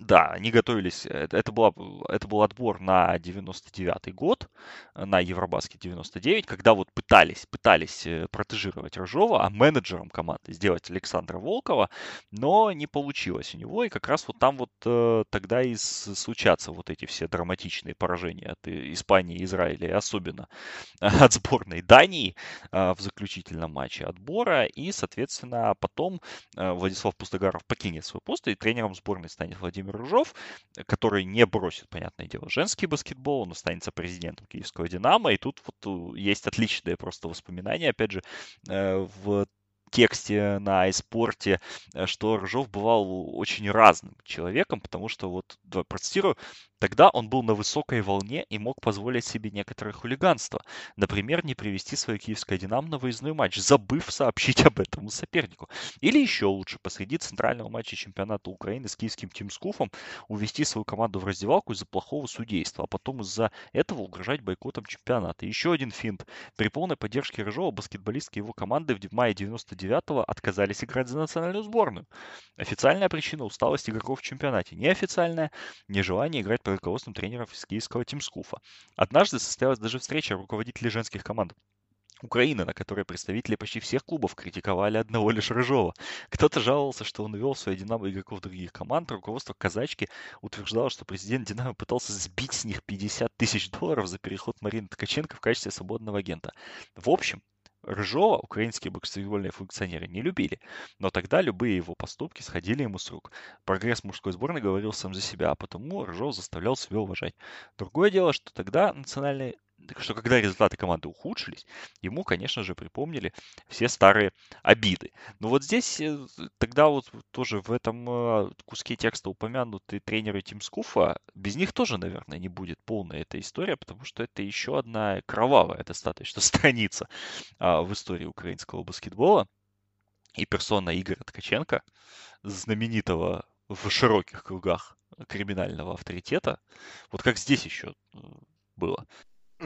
Да, они готовились, э, это, была, это был отбор на 99 год, на Евробаскет 99, когда вот пытались, пытались э, протежировать Рыжова, а менеджером команды сделать Александра Волкова, но не получилось у него, и как раз вот там вот э, тогда и случатся вот эти все драматичные поражения от Испании Израиля, и особенно от сборной Дании в заключительном матче отбора, и, соответственно, потом Владислав Пустогаров покинет свой пост, и тренером сборной станет Владимир Владимир Рыжов, который не бросит, понятное дело, женский баскетбол, он останется президентом Киевского Динамо, и тут вот э, есть отличное просто воспоминание, опять же, э, в тексте на iSport, э, что Рыжов бывал очень разным человеком, потому что вот, процитирую, Тогда он был на высокой волне и мог позволить себе некоторое хулиганство. Например, не привести свое киевское «Динамо» на выездной матч, забыв сообщить об этом сопернику. Или еще лучше, посреди центрального матча чемпионата Украины с киевским Тимскуфом увести свою команду в раздевалку из-за плохого судейства, а потом из-за этого угрожать бойкотом чемпионата. Еще один финт. При полной поддержке Рыжова баскетболистки его команды в мае 99-го отказались играть за национальную сборную. Официальная причина – усталость игроков в чемпионате. Неофициальная – нежелание играть по руководством тренеров из киевского Тимскуфа. Однажды состоялась даже встреча руководителей женских команд. Украины, на которой представители почти всех клубов критиковали одного лишь Рыжова. Кто-то жаловался, что он увел в свои «Динамо» игроков других команд. Руководство казачки утверждало, что президент «Динамо» пытался сбить с них 50 тысяч долларов за переход Марины Ткаченко в качестве свободного агента. В общем, Рыжова украинские баскетбольные функционеры не любили, но тогда любые его поступки сходили ему с рук. Прогресс мужской сборной говорил сам за себя, а потому Рыжов заставлял себя уважать. Другое дело, что тогда национальные что когда результаты команды ухудшились, ему, конечно же, припомнили все старые обиды. Но вот здесь э, тогда вот тоже в этом э, куске текста упомянуты тренеры Тимскуфа, без них тоже, наверное, не будет полная эта история, потому что это еще одна кровавая достаточно страница а, в истории украинского баскетбола. И персона Игоря Ткаченко, знаменитого в широких кругах криминального авторитета, вот как здесь еще э, было.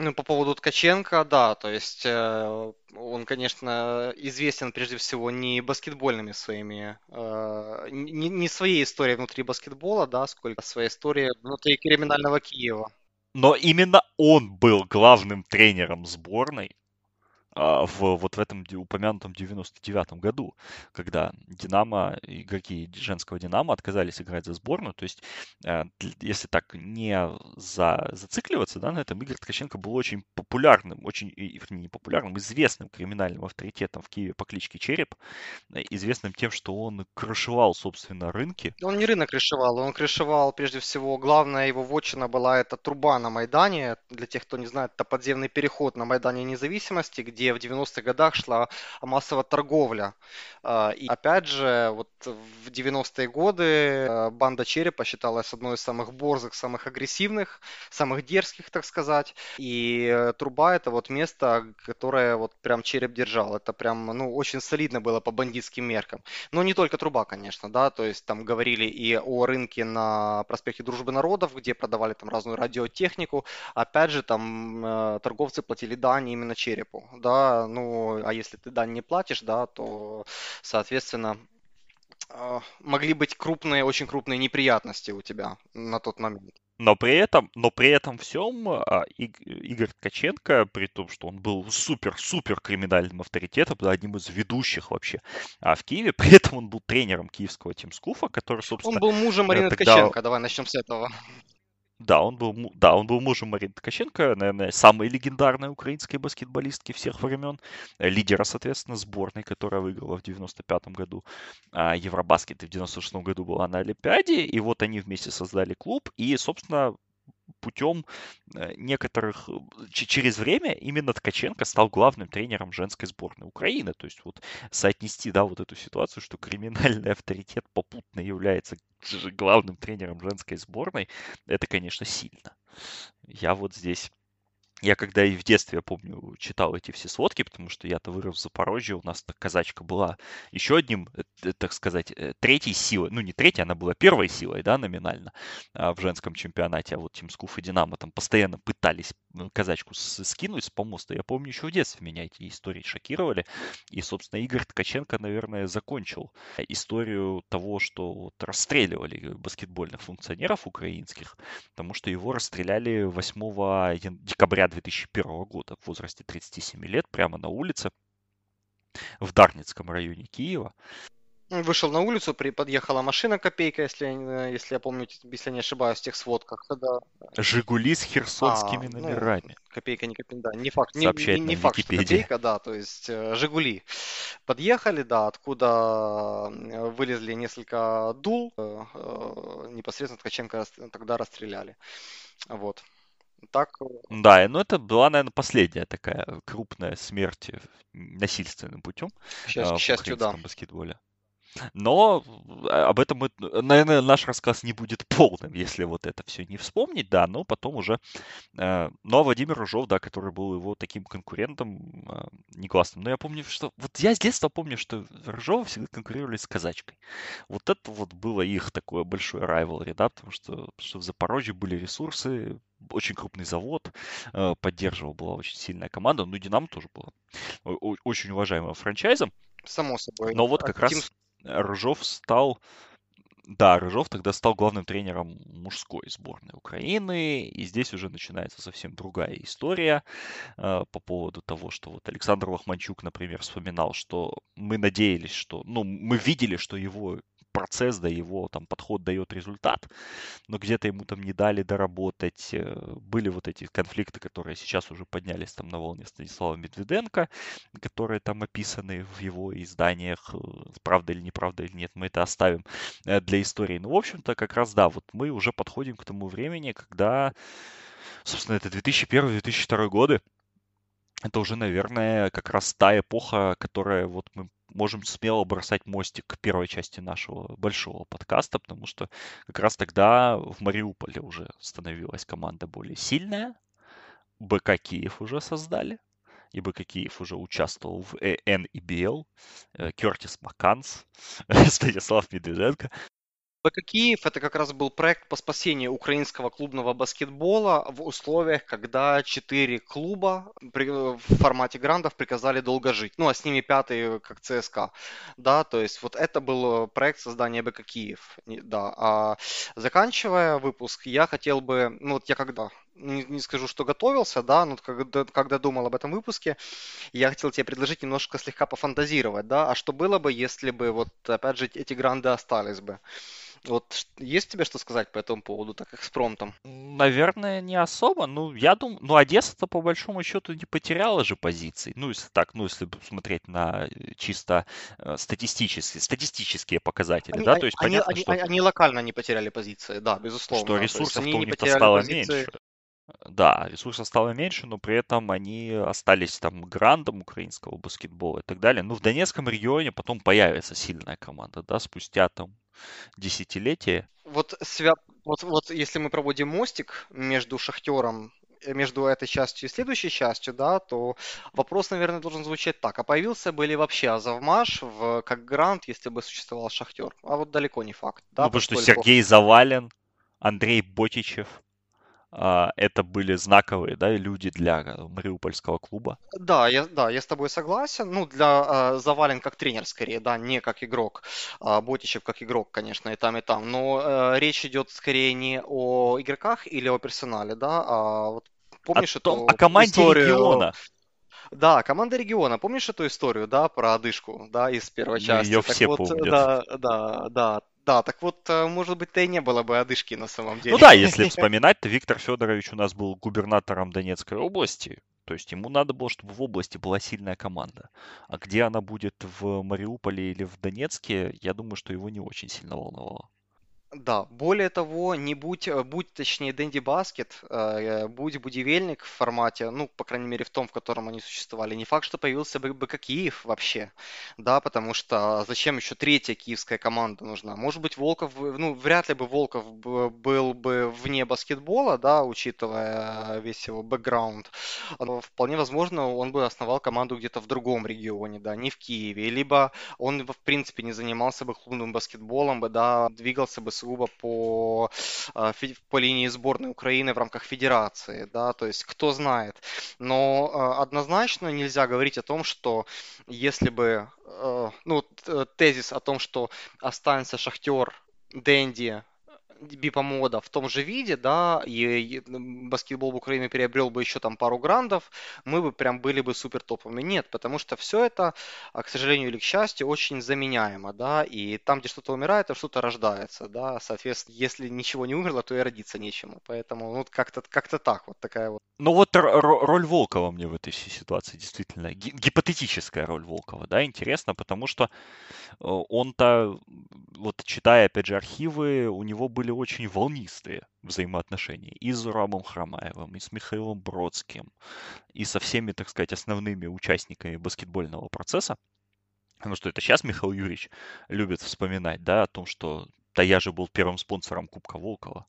Ну, по поводу Ткаченко, да, то есть э, он, конечно, известен прежде всего не баскетбольными своими, э, не, не своей историей внутри баскетбола, да, сколько своей историей внутри криминального Киева. Но именно он был главным тренером сборной в вот в этом упомянутом 99-м году, когда Динамо, игроки женского Динамо отказались играть за сборную. То есть, э, если так не за, зацикливаться да, на этом, Игорь Ткаченко был очень популярным, очень, не популярным, известным криминальным авторитетом в Киеве по кличке Череп, э, известным тем, что он крышевал, собственно, рынки. Он не рынок крышевал, он крышевал, прежде всего, главная его вотчина была это труба на Майдане. Для тех, кто не знает, это подземный переход на Майдане Независимости, где в 90-х годах шла массовая торговля. А, и опять же, вот в 90-е годы э, банда Черепа считалась одной из самых борзых, самых агрессивных, самых дерзких, так сказать. И э, труба это вот место, которое вот прям Череп держал. Это прям, ну, очень солидно было по бандитским меркам. Но не только труба, конечно, да, то есть там говорили и о рынке на проспекте Дружбы Народов, где продавали там разную радиотехнику. Опять же, там э, торговцы платили дань именно Черепу, да, да, ну, а если ты дань не платишь, да, то, соответственно, а, могли быть крупные, очень крупные неприятности у тебя на тот момент. Но при этом, но при этом всем а, Игорь Ткаченко, при том, что он был супер-супер криминальным авторитетом, одним из ведущих вообще а в Киеве, при этом он был тренером киевского Тимскуфа, который, собственно... Он был мужем Марины э, тогда... Ткаченко, давай начнем с этого. Да, он был, да, он был мужем Марины Ткаченко, наверное, самой легендарной украинской баскетболистки всех времен, лидера, соответственно, сборной, которая выиграла в 95 году а, Евробаскет. И в 96 году была на Олимпиаде, и вот они вместе создали клуб, и, собственно, путем э, некоторых... Через время именно Ткаченко стал главным тренером женской сборной Украины. То есть вот соотнести, да, вот эту ситуацию, что криминальный авторитет попутно является главным тренером женской сборной, это, конечно, сильно. Я вот здесь я когда и в детстве, я помню, читал эти все сводки, потому что я-то вырос в Запорожье, у нас казачка была еще одним, э, так сказать, э, третьей силой, ну не третьей, она была первой силой, да, номинально а, в женском чемпионате, а вот Тимскуф и Динамо там постоянно пытались казачку скинуть с помоста. Я помню, еще в детстве меня эти истории шокировали. И, собственно, Игорь Ткаченко, наверное, закончил историю того, что вот расстреливали баскетбольных функционеров украинских, потому что его расстреляли 8 декабря 2001 года в возрасте 37 лет прямо на улице в Дарницком районе Киева. Вышел на улицу, при, подъехала машина копейка, если, если я помню, если не ошибаюсь, в тех сводках. Да. Жигули с херсонскими а, номерами. Ну, копейка, не копейка, да, не факт, не, не, не факт, что копейка, да, то есть э, Жигули. Подъехали, да, откуда вылезли несколько дул, э, э, непосредственно Ткаченко тогда расстреляли. Вот. Так... Да, ну это была, наверное, последняя такая крупная смерть насильственным путем Сейчас, к счастью, да. баскетболе. Но а, об этом, мы, наверное, наш рассказ не будет полным, если вот это все не вспомнить, да, но потом уже... Э, ну, а Владимир Ружов, да, который был его таким конкурентом э, негласным. Но я помню, что... Вот я с детства помню, что Рыжова всегда конкурировали с Казачкой. Вот это вот было их такое большое rivalry, да, потому что, потому что в Запорожье были ресурсы, очень крупный завод, э, поддерживал, была очень сильная команда, ну, Динамо тоже было очень уважаемым франчайзом. Само собой. Но вот как раз Рыжов стал да, Рыжов тогда стал главным тренером мужской сборной Украины, и здесь уже начинается совсем другая история э, по поводу того, что вот Александр Лохманчук, например, вспоминал, что мы надеялись, что, ну, мы видели, что его процесс, да, его там подход дает результат, но где-то ему там не дали доработать. Э, были вот эти конфликты, которые сейчас уже поднялись там на волне Станислава Медведенко, которые там описаны в его изданиях, э, правда или неправда или нет, мы это оставим э, для истории. Ну, в общем-то, как раз, да, вот мы уже подходим к тому времени, когда, собственно, это 2001-2002 годы, это уже, наверное, как раз та эпоха, которая вот мы можем смело бросать мостик к первой части нашего большого подкаста, потому что как раз тогда в Мариуполе уже становилась команда более сильная, БК Киев уже создали, и БК Киев уже участвовал в NEBL, э, Кертис Маканс, Станислав Медведенко. БК Киев это как раз был проект по спасению украинского клубного баскетбола в условиях, когда четыре клуба в формате грандов приказали долго жить. Ну, а с ними пятый, как ЦСКА. Да, то есть вот это был проект создания БК Киев. Да. А заканчивая выпуск, я хотел бы, ну вот я когда не, не скажу, что готовился, да, но когда, когда думал об этом выпуске, я хотел тебе предложить немножко слегка пофантазировать, да, а что было бы, если бы вот, опять же, эти гранды остались бы. Вот есть тебе что сказать по этому поводу, так экспромтом? Наверное, не особо. Ну, я думаю, ну, Одесса-то по большому счету не потеряла же позиций. Ну, если так, ну, если смотреть на э, чисто э, статистические, статистические показатели, они, да, то есть они, понятно, они, что... они локально не потеряли позиции, да, безусловно. Что ресурсов-то у них стало позиции... меньше. Да, ресурсов стало меньше, но при этом они остались там грандом украинского баскетбола и так далее. Ну, в Донецком регионе потом появится сильная команда, да, спустя там десятилетие. Вот, свя... вот, вот если мы проводим мостик между Шахтером э, между этой частью и следующей частью, да, то вопрос, наверное, должен звучать так. А появился бы ли вообще Азовмаш в, как грант, если бы существовал Шахтер? А вот далеко не факт. Да, ну, потому что Сергей Завален, Андрей Ботичев, это были знаковые да, люди для э, Мариупольского клуба. Да, я, да, я с тобой согласен. Ну, для э, Завален как тренер скорее, да, не как игрок. А Ботичев как игрок, конечно, и там, и там. Но э, речь идет скорее не о игроках или о персонале, да, а вот помнишь о, том, эту о команде историю... региона. Да, команда региона. Помнишь эту историю, да, про одышку, да, из первой части? Ее так все вот, помнят. Да, да, да. Да, так вот, э, может быть, то и не было бы одышки на самом деле. Ну да, если вспоминать, то Виктор Федорович у нас был губернатором Донецкой области. То есть ему надо было, чтобы в области была сильная команда. А где она будет в Мариуполе или в Донецке, я думаю, что его не очень сильно волновало. Да, более того, не будь, э, будь точнее Дэнди Баскет, э, будь Будивельник в формате, ну, по крайней мере, в том, в котором они существовали, не факт, что появился бы БК Киев вообще, да, потому что зачем еще третья киевская команда нужна? Может быть, Волков, ну, вряд ли бы Волков был бы вне баскетбола, да, учитывая весь его бэкграунд, но вполне возможно, он бы основал команду где-то в другом регионе, да, не в Киеве, либо он, в принципе, не занимался бы клубным баскетболом, бы, да, двигался бы сугубо по, а, по линии сборной Украины в рамках федерации, да, то есть кто знает. Но а, однозначно нельзя говорить о том, что если бы, ну, тезис о том, что останется Шахтер, Дэнди, бипа-мода в том же виде, да, и, баскетбол в Украине приобрел бы еще там пару грандов, мы бы прям были бы супер топовыми. Нет, потому что все это, а, к сожалению или к счастью, очень заменяемо, да, и там, где что-то умирает, там что-то рождается, да, соответственно, если ничего не умерло, то и родиться нечему. Поэтому, ну, как-то как так, вот такая вот. Ну, вот роль Волкова мне в этой ситуации действительно, гипотетическая роль Волкова, да, интересно, потому что э, он-то, вот читая, опять же, архивы, у него были были очень волнистые взаимоотношения и с Зурабом Хромаевым, и с Михаилом Бродским, и со всеми, так сказать, основными участниками баскетбольного процесса. Потому что это сейчас Михаил Юрьевич любит вспоминать, да, о том, что да я же был первым спонсором Кубка Волкова,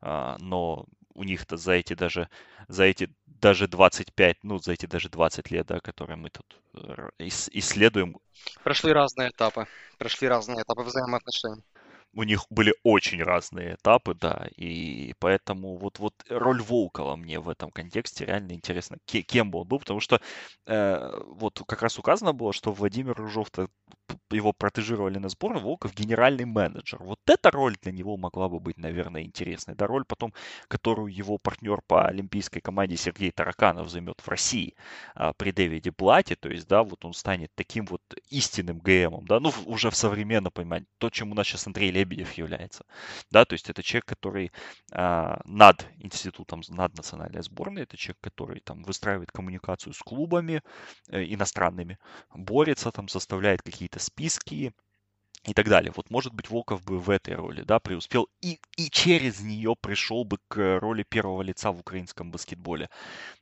а, но у них-то за эти даже, за эти даже 25, ну, за эти даже 20 лет, да, которые мы тут э, исследуем. Прошли разные этапы, прошли разные этапы взаимоотношений у них были очень разные этапы, да, и поэтому вот, вот роль Волкова мне в этом контексте реально интересно, кем бы он был, потому что э, вот как раз указано было, что Владимир Ружов-то его протежировали на сборную, Волков генеральный менеджер. Вот эта роль для него могла бы быть, наверное, интересной. Да, роль потом, которую его партнер по олимпийской команде Сергей Тараканов займет в России а, при Дэвиде Блате, то есть, да, вот он станет таким вот истинным ГМом, да, ну, уже в современном понимании, то, чем у нас сейчас Андрей Лебедев является, да, то есть это человек, который а, над институтом, над национальной сборной, это человек, который там выстраивает коммуникацию с клубами э, иностранными, борется там, составляет какие-то списки и так далее. Вот, может быть, Волков бы в этой роли, да, преуспел и, и через нее пришел бы к роли первого лица в украинском баскетболе.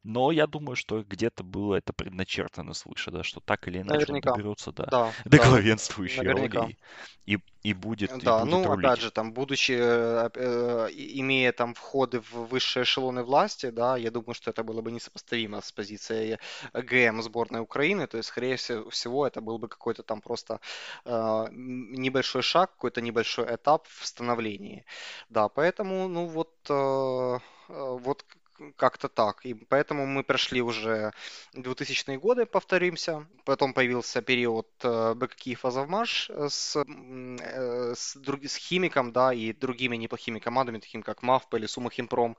Но я думаю, что где-то было это предначертано свыше, да, что так или иначе Наверняка. он доберется до, да, до да, главенствующей роли. И, и будет, да, и будет ну, рулить. опять же, там, будучи, э, э, имея там входы в высшие эшелоны власти, да, я думаю, что это было бы несопоставимо с позицией ГМ сборной Украины, то есть, скорее всего, это был бы какой-то там просто э, небольшой шаг, какой-то небольшой этап в становлении, да, поэтому, ну, вот, э, э вот как-то так. И поэтому мы прошли уже 2000-е годы, повторимся. Потом появился период э, БК Киев Азовмаш с, э, с, с Химиком, да, и другими неплохими командами, таким как МАФП или Сумахимпром.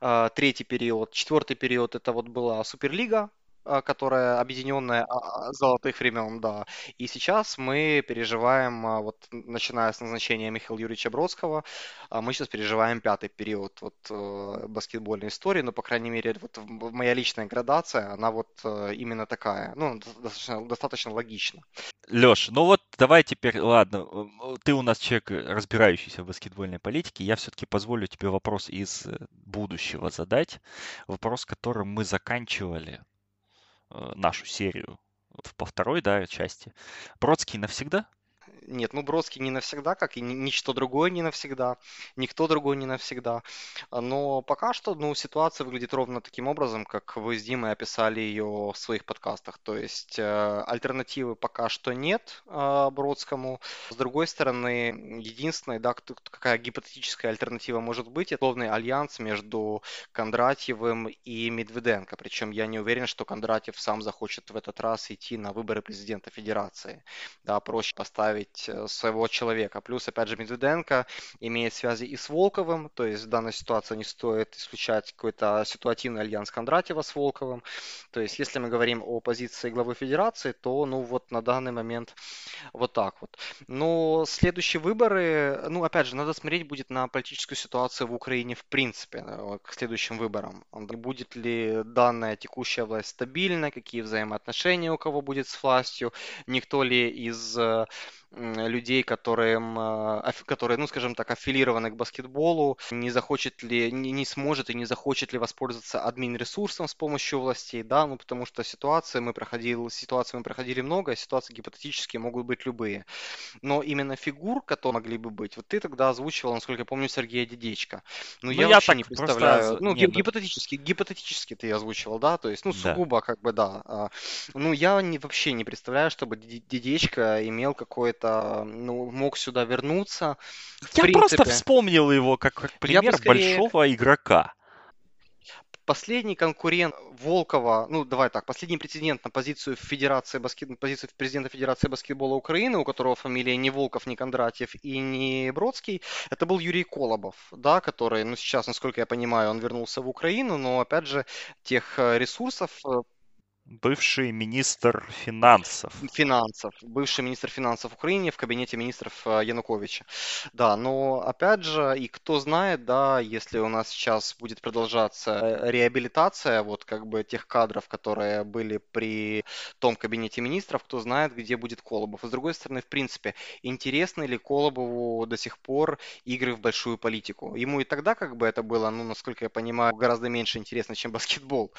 Э, третий период. Четвертый период это вот была Суперлига, которая объединенная а, а, золотых времен, да. И сейчас мы переживаем, вот начиная с назначения Михаила Юрьевича Бродского, мы сейчас переживаем пятый период вот э, баскетбольной истории, но, по крайней мере, вот моя личная градация, она вот э, именно такая, ну, достаточно, достаточно логична. Леш, ну вот давай теперь, ладно, ты у нас человек, разбирающийся в баскетбольной политике, я все-таки позволю тебе вопрос из э, будущего задать, вопрос, которым мы заканчивали. Э, нашу серию по второй да, части. Бродский навсегда? Нет, ну Бродский не навсегда, как и ничто другое не навсегда, никто другой не навсегда. Но пока что, ну, ситуация выглядит ровно таким образом, как вы с Димой описали ее в своих подкастах. То есть э, альтернативы пока что нет э, Бродскому. С другой стороны, единственная, да, какая гипотетическая альтернатива может быть, это словный альянс между Кондратьевым и Медведенко. Причем я не уверен, что Кондратьев сам захочет в этот раз идти на выборы президента Федерации. Да, проще поставить поставить э, своего человека. Плюс, опять же, Медведенко имеет связи и с Волковым, то есть в данной ситуации не стоит исключать какой-то ситуативный альянс Кондратьева с Волковым. То есть, если мы говорим о позиции главы федерации, то, ну, вот на данный момент вот так вот. Но следующие выборы, ну, опять же, надо смотреть будет на политическую ситуацию в Украине в принципе э, к следующим выборам. Будет ли данная текущая власть стабильна, какие взаимоотношения у кого будет с властью, никто ли из э, людей, которые, а, которые, ну, скажем так, аффилированы к баскетболу, не захочет ли, не, не сможет и не захочет ли воспользоваться админ-ресурсом с помощью властей, да, ну, потому что ситуации мы проходили, ситуации мы проходили много, ситуации гипотетические могут быть любые. Но именно фигур, которые могли бы быть, вот ты тогда озвучивал, насколько я помню, Сергея Дедечка. Ну, ну я, я вообще не представляю, просто... ну, Нет, ну гипотетически, ну... гипотетически ты озвучивал, да, то есть, ну, сугубо, да. как бы, да. А, ну, я не, вообще не представляю, чтобы Дедечка имел какое-то это, ну, мог сюда вернуться. В Я принципе, просто вспомнил его как, как пример скорее... большого игрока последний конкурент Волкова, ну давай так, последний претендент на позицию Федерации баскет, позицию президента Федерации баскетбола Украины, у которого фамилия не Волков, не Кондратьев и не Бродский, это был Юрий Колобов, да, который, ну сейчас, насколько я понимаю, он вернулся в Украину, но опять же тех э, ресурсов э, Бывший министр финансов. Финансов. Бывший министр финансов Украины в кабинете министров э, Януковича. Да, но опять же, и кто знает, да, если у нас сейчас будет продолжаться э, реабилитация вот как бы тех кадров, которые были при том кабинете министров, кто знает, где будет Колобов. С другой стороны, в принципе, интересны ли Колобову до сих пор игры в большую политику? Ему и тогда как бы это было, ну, насколько я понимаю, гораздо меньше интересно, чем баскетбол.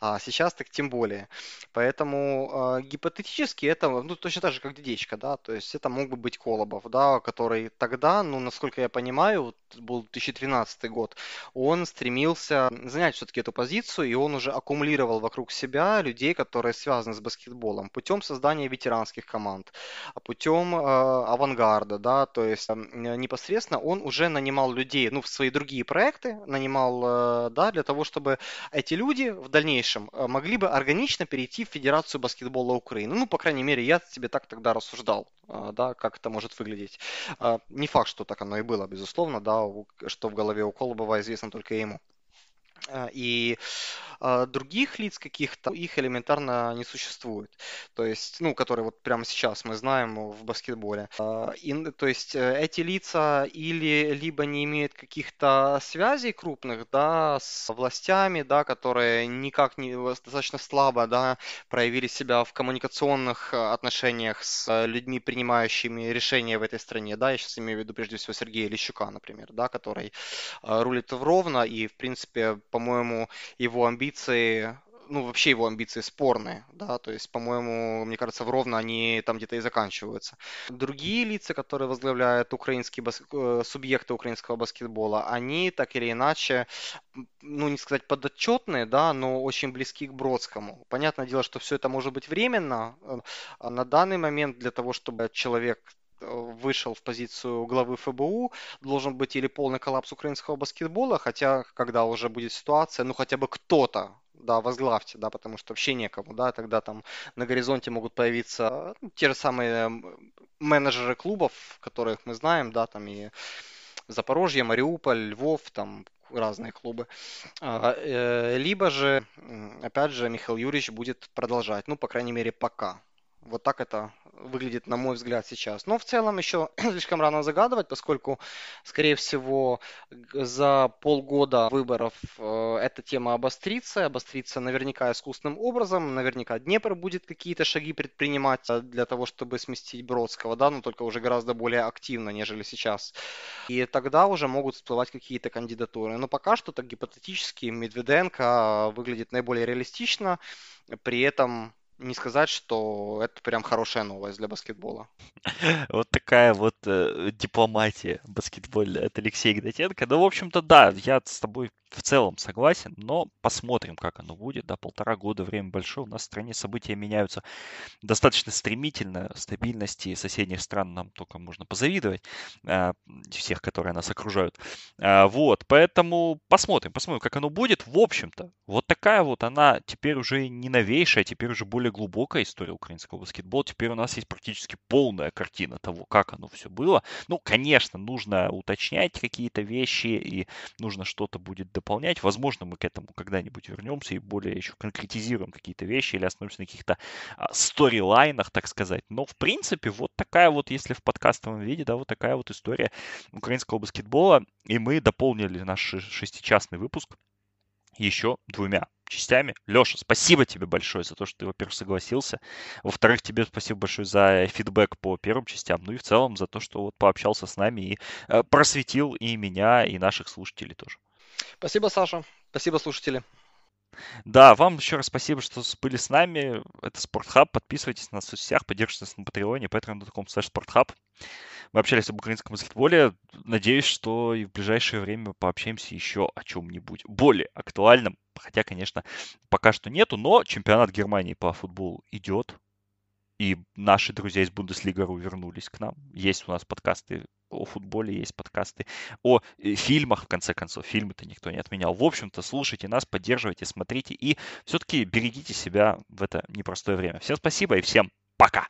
А сейчас так тем более. Поэтому э, гипотетически это, ну, точно так же, как Дедечка, да, то есть это мог бы быть Колобов, да, который тогда, ну, насколько я понимаю, был 2013 год, он стремился занять все-таки эту позицию, и он уже аккумулировал вокруг себя людей, которые связаны с баскетболом, путем создания ветеранских команд, путем э, авангарда, да, то есть э, непосредственно он уже нанимал людей, ну, в свои другие проекты, нанимал, э, да, для того, чтобы эти люди в дальнейшем э, могли бы органично перейти в Федерацию баскетбола Украины. Ну, по крайней мере, я тебе так тогда рассуждал, а, да, как это может выглядеть. А, не факт, что так оно и было, безусловно, да, что в голове у Колобова известно только ему. А, и а, других лиц каких-то, их элементарно не существует. То есть, ну, которые вот прямо сейчас мы знаем в баскетболе. А, и, то есть э, эти лица или либо не имеют каких-то связей крупных, да, с властями, да, которые никак не достаточно слабо, да, проявили себя в коммуникационных э, отношениях с людьми, принимающими решения в этой стране, да, я сейчас имею в виду прежде всего Сергея Лещука, например, да, который э, рулит в ровно и, в принципе, по-моему, его амбиции ну, вообще его амбиции спорные, да, то есть, по-моему, мне кажется, ровно они там где-то и заканчиваются. Другие лица, которые возглавляют украинские бас... Э, субъекты украинского баскетбола, они так или иначе, ну, не сказать подотчетные, да, но очень близки к Бродскому. Понятное дело, что все это может быть временно. Э, а на данный момент для того, чтобы человек вышел в позицию главы ФБУ, должен быть или полный коллапс украинского баскетбола, хотя когда уже будет ситуация, ну хотя бы кто-то да, возглавьте, да, потому что вообще некому, да, тогда там на горизонте могут появиться ну, те же самые менеджеры клубов, которых мы знаем, да, там и Запорожье, Мариуполь, Львов, там разные клубы. А, э, либо же, опять же, Михаил Юрьевич будет продолжать, ну, по крайней мере, пока. Вот так это выглядит, на мой взгляд, сейчас. Но в целом еще слишком рано загадывать, поскольку, скорее всего, за полгода выборов э, эта тема обострится, обострится наверняка искусственным образом, наверняка Днепр будет какие-то шаги предпринимать э, для того, чтобы сместить Бродского, да, но только уже гораздо более активно, нежели сейчас. И тогда уже могут всплывать какие-то кандидатуры. Но пока что так гипотетически Медведенко выглядит наиболее реалистично, при этом не сказать, что это прям хорошая новость для баскетбола. Вот такая вот э, дипломатия баскетбольная от Алексея Игнатенко. Ну, в общем-то, да, я с тобой в целом согласен, но посмотрим, как оно будет. Да, полтора года, время большое. У нас в стране события меняются достаточно стремительно. Стабильности соседних стран нам только можно позавидовать. А, всех, которые нас окружают. А, вот, поэтому посмотрим, посмотрим, как оно будет. В общем-то, вот такая вот она теперь уже не новейшая, теперь уже более глубокая история украинского баскетбола. Теперь у нас есть практически полная картина того, как оно все было. Ну, конечно, нужно уточнять какие-то вещи и нужно что-то будет дополнять. Возможно, мы к этому когда-нибудь вернемся и более еще конкретизируем какие-то вещи или остановимся на каких-то а, сторилайнах, так сказать. Но, в принципе, вот такая вот, если в подкастовом виде, да, вот такая вот история украинского баскетбола. И мы дополнили наш шестичастный выпуск еще двумя частями. Леша, спасибо тебе большое за то, что ты, во-первых, согласился. Во-вторых, тебе спасибо большое за фидбэк по первым частям. Ну и в целом за то, что вот пообщался с нами и э, просветил и меня, и наших слушателей тоже. Спасибо, Саша. Спасибо, слушатели. Да, вам еще раз спасибо, что были с нами. Это Спортхаб. Подписывайтесь на соцсетях, поддерживайте нас на Патреоне, patreon.com спортхаб. Мы общались об украинском баскетболе. Надеюсь, что и в ближайшее время пообщаемся еще о чем-нибудь более актуальном. Хотя, конечно, пока что нету, но чемпионат Германии по футболу идет. И наши друзья из Бундеслига.ру вернулись к нам. Есть у нас подкасты о футболе, есть подкасты о э, фильмах, в конце концов. Фильмы-то никто не отменял. В общем-то, слушайте нас, поддерживайте, смотрите и все-таки берегите себя в это непростое время. Всем спасибо и всем пока!